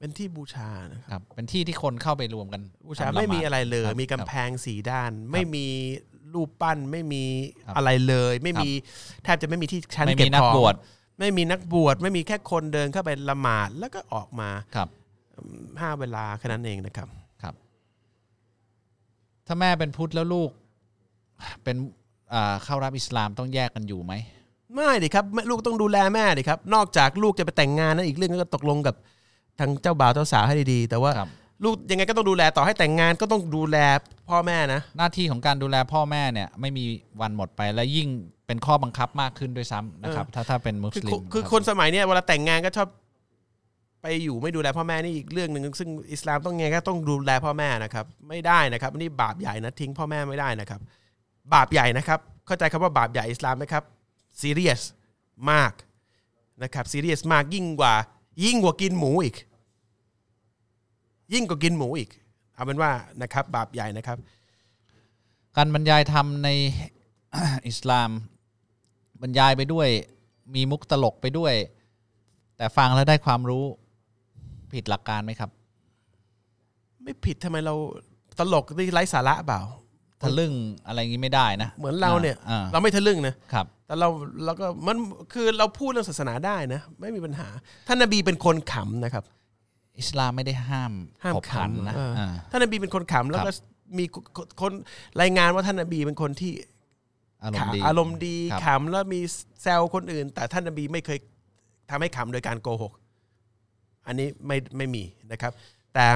เป็นที่บูชานะครับครับ เป็นที่ที่คนเข้าไปรวมกันบูชาทำละหดไม่มีอะไรเลย ครับมีกำแพงสีด้าน ไม่มีรูปปั้นไม่มีครับอะไรเลย ไม่ครับมีแทบจะไม่มีที่ชั้นไม่เก็มีบนัขกองบวชไม่มีนักบวชไม่มีแค่คนเดินเข้าไปละหมาดแล้วก็ออกมาครับ ห้าเวลาแค่นั้นเองนะครับ ครับ ถ้าแม่เป็นพุทธแล้วลูก เป็นอ่าเข้ารับอิสลามต้องแยกกันอยู่ไหม ไม่ดิครับแม่ลูกต้องดูแลแม่ดิครับ นอกจากลูกจะไปแต่งงานนั้นอีกเรื่องก็ตกลงกับ ทางเจ้าบ่าวเจ้าสาวให้ดีๆ แต่ว่าครับ ลูกยังไงก็ต้องดูแลต่อให้แต่งงานก็ต้องดูแลพ่อแม่นะ หน้าที่ของการดูแลพ่อแม่เนี่ยไม่มีวันหมดไปและยิ่งเป็นข้อบังคับมากขึ้นด้วยซ้ำนะครับ ถ้าถ้าเป็นมุคือสลิมคือรับคนสมัยเนี้ยเวลาแต่งงานก็ชอบไปอยู่ไม่ดูแลพ่อแม่นี่อีกเรื่องหนึ่งซึ่งอิสลามต้องไงก็ต้องดูแลพ่อแม่นะครับ ไม่ได้นะครับนี่บาปใหญ่นะทิ้งพ่อแม่ไม่ได้นะครับ บาปใหญ่นะครับ เข้าใจคำว่าบาปใหญ่อิสลามไหมครับซีเรียสมากนะครับซีเรียสมากยิ่งกว่า ยิ่งกว่ากินหมูอีก ยิ่งกว่ากินหมูอีก เอาเป็นว่านะครับ บาปใหญ่นะครับ การบรรยายธรรมในอิสลาม บรรยายไปด้วย มีมุกตลกไปด้วย แต่ฟังแล้วได้ความรู้ผิดหลักการไหมครับ ไม่ผิดทำไมเราตลกที่ไร้สาระเปล่าทะลึ่งอะไรงี้ไม่ได้นะ เหมือนเราเนี่ยอ่าเราไม่ทะลึ่งนะครับ แต่เราเราก็มันคือเราพูดเรื่องศาสนาได้นะ ไม่มีปัญหา ท่านนบีเป็นคนขำนะครับ อิสลามไม่ได้ห้ามห้ามผกผันขำนะเอออ่าท่านนบีเป็นคนขำแล้วคก็รับมีคนคนรายงานว่าท่านนบีเป็นคนที่อารมณ์ดีอารมณ์ดีครับขำแล้วมีแซวคนอื่น แต่ท่านนบีไม่เคยทำให้ขำโดยการโกหก อันนี้ไม่ไม่มีนะครับ แต่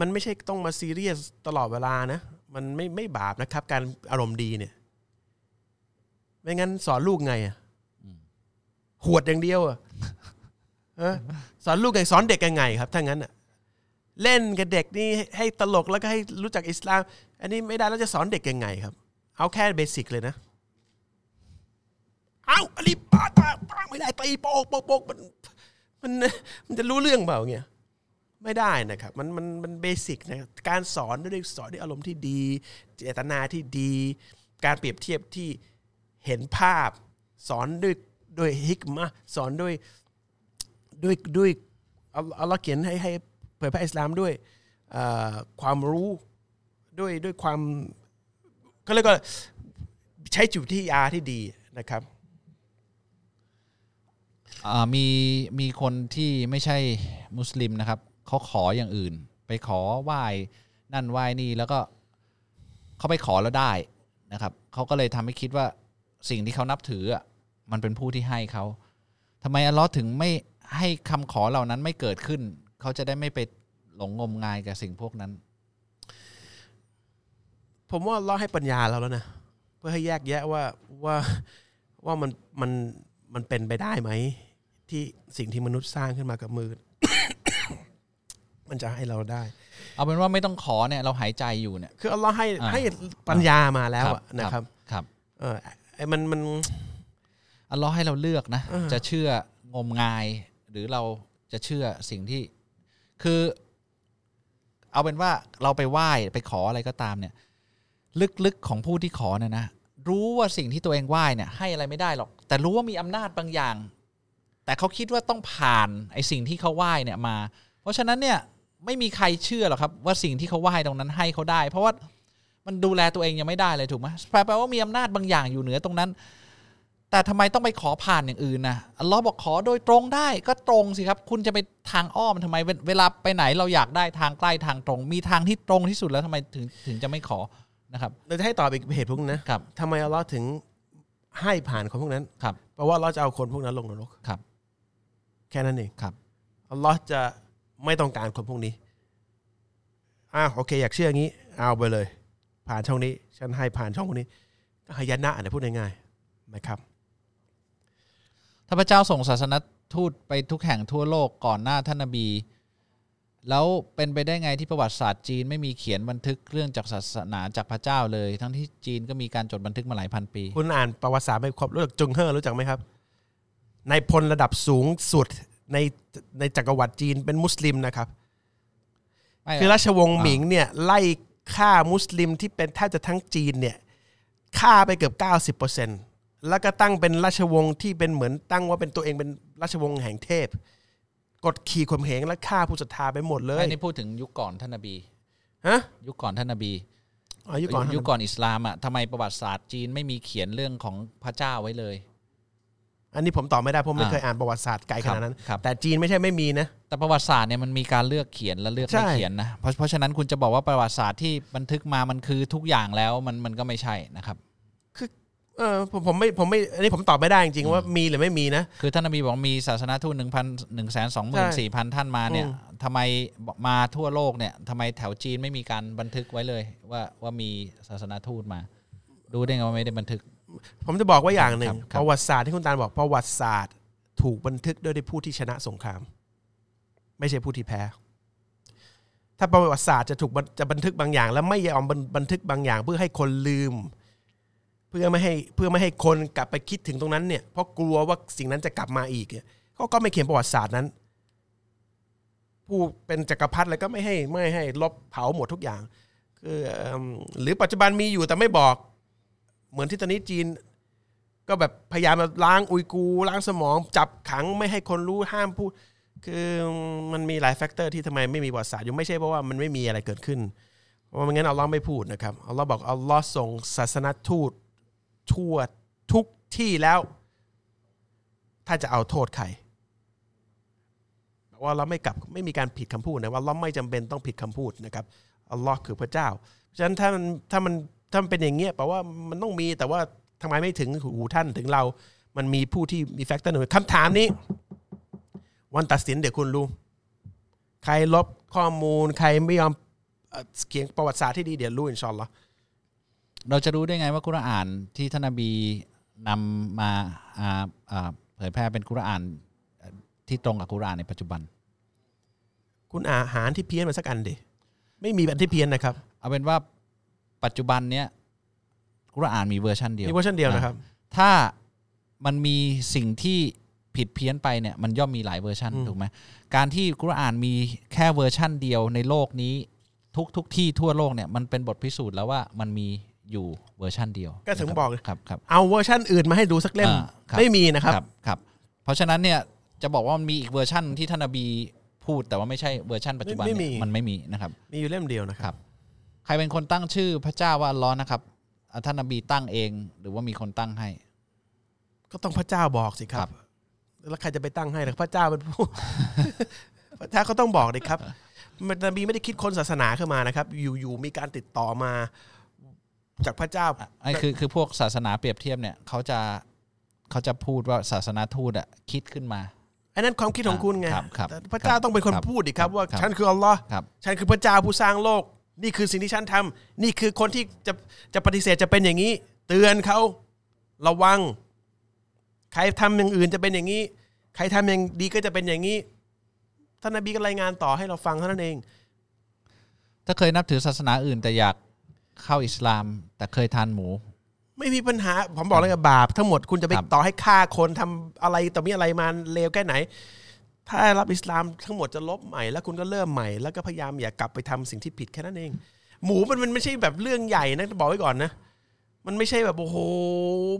มันไม่ใช่ต้องมาซีเรียสตลอดเวลานะ มันไม่ไม่บาปนะครับ การอารมณ์ดีเนี่ย ไม่งั้นสอนลูกไงอะหวดอย่างเดียวอะเออสอนลูกไงสอนเด็กยังไงครับถ้างั้นอะเล่นกับเด็กนี่ให้ให้ตลกแล้วก็ให้รู้จักอิสลาม อันนี้ไม่ได้แล้วจะสอนเด็กยังไงครับ เอาแค่เบสิกเลยนะ เอาอันนี้ป้าป้าป้าไม่ได้ตีโป๊กโป๊กโป๊กมันมันมันจะรู้เรื่องเปล่าเงี้ยไม่ได้นะครับมันมันมันเบสิกนะการสอนด้วยสอนด้วยอารมณ์ที่ดี เจตนาที่ดี การเปรียบเทียบที่ เห็นภาพ สอนด้วยด้วยฮิกมาสอนด้วยด้วยด้วยอัลอัลลอฮ์เขียนให้ให้เผยแพร่อิสลามด้วยความรู้ด้วยด้วยความเขาเรียกว่าใช้จุดที่ยาที่ดีนะครับมีมีคนที่ไม่ใช่มุสลิมนะครับเขาขออย่างอื่น ไปขอไหว้นั่นไหว้นี่แล้วก็เขาไปขอแล้วได้นะครับเขาก็เลยทำให้คิดว่า สิ่งที่เขานับถืออะมันเป็นผู้ที่ให้เขาทำไมอัลเลอฮ์ถึงไม่ให้คำขอเหล่านั้นไม่เกิดขึ้น เขาจะได้ไม่ไปหลงงมงายกับสิ่งพวกนั้น ผมว่าเราให้ปัญญาเราแล้วนะเพื่อให้แยกแยะว่าว่าว่ามันมันมันเป็นไปได้ไหม ที่สิ่งที่มนุษย์สร้างขึ้นมากับมือ มันจะให้เราได้ เอาเป็นว่าไม่ต้องขอเนี่ย เราหายใจอยู่เนี่ย คืออัลลอฮ์ให้อ่าให้ปัญญามาแล้วอะนะครับ ครับ เออไอ้ มันมันอัลเลอฮ์ให้เราเลือกนะเออจะเชื่องมงาย หรือเราจะเชื่อสิ่งที่คือ เอาเป็นว่าเราไปไหว้ไปขออะไรก็ตามเนี่ย ลึกๆของผู้ที่ขอเนี่ยนะรู้ว่าสิ่งที่ตัวเองไหว้เนี่ย ให้อะไรไม่ได้หรอก แต่รู้ว่ามีอำนาจบางอย่าง แต่เขาคิดว่าต้องผ่านไอ้สิ่งที่เขาไหว้เนี่ยมา เพราะฉะนั้นเนี่ยไม่มีใครเชื่อหรอกครับ ว่าสิ่งที่เขาไหว้ตรงนั้นให้เขาได้ เพราะว่า มันดูแลตัวเองยังไม่ได้เลยถูกไหมแปลว่ามีอำนาจบางอย่างอยู่เหนือตรงนั้น แต่ทำไมต้องไปขอผ่านอย่างอื่นนะอัลลอฮ์บอกขอโดยตรงได้ก็ตรงสิครับ คุณจะไปทางอ้อมทำไมเวเวลาไปไหนเราอยากได้ทางใกล้ทางตรง มีทางที่ตรงที่สุดแล้วทำไมถึงถึงจะไม่ขอนะครับเราจะให้ตอบอีกเหตุผลนะครับทำไมอัลลอฮ์ถึงให้ผ่านคนพวกนั้นครับเพราะว่าเราจะเอาคนพวกนั้นลงนรกครับ แค่นั้นเองครับอัลลอฮ์จะไม่ต้องการคนพวกนี้อ่าโอเค อยากเชื่ออย่างนี้ เอาไปเลย ผ่านช่องนี้ ฉันให้ผ่านช่องพวกนี้ก็หายนะอันนี้พูดง่ายๆนะครับ ถ้าพระเจ้าส่งศาสนทูตไปทุกแห่งทั่วโลกก่อนหน้าท่านนบี แล้วเป็นไปได้ไงที่ประวัติศาสตร์จีนไม่มีเขียนบันทึกเรื่องจากศาสนาจากพระเจ้าเลย ทั้งที่จีนก็มีการจดบันทึกมาหลายพันปี คุณอ่านประวัติศาสตร์ไม่ครบรู้จักจงเฮอรู้จักไหมครับนายพลระดับสูงสุดในในจักรวรรดิจีนเป็นมุสลิมนะครับไม่คือราชวงศ์หมิงเนี่ยไล่ ฆ่ามุสลิมที่เป็นแทบจะทั้งจีนเนี่ยฆ่าไปเกือบ 90%แล้วก็ตั้งเป็นราชวงศ์ที่เป็นเหมือนตั้งว่าเป็นตัวเองเป็นราชวงศ์แห่งเทพ กดขี่ข่มเหงและฆ่าผู้ศรัทธาไปหมดเลยอันนี้พูดถึงยุคก่อนท่านนบีฮะยุคก่อนท่านนบีอายุก่อนยุคก่อนอิสลามอะทำไมประวัติศาสตร์จีนไม่มีเขียนเรื่องของพระเจ้าไว้เลย อันนี้ผมตอบไม่ได้เพราะไม่อ่าเคยอ่านประวัติศาสตร์ไกลขนาดนั้น ครับ แต่จีนไม่ใช่ไม่มีนะ แต่ประวัติศาสตร์เนี่ยมันมีการเลือกเขียนและเลือกใช่ ไม่เขียนนะเพราะเพราะฉะนั้นคุณจะบอกว่าประวัติศาสตร์ที่บันทึกมามันคือทุกอย่างแล้วมันมันก็ไม่ใช่นะครับเออผมผมไม่ผมไม่อันนี้ผมตอบไม่ได้จริงๆว่ามีหรือไม่มีนะ คือท่านนบีบอกมีศาสนาทูตหนึ่งพันหนึ่งแสนสองหมื่นสี่พันท่านมาเนี่ยอืม ทำไมมาทั่วโลกเนี่ยทำไมแถวจีนไม่มีการบันทึกไว้เลย ว่าว่ามีศาสนาทูตมา ดูได้ไงว่าไม่ได้บันทึก ผมจะบอกว่าอย่างหนึ่งครับครับประวัติศาสตร์ที่คุณตาลบอกประวัติศาสตร์ ถูกบันทึกด้วยผู้ที่ชนะสงคราม ไม่ใช่ผู้ที่แพ้ ถ้าประวัติศาสตร์จะถูกบันจะบันทึกบางอย่าง แล้วไม่ยอมบันบันทึกบางอย่าง เพื่อให้คนลืม เพื่อไม่ให้เพื่อไม่ให้คนกลับไปคิดถึงตรงนั้นเนี่ยเพราะกลัวว่าสิ่งนั้นจะกลับมาอีกเนี่ยเขาก็ไม่เขียนประวัติศาสตร์นั้น ผู้เป็นจักรพรรดิอะไรก็ไม่ให้ไม่ให้ลบเผาหมดทุกอย่างคือเอิ่มหรือปัจจุบันมีอยู่แต่ไม่บอก เหมือนที่ตอนนี้จีน ก็แบบพยายามมาล้างอุยกูล้างสมอง จับขังไม่ให้คนรู้ห้ามพูดคือมันมีหลาย factor ที่ทำไมไม่มีประวัติศาสตร์อยู่ไม่ใช่เพราะว่ามันไม่มีอะไรเกิดขึ้นเพราะไม่งั้นอัลลอฮ์ไม่พูดนะครับอัลลอฮ์บอกอัลลอฮ์ส่งศาสนทูตทั่วทุกที่แล้ว ถ้าจะเอาโทษใครว่าเราไม่กลับไม่มีการผิดคำพูดนะว่าเราไม่จำเป็นต้องผิดคำพูดนะครับอัลลอฮ์คือพระเจ้า เพราะฉะนั้นถ้ามันถ้ามัน ถ้ามันเป็นอย่างเงี้ยแปลว่ามันต้องมีแต่ว่าทำไมไม่ถึงหูท่านถึงเรา มันมีผู้ที่มี factor หนึ่งคำถามนี้ วันตัดสินเดี๋ยวคุณรู้ ใครลบข้อมูล ใครไม่ยอมเอ่อเขียนประวัติศาสตร์ที่ดีเดี๋ยวรู้อินชาอัลลอฮ์เราจะรู้ได้ไงว่ากุรอานที่ท่านนบีนำมาอ่าอ่าเผยแพร่เป็นกุรอานเอ่อที่ตรงกับกุรอานในปัจจุบัน คุณหาอันที่เพี้ยนมาสักอันดิไม่มีอันที่เพี้ยนนะครับ เอาเป็นว่า ปัจจุบันเนี้ยกุรอานมีเวอร์ชันเดียวมีเวอร์ชันเดียวนะครับ ถ้ามันมีสิ่งที่ผิดเพี้ยนไปเนี่ยมันย่อมมีหลายเวอร์ชันอืมถูกไหมการที่กุรอานมีแค่เวอร์ชันเดียวในโลกนี้ทุกทุกที่ทั่วโลกเนี่ยมันเป็นบทพิสูจน์แล้วว่ามันมีอยู่เวอร์ชันเดียว ก็ถึงบอกครับครับเอาเวอร์ชันอื่นมาให้ดูสักเล่มอ่าครับไม่มีนะครับครับครับ เพราะฉะนั้นเนี่ยจะบอกว่ามันมีอีกเวอร์ชันที่ท่านนบีพูดแต่ว่าไม่ใช่เวอร์ชันปัจจุบันไม่เนี่ยมีมันไม่มีนะครับ มีอยู่เล่มเดียวนะคครัรับบ ใครเป็นคนตั้งชื่อพระเจ้าว่าอัลล้อฮ์นะครับอะท่านนบีตั้งเอง หรือว่ามีคนตั้งให้ ก็ต้องพระเจ้าบอกสิคครัรับบแล้วใครจะไปตั้งให้ล่ะพระเจ้าเป็นผู้พระเจ้าเขาต้องบอกเลยครับมันนบีไม่ได้คิดคนศาสนาขึ้นมานะครับ อยู่ๆมีการติดต่อมาจากพระเจ้าไอ้คือคือพวกศาสนาเปรียบเทียบเนี่ยเขาจะเขาจะพูดว่าศาสนาทูตอะคิดขึ้นมาอันนั้นความคิดของคุณไงครับครับแต่พระเจ้าต้องเป็นคนครับพูดดิครับ ว่าครับฉันคืออัลลอฮ์ครับฉันคือพระเจ้าผู้สร้างโลก นี่คือสิ่งที่ฉันทำนี่คือคนที่จะจะปฏิเสธจะเป็นอย่างนี้ เตือนเขาระวัง ใครทำอย่างอื่นจะเป็นอย่างนี้ ใครทำอย่างดีก็จะเป็นอย่างนี้ท่านนบีก็รายงานต่อให้เราฟังเท่านั้นเอง ถ้าเคยนับถือศาสนาอื่น แต่อยากเข้าอิสลาม แต่เคยทานหมู ไม่มีปัญหาผมบอกเลยว่าบาปทั้งหมดคุณจะไปครับต่อให้ฆ่าคนทำอะไรต่อมีอะไรมาเลวแค่ไหน ถ้ารับอิสลามทั้งหมดจะลบใหม่ แล้วคุณก็เริ่มใหม่แล้วก็พยายามอย่ากลับไปทำสิ่งที่ผิดแค่นั้นเอง หมูมันมันไม่ใช่แบบเรื่องใหญ่นะบอกไว้ก่อนนะมันไม่ใช่แบบโอ้โห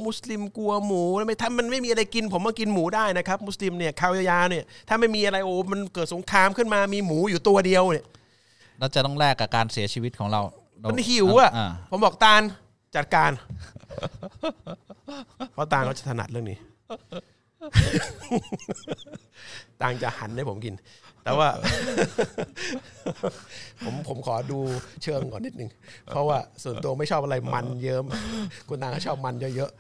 มุสลิมกลัวหมูแล้วไม่ถ้ามันไม่มีอะไรกิน ผมมากินหมูได้นะครับ มุสลิมเนี่ยข้าวยาวๆเนี่ยถ้าไม่มีอะไรโอ้มันเกิดสงครามขึ้นมามีหมูอยู่ตัวเดียวเนี่ยเราจะต้องแลกกับการเสียชีวิตของเราเรามันหิวอะาผมบอกตาลจัดการ เพราะตาลเขาจะถนัดเรื่องนี้ ตาลจะหันให้ผมกิน แต่ว่า ผมผมขอดูเชิงก่อนนิดนึง เพราะว่าส่วนตัวไม่ชอบอะไรมันเยิ้มคุณนางก็ชอบมันเยอะ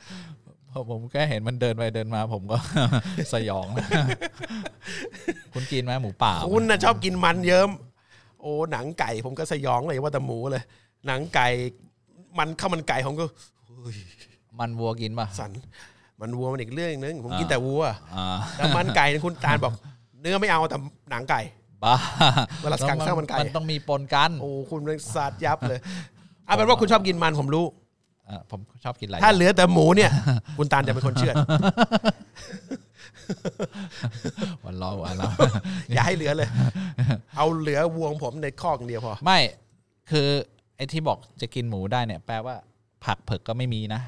พอผมแค่เห็นมันเดินไปเดินมาผมก็ สยอง คุณกินไหมหมูป่าๆคุณนะชอบกินมันเยิ้ม โอ้หนังไก่ผมก็สยองเลยว่าแต่หมูเลย หนังไก่ มันข้าวมันไก่ผมก็มันวัวกินป่ะสัน มันวัวมันอีกเรื่องนึงผมกินอ่าแต่วัวอ่าแต่มันไก่เนี่ยคุณตาลบอก เนื้อไม่เอาแต่หนังไก่บ้าเวลาสั่งข้าวมันไก่มันต้องมีปนกันโอ้คุณเป็นสาดยับเลยเอาเป็นว่าคุณชอบกินมันผมรู้อ่าผมชอบกินอะไรถ้าเหลือแต่หมูเนี่ย คุณตาลจะเป็นคนเชื่อดวันรอวันแล้วอย่าให้เหลือเลย เอาเหลือวงผมในคอกเดียวพอไม่ คือไอ้ที่บอกจะกินหมูได้เนี่ย แปลว่าผักเผือกก็ไม่มีนะ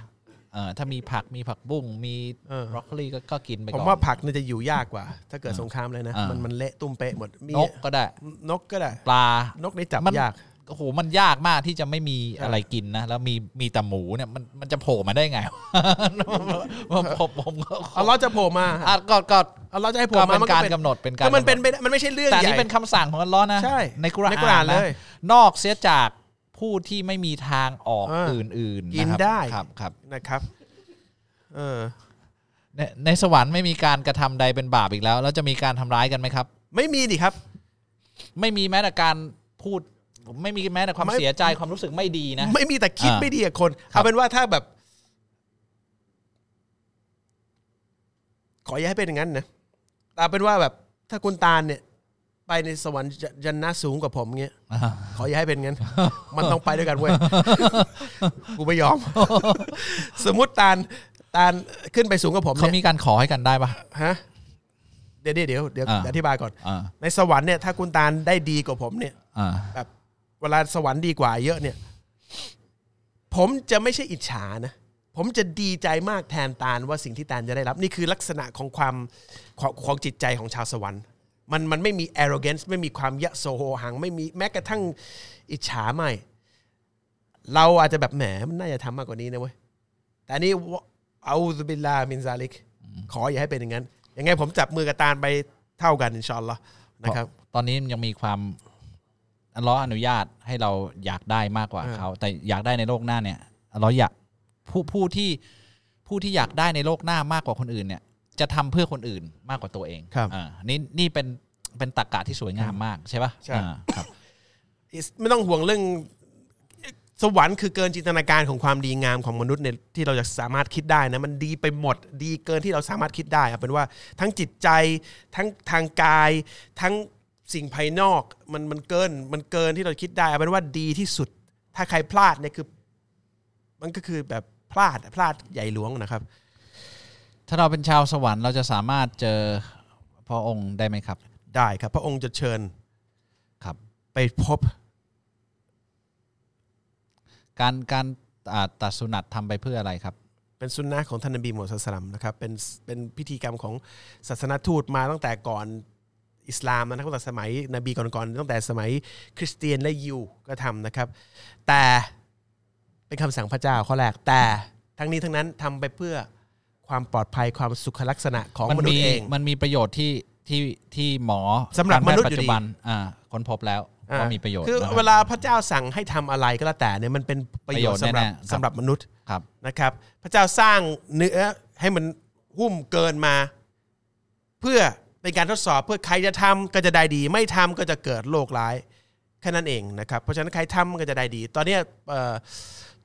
เออถ้ามีผักมีผักบุ้งมีเออ บรอกโคลีก็ก็กินไปผมก่อนว่าผักเนี่ยจะอยู่ยากกว่า ถ้าเกิดอ่าสงครามเลยนะ อ่ามั มันมันเละตุ้มเป๊ะหมดมีนกก็ได้นกก็ได้ ปลานกนี่จับมันยาก โอ้โหมันยากมากที่จะไม่มีอะไรกินนะแล้วมีมีแต่หมูเนี่ยมันมันจะโผล่มาได้ไง ผมผมผมก็อัลเลอฮ์จะโผล่มาอะก็ก็อัลเลอฮ์จะให้โผล่ก็มาเป็นมันการเป็นกำหนดเป็นการก็มันเป็นกำหไปได้มันไม่ใช่เรื่องแต่อันใหญ่ นี้เป็นคำสั่งของอัลเลอฮ์นะใช่ในกุรในกุรอานอานนะเลย นอกเสียจาก ผู้ที่ไม่มีทางออกเอออื่นๆกินนะครับได้ ครับครับนะครับ เออ ในในสวรรค์ไม่มีการกระทำใดเป็นบาปอีกแล้ว แล้วจะมีการทำร้ายกันไหมครับ ไม่มีดิครับ ไม่มีแม้แต่การพูด ไม่มีแม้แต่ความไม่ เสียใจความรู้สึกไม่ดีนะ ไม่มีแต่คิดอ่าไม่ดีกับคน ครับ เอาเป็นว่าถ้าแบบ ขออย่าให้เป็นอย่างนั้นนะแต่เอาเป็นว่าแบบ ถ้าคุณตาลเนี่ย ไปในสวรรค์จะยันนะสูงกว่าผมเงี้ยอ่าขออย่าให้เป็นงั้น มันต้องไปด้วยกันเว้ยกูไม่ยอม สมมติตาลตาลขึ้นไปสูงกว่าผมเขาเนี่ยมีการขอให้กันได้ปะฮะเดี๋ยวเดี๋ยวเดี๋ยวเดี๋ยวอ่าอธิบายก่อนอ่าในสวรรค์เนี่ยถ้าคุณตาลได้ดีกว่าผมเนี่ยอ่าแบบเวลาสวรรค์ดีกว่าเยอะเนี่ย ผมจะไม่ใช่อิจฉานะผมจะดีใจมากแทนตาลว่าสิ่งที่ตาลจะได้รับ นี่คือลักษณะของความของของจิตใจของชาวสวรรค์ มันมันไม่มี arrogance ไม่มีความยะโสโหหัง ไม่มีแม้กระทั่งอิจฉาไม่ เราอาจจะแบบแหมมันน่าจะทำมากกว่านี้นะเว้ย แต่อันนี่เอาซุบิลลามินซาลิก ขออย่าให้เป็นอย่างนั้น ยังไงผมจับมือกับตาลไปเท่ากันอินชาอัลลอฮ์นะครับ ตอนนี้ยังมีความอัลเลอฮ์อนุญาตให้เราอยากได้มากกว่าเออเขา แต่อยากได้ในโลกหน้าเนี่ยอัลเลอฮ์อยากผู้ผู้ที่ผู้ที่อยากได้ในโลกหน้ามากกว่าคนอื่นเนี่ย จะทำเพื่อคนอื่นมากกว่าตัวเองครับอ่านี่นี่เป็นเป็นตรรกะที่สวยงามมากใช่ปะใช่อ่าครับ It's- ไม่ต้องห่วงเรื่องสวรรค์คือเกินจินตนาการของความดีงามของมนุษย์เนี่ยที่เราจะสามารถคิดได้นะมันดีไปหมด ดีเกินที่เราสามารถคิดได้เอาเป็นว่าทั้งจิตใจทั้งทางกาย ทั้งสิ่งภายนอกมันมันเกินมันเกินที่เราคิดได้เอาเป็นว่าดีที่สุด ถ้าใครพลาดเนี่ยคือ มันก็คือแบบพลาดพลาดใหญ่หลวงนะครับ ถ้าเราเป็นชาวสวรรค์เราจะสามารถเจอพระองค์ได้ไหมครับ ได้ครับ พระองค์จะเชิญครับ ไปพบ การการอ่าตัดสุนัตทำไปเพื่ออะไรครับ เป็นสุนนะของท่านนบีมูฮัมมัดศ็อลลัลลอฮุอะลัยฮิวะซัลลัมนะครับเป็นเป็นพิธีกรรมของศาสนทูตมาตั้งแต่ก่อนอิสลามนะครับตั้งแต่สมัยนบีก่อนๆตั้งแต่สมัยคริสเตียนและยิวก็ทำนะครับ แต่เป็นคำสั่งพระเจ้าข้อแรกแต่ทั้งนี้ทั้งนั้นทำไปเพื่อ ความปลอดภัยความสุขลักษณะของมันมนุษมีย์เองมันมีประโยชน์ที่ที่ที่หมอสำหรับกาแพทมนุษย์ปัจอยู่จุดีบันอ่าค้นพบแล้วอ่าว่ามีประโยชน์คือนะครับเวลาพระเจ้าสั่งให้ทำอะไรก็แล้วแต่เนี่ยมันเป็นประโยชน์ประโยชน์สำหรับแน่ๆครับสำหรับมนุษย์ครับนะครับ พระเจ้าสร้างเนื้อให้มันหุ้มเกินมา เพื่อเป็นการทดสอบเพื่อใครจะทำก็จะได้ดี ไม่ทำก็จะเกิดโรคร้ายแค่นั้นเองนะครับ เพราะฉะนั้นใครทำก็จะได้ดี ตอนเนี้ยเอ่อ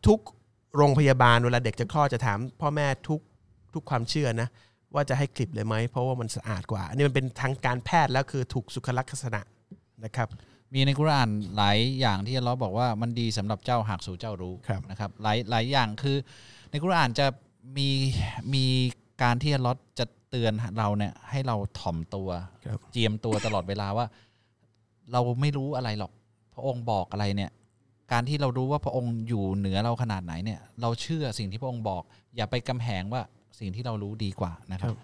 ทุกโรงพยาบาลเวลาเด็กจะคลอดจะถามพ่อแม่ทุก ทุกความเชื่อนะว่าจะให้คลิปเลยไหมเพราะว่ามันสะอาดกว่า อันนี้มันเป็นทางการแพทย์แล้วคือถูกสุขลักษณะนะครับมีในกุรอานหลายอย่างที่อัลเลอฮ์บอกว่ามันดีสำหรับเจ้าหากสู่เจ้ารู้ครับนะครับหลายหลายอย่างคือในกุรอานจะมีมีการที่อัลเลอฮ์จะเตือนเราเนี่ยให้เราถ่อมตัวครับเจียมตัวตลอดเวลาว่า เราไม่รู้อะไรหรอก พระองค์บอกอะไรเนี่ย การที่เรารู้ว่าพระองค์อยู่เหนือเราขนาดไหนเนี่ย เราเชื่อสิ่งที่พระองค์บอก อย่าไปกำแหงว่า สิ่งที่เรารู้ดีกว่านะครับครับ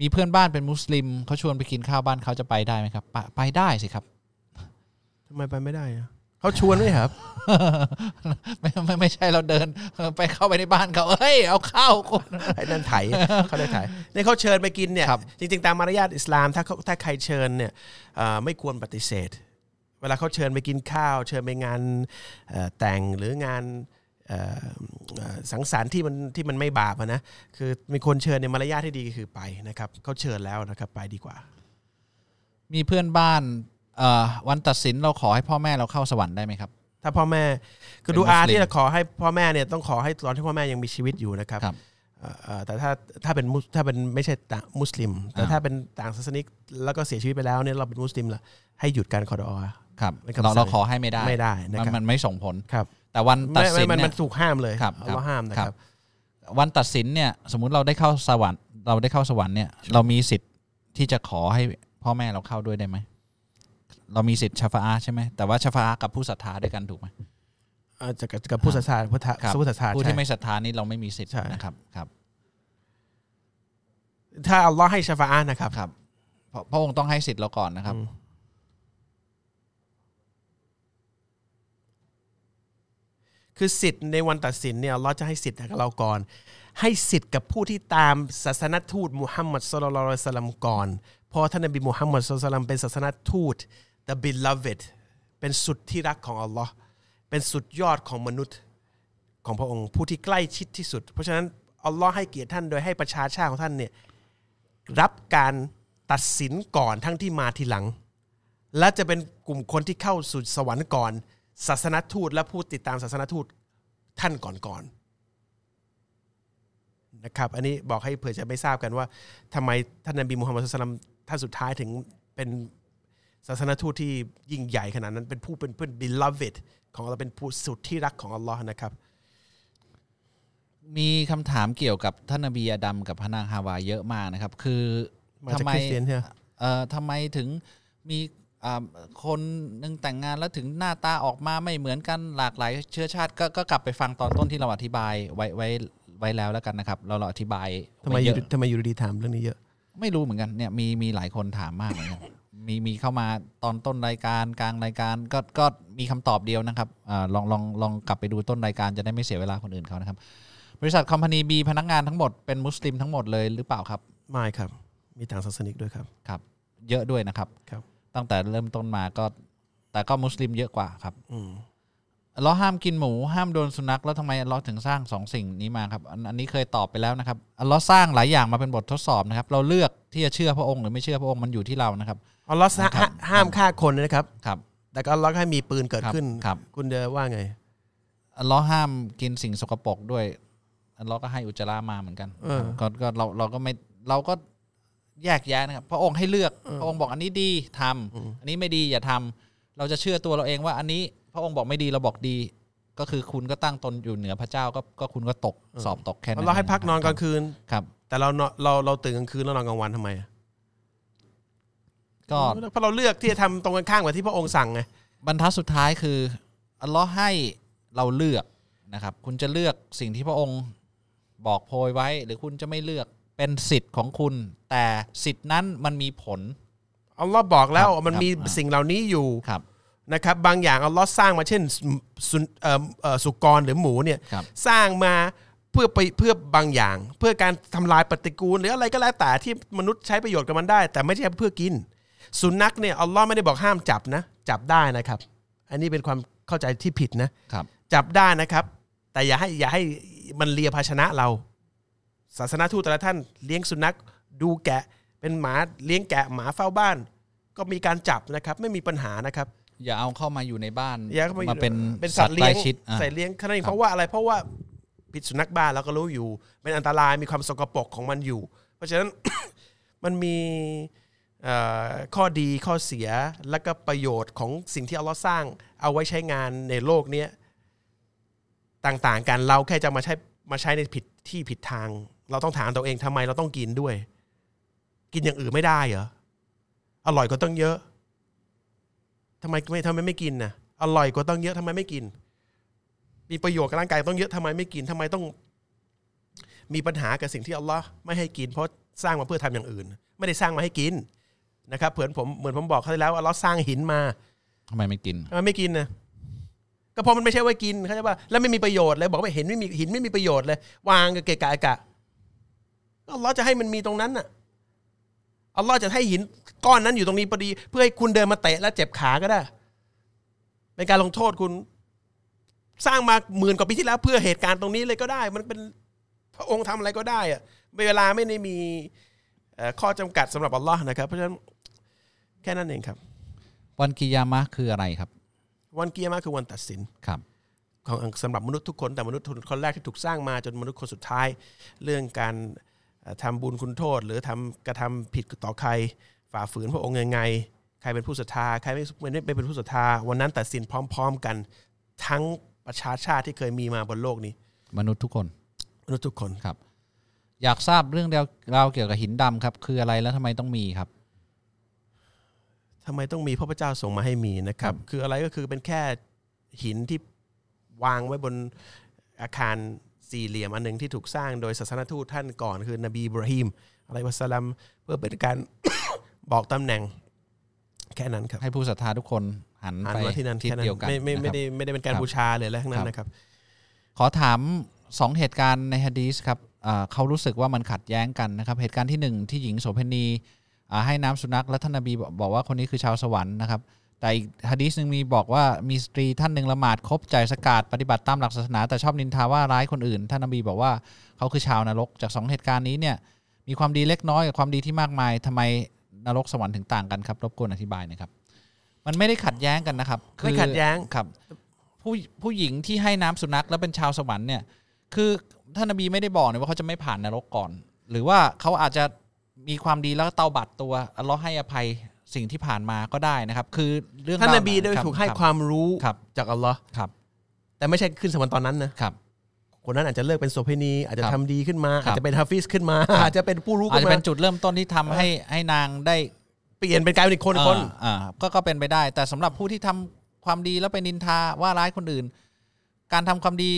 มีเพื่อนบ้านเป็นมุสลิมเขาชวนไปกินข้าวบ้านเขาจะไปได้ไหมครับไปไปได้สิครับทำไมไปไม่ได้อะเขาชวนไหมครับ ไม่ไม่ไม่ใช่เราเดิน ไปเข้าไปในบ้านเขาเฮ้ยเอาข้าวคนไอ้นั่นไถเขาได้ไถเนี่ยเขาเชิญไปกินเนี่ยครับจริง ๆ ตามมารยาทอิสลาม ถ้าเขาถ้าใครเชิญเนี่ยเอ่อไม่ควรปฏิเสธ เวลาเขาเชิญไปกินข้าว เชิญไปงานเอ่อแต่งหรืองานเอ่อเอ่อ สังสรรค์ที่มันที่มันไม่บาปอะนะคือมีคนเชิญในยมารยาทที่ดีก็คือไปนะครับเขาเชิญแล้วนะครับไปดีกว่า มีเพื่อนบ้านเอ่อวันตัดสินเราขอให้พ่อแม่เราเข้าสวรรค์ได้ไหมครับ ถ้าพ่อแม่คือเป็นดูอามุสลิมที่จะขอให้พ่อแม่เนี่ยต้องขอให้ตอนที่พ่อแม่ยังมีชีวิตอยู่นะครับครับเอ่อเอ่อแต่ถ้าถ้าเป็นมุสถ้าเป็นไม่ใช่ต่างมุสลิม แต่อ่าถ้าเป็นต่างศาสนิกแล้วก็เสียชีวิตไปแล้วเนี่ยเราเป็นมุสลิมละให้หยุดการขอดอครับเป็นคำเราสั่งเราขอให้ไม่ได้ไม่ได้นะมันครับมันไม่ส่งผลครับ แต่วันตัดไม่สิไม่นมันเนี่มันยถูกห้ามเลยครับเราห้ามนะคครัรับบวันตัดสินเนี่ย สมมุติเราได้เข้าสวรรค์เราได้เข้าสวรรค์เนี่ยเรามีสิทธิ์ที่จะขอให้พ่อแม่เราเข้าด้วยได้ไหมเรามีสิทธิ์ชาฟาอาห์ใช่ไหมแต่ว่าชาฟาอาห์กับผู้ศรัทธาด้วยกันถูกไหมเอ่อจะกับกับผู้ศรัทธาพุทธะครับผู้ศรัทธาผู้ใช่ที่ไม่ศรัทธานี่เราไม่มีสิทธิ์ใช่นะครับครับ ถ้าอัลลอฮ์ให้ชาฟาอาห์นะครับครับพระพระองค์ต้องให้สิทธิ์เราก่อนนะครับ อืม คือสิทธิ์ในวันตัดสินเนี่ยเราจะให้สิทธิ์กับเราก่อน ให้สิทธิ์กับผู้ที่ตามศาสนทูตมุฮัมมัดสุลลัลสัลัมก่อน เพราะท่านนบีมุฮัมมัดสุลลัลลอฮุอะลัยฮิวะสัลลัมเป็นศาสนทูต the beloved เป็นสุดที่รักของอัลลอฮ์เป็นสุดยอดของมนุษย์ของพระองค์ผู้ที่ใกล้ชิดที่สุด เพราะฉะนั้นอัลลอฮ์ให้เกียรติท่านโดยให้ประชาชาติของท่านเนี่ยรับการตัดสินก่อนทั้งที่มาทีหลัง และจะเป็นกลุ่มคนที่เข้าสู่สวรรค์ก่อน ศาสนทูตและผู้ติดตามศาสนทูตท่านก่อนก่อนๆนะครับอันนี้บอกให้เผื่อจะไม่ทราบกันว่าทำไมท่านนบีมุฮัมมัดสุลตัลลัมท่านสุดท้ายถึงเป็นศาสนทูตที่ยิ่งใหญ่ขนาดนั้นเป็นผู้เป็นเพื่อน beloved ของเราเป็นผู้สุดที่รักของอัลลอฮ์นะครับ มีคำถามเกี่ยวกับท่านนบีอาดัมกับพระนางฮาวาเยอะมากนะครับ คือมาทำจากไมคริสเตียนใช่ไหมเอ่อทำไมถึงมีอ่า คนหนึ่งแต่งงานแล้วถึงหน้าตาออกมาไม่เหมือนกันหลากหลายเชื้อชาติก็ก็กลับไปฟังตอนต้นที่เราอธิบายไว้ไว้ไว้แล้วแล้วกันนะครับ เราเราอธิบายทำไมว้อเยยู่อะทำไมอยู่ดีๆถามเรื่องนี้เยอะ ไม่รู้เหมือนกันเนี่ยมีมีหลายคนถามมากเหมือนกันมีมีเข้ามาตอนต้นรายการกลางรายการก็ก็มีคำตอบเดียวนะครับอาลองลองลองกลับไปดูต้นรายการจะได้ไม่เสียเวลาคนอื่นเขานะครับ บริษัทคอมพานีบีพนักงานทั้งหมดเป็นมุสลิมทั้งหมดเลยหรือเปล่าครับ ไม่ครับ มีต่างศาสนิกด้วยครับครับ เยอะด้วยนะครับครับ ตั้งแต่เริ่มต้นมาก็ แต่ก็มุสลิมเยอะกว่าครับอืมอัลเลาะห์ห้ามกินหมูห้ามโดนสุนัขแล้วทำไมอัลเลาะห์ถึงสร้างสองสิ่งนี้มาครับ อันอันนี้เคยตอบไปแล้วนะครับอัลเลาะห์สร้างหลายอย่างมาเป็นบททดสอบนะครับ เราเลือกที่จะเชื่อพระองค์หรือไม่เชื่อพระองค์มันอยู่ที่เรานะครับอัลลอฮ์ห้าครับห้ามฆ่าคนนะครับครับ แต่ก็อัลลอฮ์ให้มีปืนเกิดครับขึ้นครับ คุณจะว่าไงอัลเลาะห์ห้ามกินสิ่งสกปรกด้วยอัลเลาะห์ก็ให้อุจจาระมาเหมือนกันเออก็ก็เราเราก็ไม่เราก็ แยกแยะนะครับ พระองค์ให้เลือกพระองค์บอกอันนี้ดีทำอันนี้ไม่ดีอย่าทำเราจะเชื่อตัวเราเองว่าอันนี้พระองค์บอกไม่ดีเราบอกดี ก็คือคุณก็ตั้งตนอยู่เหนือพระเจ้าก็ก็คุณก็ตกสอบตกแค่นั้อันลลอฮ์ให้พักนอนกลางคืนครับ แต่เรานอนเราเราตื่นกลางคืนแล้วนอนกลางวันทำไมอะก็เพราะเราเลือกที่จะทำตรงกันข้ามกับที่พระองค์สั่งไงบรรทัดสุดท้ายคืออัลเลอฮ์ให้เราเลือกนะครับ คุณจะเลือกสิ่งที่พระองค์บอกโพยไว้ หรือคุณจะไม่เลือก เป็นสิทธิ์ของคุณ แต่สิทธิ์นั้นมันมีผล อัลลอฮ์บอกแล้วครับมันมีครับสิ่งเหล่านี้อยู่ครับนะครับบางอย่างอัลลอฮ์สร้างมาเช่นสุนเอ่อเอ่อสุกรหรือหมูเนี่ยครับสร้างมาเพื่อไปเพื่อบางอย่าง เพื่อการทำลายปฏิกูล หรืออะไรก็แล้วแต่ที่มนุษย์ใช้ประโยชน์กับมันได้ แต่ไม่ใช่เพื่อกิน สุนัขเนี่ยอัลลอฮ์ไม่ได้บอกห้ามจับนะ จับได้นะครับ อันนี้เป็นความเข้าใจที่ผิดนะครับจับได้นะครับ แต่อย่าให้อย่าให้มันเลียภาชนะเรา ศาสนาทูตแต่ละท่านเลี้ยงสุนัขดูแกะ เป็นหมาเลี้ยงแกะหมาเฝ้าบ้าน ก็มีการจับนะครับ ไม่มีปัญหานะครับอย่าเอาเข้ามาอยู่ในบ้านอย่าเข้ามามาเป็นเป็นสัสัตตว์ว์ใกเลี้ล้ยงชิดอะใส่เลี้ยงขนาดนี้ครับเพราะว่าอะไรเพราะว่าผิดสุนัขบ้านเราก็รู้อยู่ เป็นอันตรายมีความสกปรกของมันอยู่ เพราะฉะนั้นมันมีเอ่อข้อดีข้อเสียและก็ประโยชน์ของสิ่งที่อัลลอฮ์สร้าง เอาไว้ใช้งานในโลกเนี้ยต่างๆกันเราแค่จะมาใช้มาใช้ในผิดที่ผิดทาง เราต้องถามตัวเองทำไมเราต้องกินด้วย กินอย่างอื่นไม่ได้เหรออร่อยก็ต้องเยอะทำไมไม่ทำไมไม่กินน่ะอร่อยกว่าต้องเยอะทำไมไม่กิน มีประโยชน์กับร่างกายต้องเยอะทำไมไม่กินทำไมต้อง มีปัญหากับสิ่งที่อัลลอฮ์ไม่ให้กิน เพราะสร้างมาเพื่อทำอย่างอื่น ไม่ได้สร้างมาให้กินนะครับเหมือนผมเหมือนผมบอกเขาที่แล้วอัลลอฮ์สร้างหินมาทำไมไม่กินทำไมไม่กินนะก็เพราะมันไม่ใช่ไว้กินเข้าใจป่ะแล้วไม่มีประโยชน์เลยบอกว่าเห็นไม่มีหินไม่มีประโยชน์เลย วางกะเกะกะกะ ก็อัลลอฮ์จะให้มันมีตรงนั้นน่ะอัลลอฮ์จะให้หินก้อนนั้นอยู่ตรงนี้พอดี เพื่อให้คุณเดินมาเตะแล้วเจ็บขาก็ได้เป็นการลงโทษคุณสร้างมาหมื่นกว่าปีที่แล้ว เพื่อเหตุการณ์ตรงนี้เลยก็ได้ มันเป็นพระองค์ทำอะไรก็ได้อะเวลาไม่ได้มีเอ่อข้อจำกัดสำหรับอัลลอฮ์นะครับ เพราะฉะนั้นแค่นั้นเองครับ วันกิยามะห์คืออะไรครับ วันเกียร์มาคือวันตัดสินครับของสำหรับมนุษย์ทุกคนแต่มนุษย์คนแรกที่ถูกสร้างมาจนมนุษย์คนสุดท้าย เรื่องการเอ่อ ทำบุญคุณโทษ หรือทำกระทำผิดต่อใคร ฝ่าฝืนพระองค์ยังไง ใครเป็นผู้ศรัทธาใครไม่ไม่เป็นผู้ศรัทธา วันนั้นตัดสินพร้อม ๆกัน ทั้งประชาชาติที่เคยมีมาบนโลกนี้ มนุษย์ทุกคน มนุษย์ทุกคนครับ อยากทราบเรื่องราวเกี่ยวกับหินดำครับ คืออะไรแล้วทำไมต้องมีครับทำไมต้องมีพระพุทธเจ้าส่งมาให้มีนะครับ คืออะไรก็คือเป็นแค่หินที่วางไว้บนอาคาร สี่เหลี่ยมอันหนึ่งที่ถูกสร้างโดยศาสนทูตท่านก่อนคือนบีอิบราฮิมอะลัยฮิวะสสลัมเพื่อเป็นการ บอกตำแหน่ง แค่นั้นครับให้ผู้ศรัทธาทุกคนหันอ่านไปมาที่นั่นทิศแค่นั้นเดียวกันไม่ไม่ไม่นะครับได้ไม่ได้เป็นการครับบูชาหรืออะไรทั้งนั้ครันบนะครับ ขอถามสองเหตุการณ์ในฮะดีสครับอ่าเขารู้สึกว่ามันขัดแย้งกันนะครับ เหตุการณ์ที่หนึ่งที่หญิงโสเภณีอ่าให้น้ำสุนัขและท่านนบีบอกบอกว่าคนนี้คือชาวสวรรค์นะครับ แต่อีกฮะดีสหนึ่งมีบอกว่ามีสตรีท่านหนึ่งละหมาดครบใจสกาดปฏิบัติตามหลักศาสนา แต่ชอบนินทาว่าร้ายคนอื่น ท่านนบีบอกว่าเขาคือชาวนรกจากสองเหตุการณ์นี้เนี่ยมีความดีเล็กน้อยกับความดีที่มากมายทำไมนรกสวรรค์ถึงต่างกันครับรบกวนอธิบายหนะครับ มันไม่ได้ขัดแย้งกันนะครับคือไม่ขัดแย้งครับ ผู้ผู้หญิงที่ให้น้ำสุนัขแล้วเป็นชาวสวรรค์เนี่ยคือท่านนบีไม่ได้บอกเนี่ยว่าเขาจะไม่ผ่านนรกก่อน หรือว่าเขาอาจจะมีความดีแล้วก็เตาบัตรตัวอัลเลอฮ์ให้อภัย สิ่งที่ผ่านมาก็ได้นะครับ คือเรื่องท่านรวนบีได้รับถูกให้รับความรู้ครับจากอัลลอฮ์ครับแต่ไม่ใช่ขึ้นสวรรค์ตอนนั้นนะครับคนนั้นอาจจะเลิกเป็นโสเภณีอาจจะครับทำดีขึ้นมาครับอาจจะเป็นฮาฟิสขึ้นมา อาจจะเป็นผู้รู้อาจขึ้นจะมาเป็นจุดเริ่มต้นที่ทำให้ให้นางได้เปลี่ยนเป็นกลายเป็นอีกคนคนอ่าอ่าก็ก็เป็นไปได้ แต่สำหรับผู้ที่ทำความดีแล้วไปนินทาว่าร้ายคนอื่น การทำความดี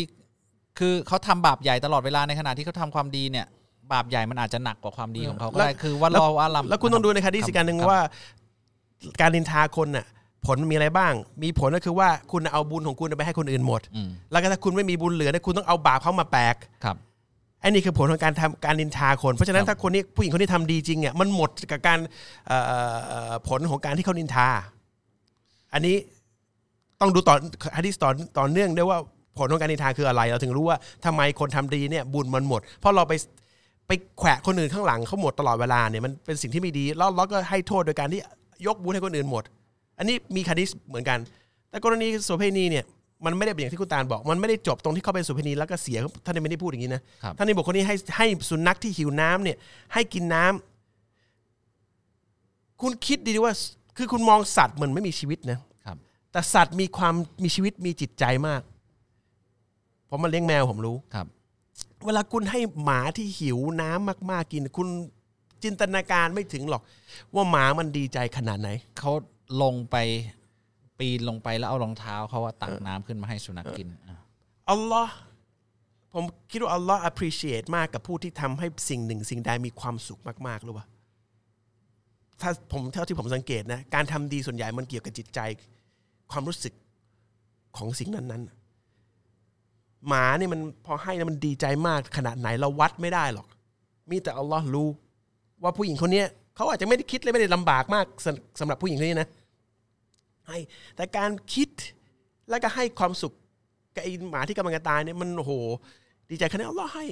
คือเขาทำบาปใหญ่ตลอดเวลาในขณะที่เขาทำความดีเนี่ยบาปใหญ่มันอาจจะหนักกว่าความดีของเขาก็ได้คือว่าแล้วรอว่าลัมแล้วคุณต้องดูในคดีสิการหนึ่งครับว่า การนินทาคนน่ะผลมีอะไรบ้าง มีผลก็คือว่าคุณเอาบุญของคุณไปให้คนอื่นหมดอืมแล้วก็ถ้าคุณไม่มีบุญเหลือเนี่ยคุณต้องเอาบาปเขามาแปลกครับไอ้นี่คือผลของการทำการนินทาคน เพราะฉะนั้นครับถ้าคนนี้ผู้หญิงคนนี้ทำดีจริงเนี่ยมันหมดกับการเอ่อเอ่อเอ่อผลของการที่เขานินทา อันนี้ต้องดูต่อฮะดิษต่อต่อเนื่องด้วยว่าผลของการนินทาคืออะไร เราถึงรู้ว่าทำไมคนทำดีเนี่ยบุญมันหมด เพราะเราไปไปแขวะคนอื่นข้างหลังเขาหมดตลอดเวลาเนี่ยมันเป็นสิ่งที่ไม่ดีแล้วเราก็ให้โทษโดยการที่ ยกบุญให้คนอื่นหมด อันนี้มีคดีเหมือนกัน แต่กรณีโสเภณีเนี่ยมันไม่ได้เป็นอย่างที่คุณตาลบอก มันไม่ได้จบตรงที่เขาเป็นโสเภณีแล้วก็เสียท่านไม่ได้พูดอย่างนี้นะครับท่านนี้บอกคนนี้ให้ให้สุนัขที่หิวน้ำเนี่ย ให้กินน้ำคุณคิดดีๆว่า คือคุณมองสัตว์เหมือนไม่มีชีวิตนะครับแต่สัตว์มีความมีชีวิตมีจิตใจมากผมมาเลี้ยงแมวผมรู้ครับ เวลาคุณให้หมาที่หิวน้ำมาก ๆกิน คุณ จินตนาการไม่ถึงหรอก ว่าหมามันดีใจขนาดไหน เขาลงไปปีนลงไปแล้วเอารองเท้าเขาว่าตักน้ำขึ้นมาให้สุนัขกินอะอัลลอฮ์ผมคิดว่าอัลลอฮ์ appreciate มากกับผู้ที่ทำให้สิ่งหนึ่ง สิ่งใดมีความสุขมากๆรู้ป่ะถ้าผมเท่าที่ผมสังเกตนะ การทำดีส่วนใหญ่มันเกี่ยวกับจิตใจ ความรู้สึกของสิ่งนั้นๆ หมาเนี่ยมันพอให้แล้วมันดีใจมากขนาดไหนเราวัดไม่ได้หรอก มีแต่อัลลอฮ์รู้ ว่าผู้หญิงคนเนี้ยเขาอาจจะไม่ได้คิดเลยไม่ได้ลำบากมากสำสำหรับผู้หญิงคนนี้นะให้แต่การคิดแล้วก็ให้ความสุขกับไอหมาที่กำลังจะตายเนี่ยมันโอ้โหดีใจขนาดนั้นอัลลอฮ์ให้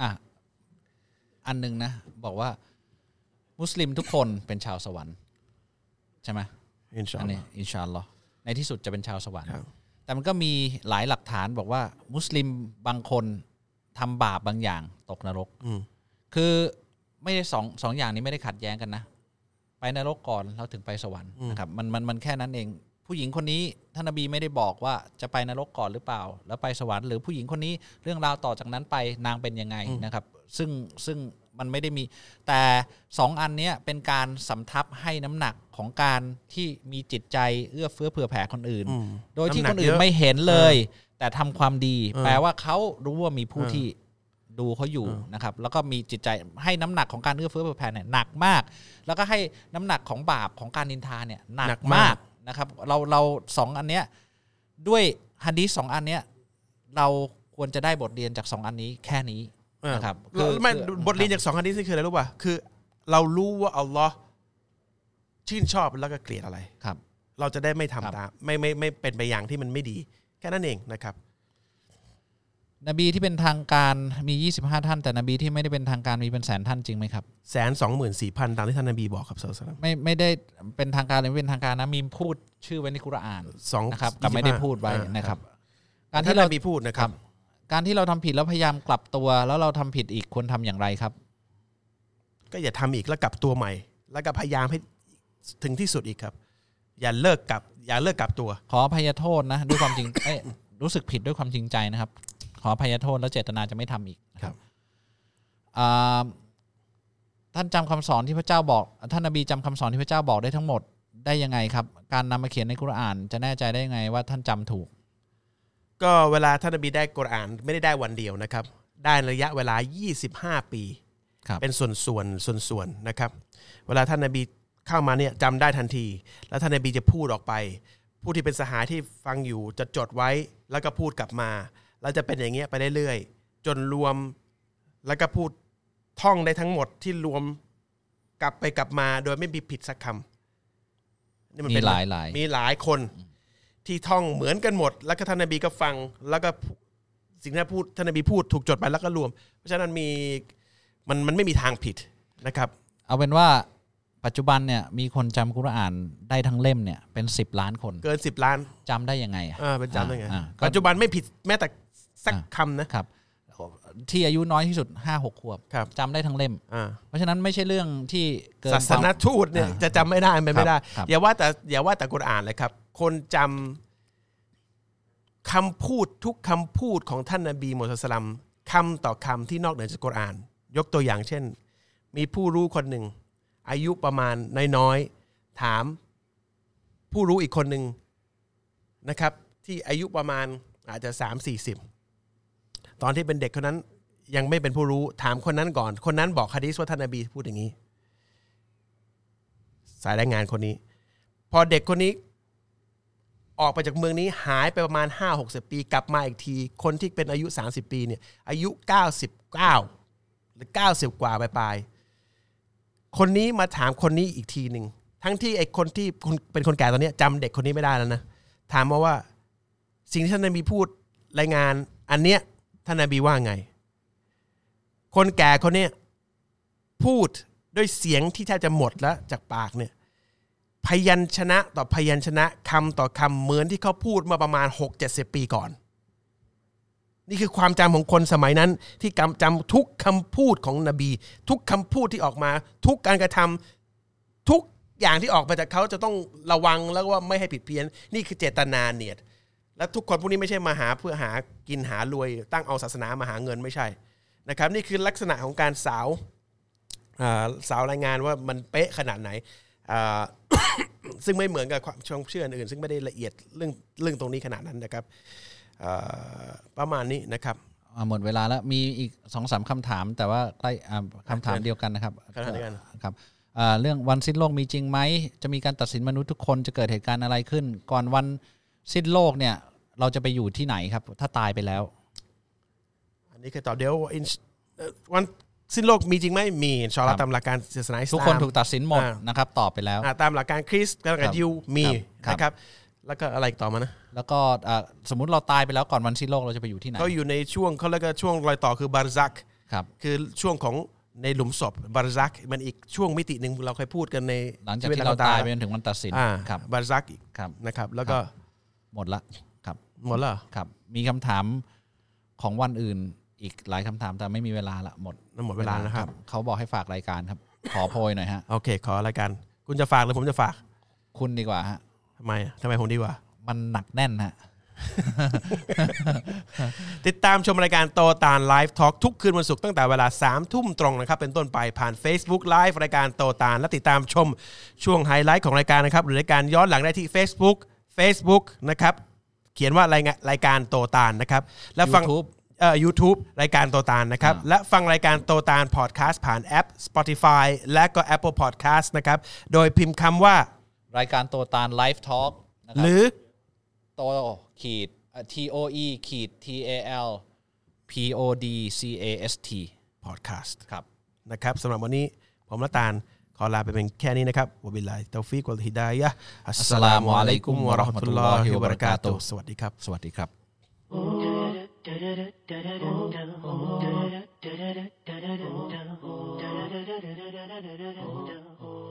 อะอันหนึ่งนะ บอกว่า มุสลิมทุกคนเป็นชาวสวรรค์ ใช่ไหมอินชาอัอันลลนี้อฮ์อินชาอัลลอฮ์ในที่สุดจะเป็นชาวสวรรค์ครับแต่มันก็มีหลายหลักฐานบอกว่า มุสลิมบางคนทำบาปบางอย่างตกนรกอืมคือ ไม่ได้สองสองอย่างนี้ไม่ได้ขัดแย้งกันนะ ไปนรกก่อนแล้วถึงไปสวรรค์นะครับมันมันมันแค่นั้นเอง ผู้หญิงคนนี้ท่านนบีไม่ได้บอกว่าจะไปนรกก่อนหรือเปล่า แล้วไปสวรรค์หรือผู้หญิงคนนี้เรื่องราวต่อจากนั้นไปนางเป็นยังไงนะครับ ซึ่งซึ่งมันไม่ได้มี แต่สองอันเนี้ยเป็นการสำทับให้น้ำหนักของการที่มีจิตใจเอื้อเฟื้อเผื่อแผ่คนอื่นอืมโดยที่ำหคกนอื่นเยะไม่เห็นเลย แต่ทำความดีเออแปลว่าเขารู้ว่ามีผู้เออที่ ดูเขาอยู่เออนะครับแล้วก็มีจิตใจให้น้ำหนักของการเอื้อเฟื้อเผื่อแผ่เนี่ยหนักมาก แล้วก็ให้น้ำหนักของบาปของการนินทาเนี่ยหนักมากนะครับ เราเราสองอันเนี้ยด้วยฮันดีสสองอันเนี้ยเราควรจะได้บทเรียนจากสองอันนี้แค่นี้เออนะครับแล้วไม่คือบทเรียนจากสองอันนี้นี่คืออะไรรู้ป่ะคือ เรารู้ว่าอัลลอฮ์ชื่นชอบแล้วก็เกลียดอะไรครับ เราจะได้ไม่ครัทำบตามไม่ไม่ไม่เป็นไปอย่างที่มันไม่ดี แค่นั้นเองนะครับ นบีที่เป็นทางการมี 25 ท่าน แต่นบีที่ไม่ได้เป็นทางการมีเป็นแสนท่านจริงไหมครับแสนสองหมื่นสี่พันตามที่ท่านนบีบอกครับสุลต่านไม่ไม่ได้เป็นทางการหรือไม่เป็นทางการนะมีพูดชื่อไว้ในกุรอานสองนะครับแต่ไม่ได้พูดไว้อ่านะครับ กาการรที่ที่เราเรานบีพูดนะครับ การที่เราทำผิดแล้วพยายามกลับตัว แล้วเราทำผิดอีกควรทำอย่างไรครับ ก็อย่าทำอีกแล้วกลับตัวใหม่ แล้วก็พยายามให้ถึงที่สุดอีกครับ อย่าเลิกกลับ อย่าเลิกกลับตัว ขออภัยโทษนะด้วยความจริงเอ้ยรู้สึกผิดด้วยความจริงใจนะครับ ขออภัยโทษแล้วเจตนาจะไม่ทำอีกนะครับอ่าท่านจำคำสอนที่พระเจ้าบอก ท่านนบีจำคำสอนที่พระเจ้าบอกได้ทั้งหมดได้ยังไงครับ การนำมาเขียนในกุรอาน จะแน่ใจได้ยังไงว่าท่านจำถูก ก็เวลาท่านนบีได้กุรอานไม่ได้ได้วันเดียวนะครับ ได้ระยะเวลา 25 ปีครับเป็นส่วนส่วนส่วนส่วนๆนะครับ เวลาท่านนบีเข้ามาเนี่ยจำได้ทันที แล้วท่านนบีจะพูดออกไป ผู้ที่เป็นสหายที่ฟังอยู่จะจดไว้แล้วก็พูดกลับมา เราจะเป็นอย่างเงี้ยไปเรื่อยๆจนรวมแล้วก็พูดท่องได้ทั้งหมดที่รวมกลับไปกลับมา โดยไม่มีผิดสักคำนี่นมีเป็นหลายหลายมีหลายคน ที่ท่องเหมือนกันหมด แล้วก็ท่านนบีก็ฟัง แล้วก็สิ่งที่พูดท่านนบีพูดถูกจดไปแล้วก็รวม เพราะฉะนั้นมีมันมันไม่มีทางผิดนะครับ เอาเป็นว่าปัจจุบันเนี่ยมีคนจำกุรอานได้ทั้งเล่มเนี่ยเป็นสิบล้านคนเกินสิบล้านจำได้ยังไงอะ อ่าเป็นจำได้ไงอ่าก็ ปัจจุบันไม่ผิดแม้แต่ สักอ่าคำนะครับที่อายุน้อยที่สุดห้าหกขวบครับจำได้ทั้งเล่มอ่าเพราะฉะนั้นไม่ใช่เรื่องที่เกินศาสความนทูตเนี่ยอ่าจะจำไม่ได้มันไม่ได้ครับอย่าว่าแต่อย่าว่าแต่กุรอานเลยครับ คนจำคำพูดทุกคำพูดของท่านนบีมูฮัมมัดสลัมคำต่อคำที่นอกเหนือจากกุรอาน ยกตัวอย่างเช่น มีผู้รู้คนหนึ่ง อายุประมาณน้อยๆถาม ผู้รู้อีกคนหนึ่งนะครับ ที่อายุประมาณอาจจะสามสี่สิบ ตอนที่เป็นเด็กคนนั้นยังไม่เป็นผู้รู้ถามคนนั้นก่อน คนนั้นบอกฮะดีษว่าท่านนบีพูดอย่างนี้ สายรายงานคนนี้ พอเด็กคนนี้ ออกไปจากเมืองนี้หายไปประมาณ 5 6 0 ปี กลับมาอีกที คนที่เป็นอายุ 30 ปีเนี่ย อายุ 99 หรือ 90 กว่าปลายๆคนนี้มาถามคนนี้อีกทีหนึ่งทั้งที่ไอ้คนที่คนเป็นคนแก่ตอนเนี้ยจำเด็กคนนี้ไม่ได้แล้วนะถามมาว่า สิ่งที่ท่านนบีพูดรายงาน อันเนี้ย ท่านนบีว่าไง คนแก่คนเนี้ยพูดด้วยเสียงที่แทบจะหมดแล้วจากปากเนี่ยพยัญชนะต่อพยัญชนะคำต่อคำเหมือนที่เขาพูดมาประมาณ 6 7 0 ปีก่อน นี่คือความจำของคนสมัยนั้น ที่จำจำทุกคำพูดของนบี ทุกคำพูดที่ออกมา ทุกการกระทำทุกอย่างที่ออกมาจากเขาจะต้องระวังแล้วว่าไม่ให้ผิดเพี้ยน นี่คือเจตนาเนียด และทุกคนพวกนี้ไม่ใช่มาหาเพื่อหากินหารวย ตั้งเอาศาสนามาหาเงินไม่ใช่นะครับ นี่คือลักษณะของการสาวอ่าสาวรายงานว่ามันเป๊ะขนาดไหนอ่าซึ่งไม่เหมือนกับความเชื่ออื่น ซึ่งไม่ได้ละเอียดเรื่องเรื่องตรงนี้ขนาดนั้นนะครับอ่าประมาณนี้นะครับอ่าหมดเวลาแล้วมีอีกสองสามคำถาม แต่ว่าใกล้อ่าคำถามเดียวกันนะครับคำถามเดียวกันครับอ่าเรื่องวันสิ้นโลกมีจริงไหมจะมีการตัดสินมนุษย์ทุกคนจะเกิดเหตุการณ์อะไรขึ้น ก่อนวัน สิ้นโลกเนี่ย เราจะไปอยู่ที่ไหนครับ ถ้าตายไปแล้ว อันนี้คือตอบเดี๋ยวอินเอ่อวันสิ้นโลกมีจริงไหมมีอินชาอลลอฮ์ครับตามหลักการศาสนาอิสทุกลามคนถูกตัดสินหมดอ่านะครับ ตอบไปแล้วอ่าตามหลักการคริสต์ตามหลักครัการบยิวมีครับนะครับ แล้วก็อะไรอีกต่อมานะ แล้วก็อ่าสมมุติเราตายไปแล้วก่อนวันสิ้นโลกเราจะไปอยู่ที่ไหนเขาอยู่ในช่วงเขาเรียกว่าช่วงรอยต่อคือบาร์ซักครับคือช่วงของในหลุมศพบาร์ซักมันอีกช่วงมิติหนึ่งเราเคยพูดกันในหลังจากชีวิตที่เราตตายไปจนถึงวันตัดสินอ่าครับบาร์ซักอีกครับนะครับ แล้วก็ หมดละครับ หมดแล้วเหรอครับ มีคำถามของวันอื่นอีกหลายคำถามแต่ไม่มีเวลาละหมดหมดเวลานะครับ เขาบอกให้ฝากรายการครับ ขอโพยหน่อยฮะ โอเค ขอรายการคุณจะฝากหรือผมจะฝากคุณดีกว่าฮะทำไมอะทำไมผมดีกว่า มันหนักแน่นฮะ ติดตามชมรายการโตตาล Live Talk ทุกคืนวันศุกร์ตั้งแต่เวลาสามทุ่มตรงนะครับ เป็นต้นไปผ่าน Facebook Live รายการโตตาลและติดตามชมช่วงไฮไลท์ของรายการนะครับ หรือรายการย้อนหลังได้ที่ Facebook Facebook นะครับเขียนว่ารายงานรายการโตตาลนะครับและฟัง YouTube เอ่อ YouTube รายการโตตาลนะครับอ่าและฟังรายการโตตาลพอดแคสต์ผ่านแอป Spotify และก็ Apple Podcast นะครับโดยพิมพ์คำว่ารายการโตตาล Live Talk นะครับหรือโตขีดเอ่อ T O E ขีด T A L P O D C A S T Podcast ครับนะครับสำหรับวันนี้ผมละตาล ขอลาไปเป็นแค่นี้นะครับوبالله التوفيق والهداية السلام عليكم ورحمة الله وبركاتهสวัสดีครับ สวัสดีครับ Da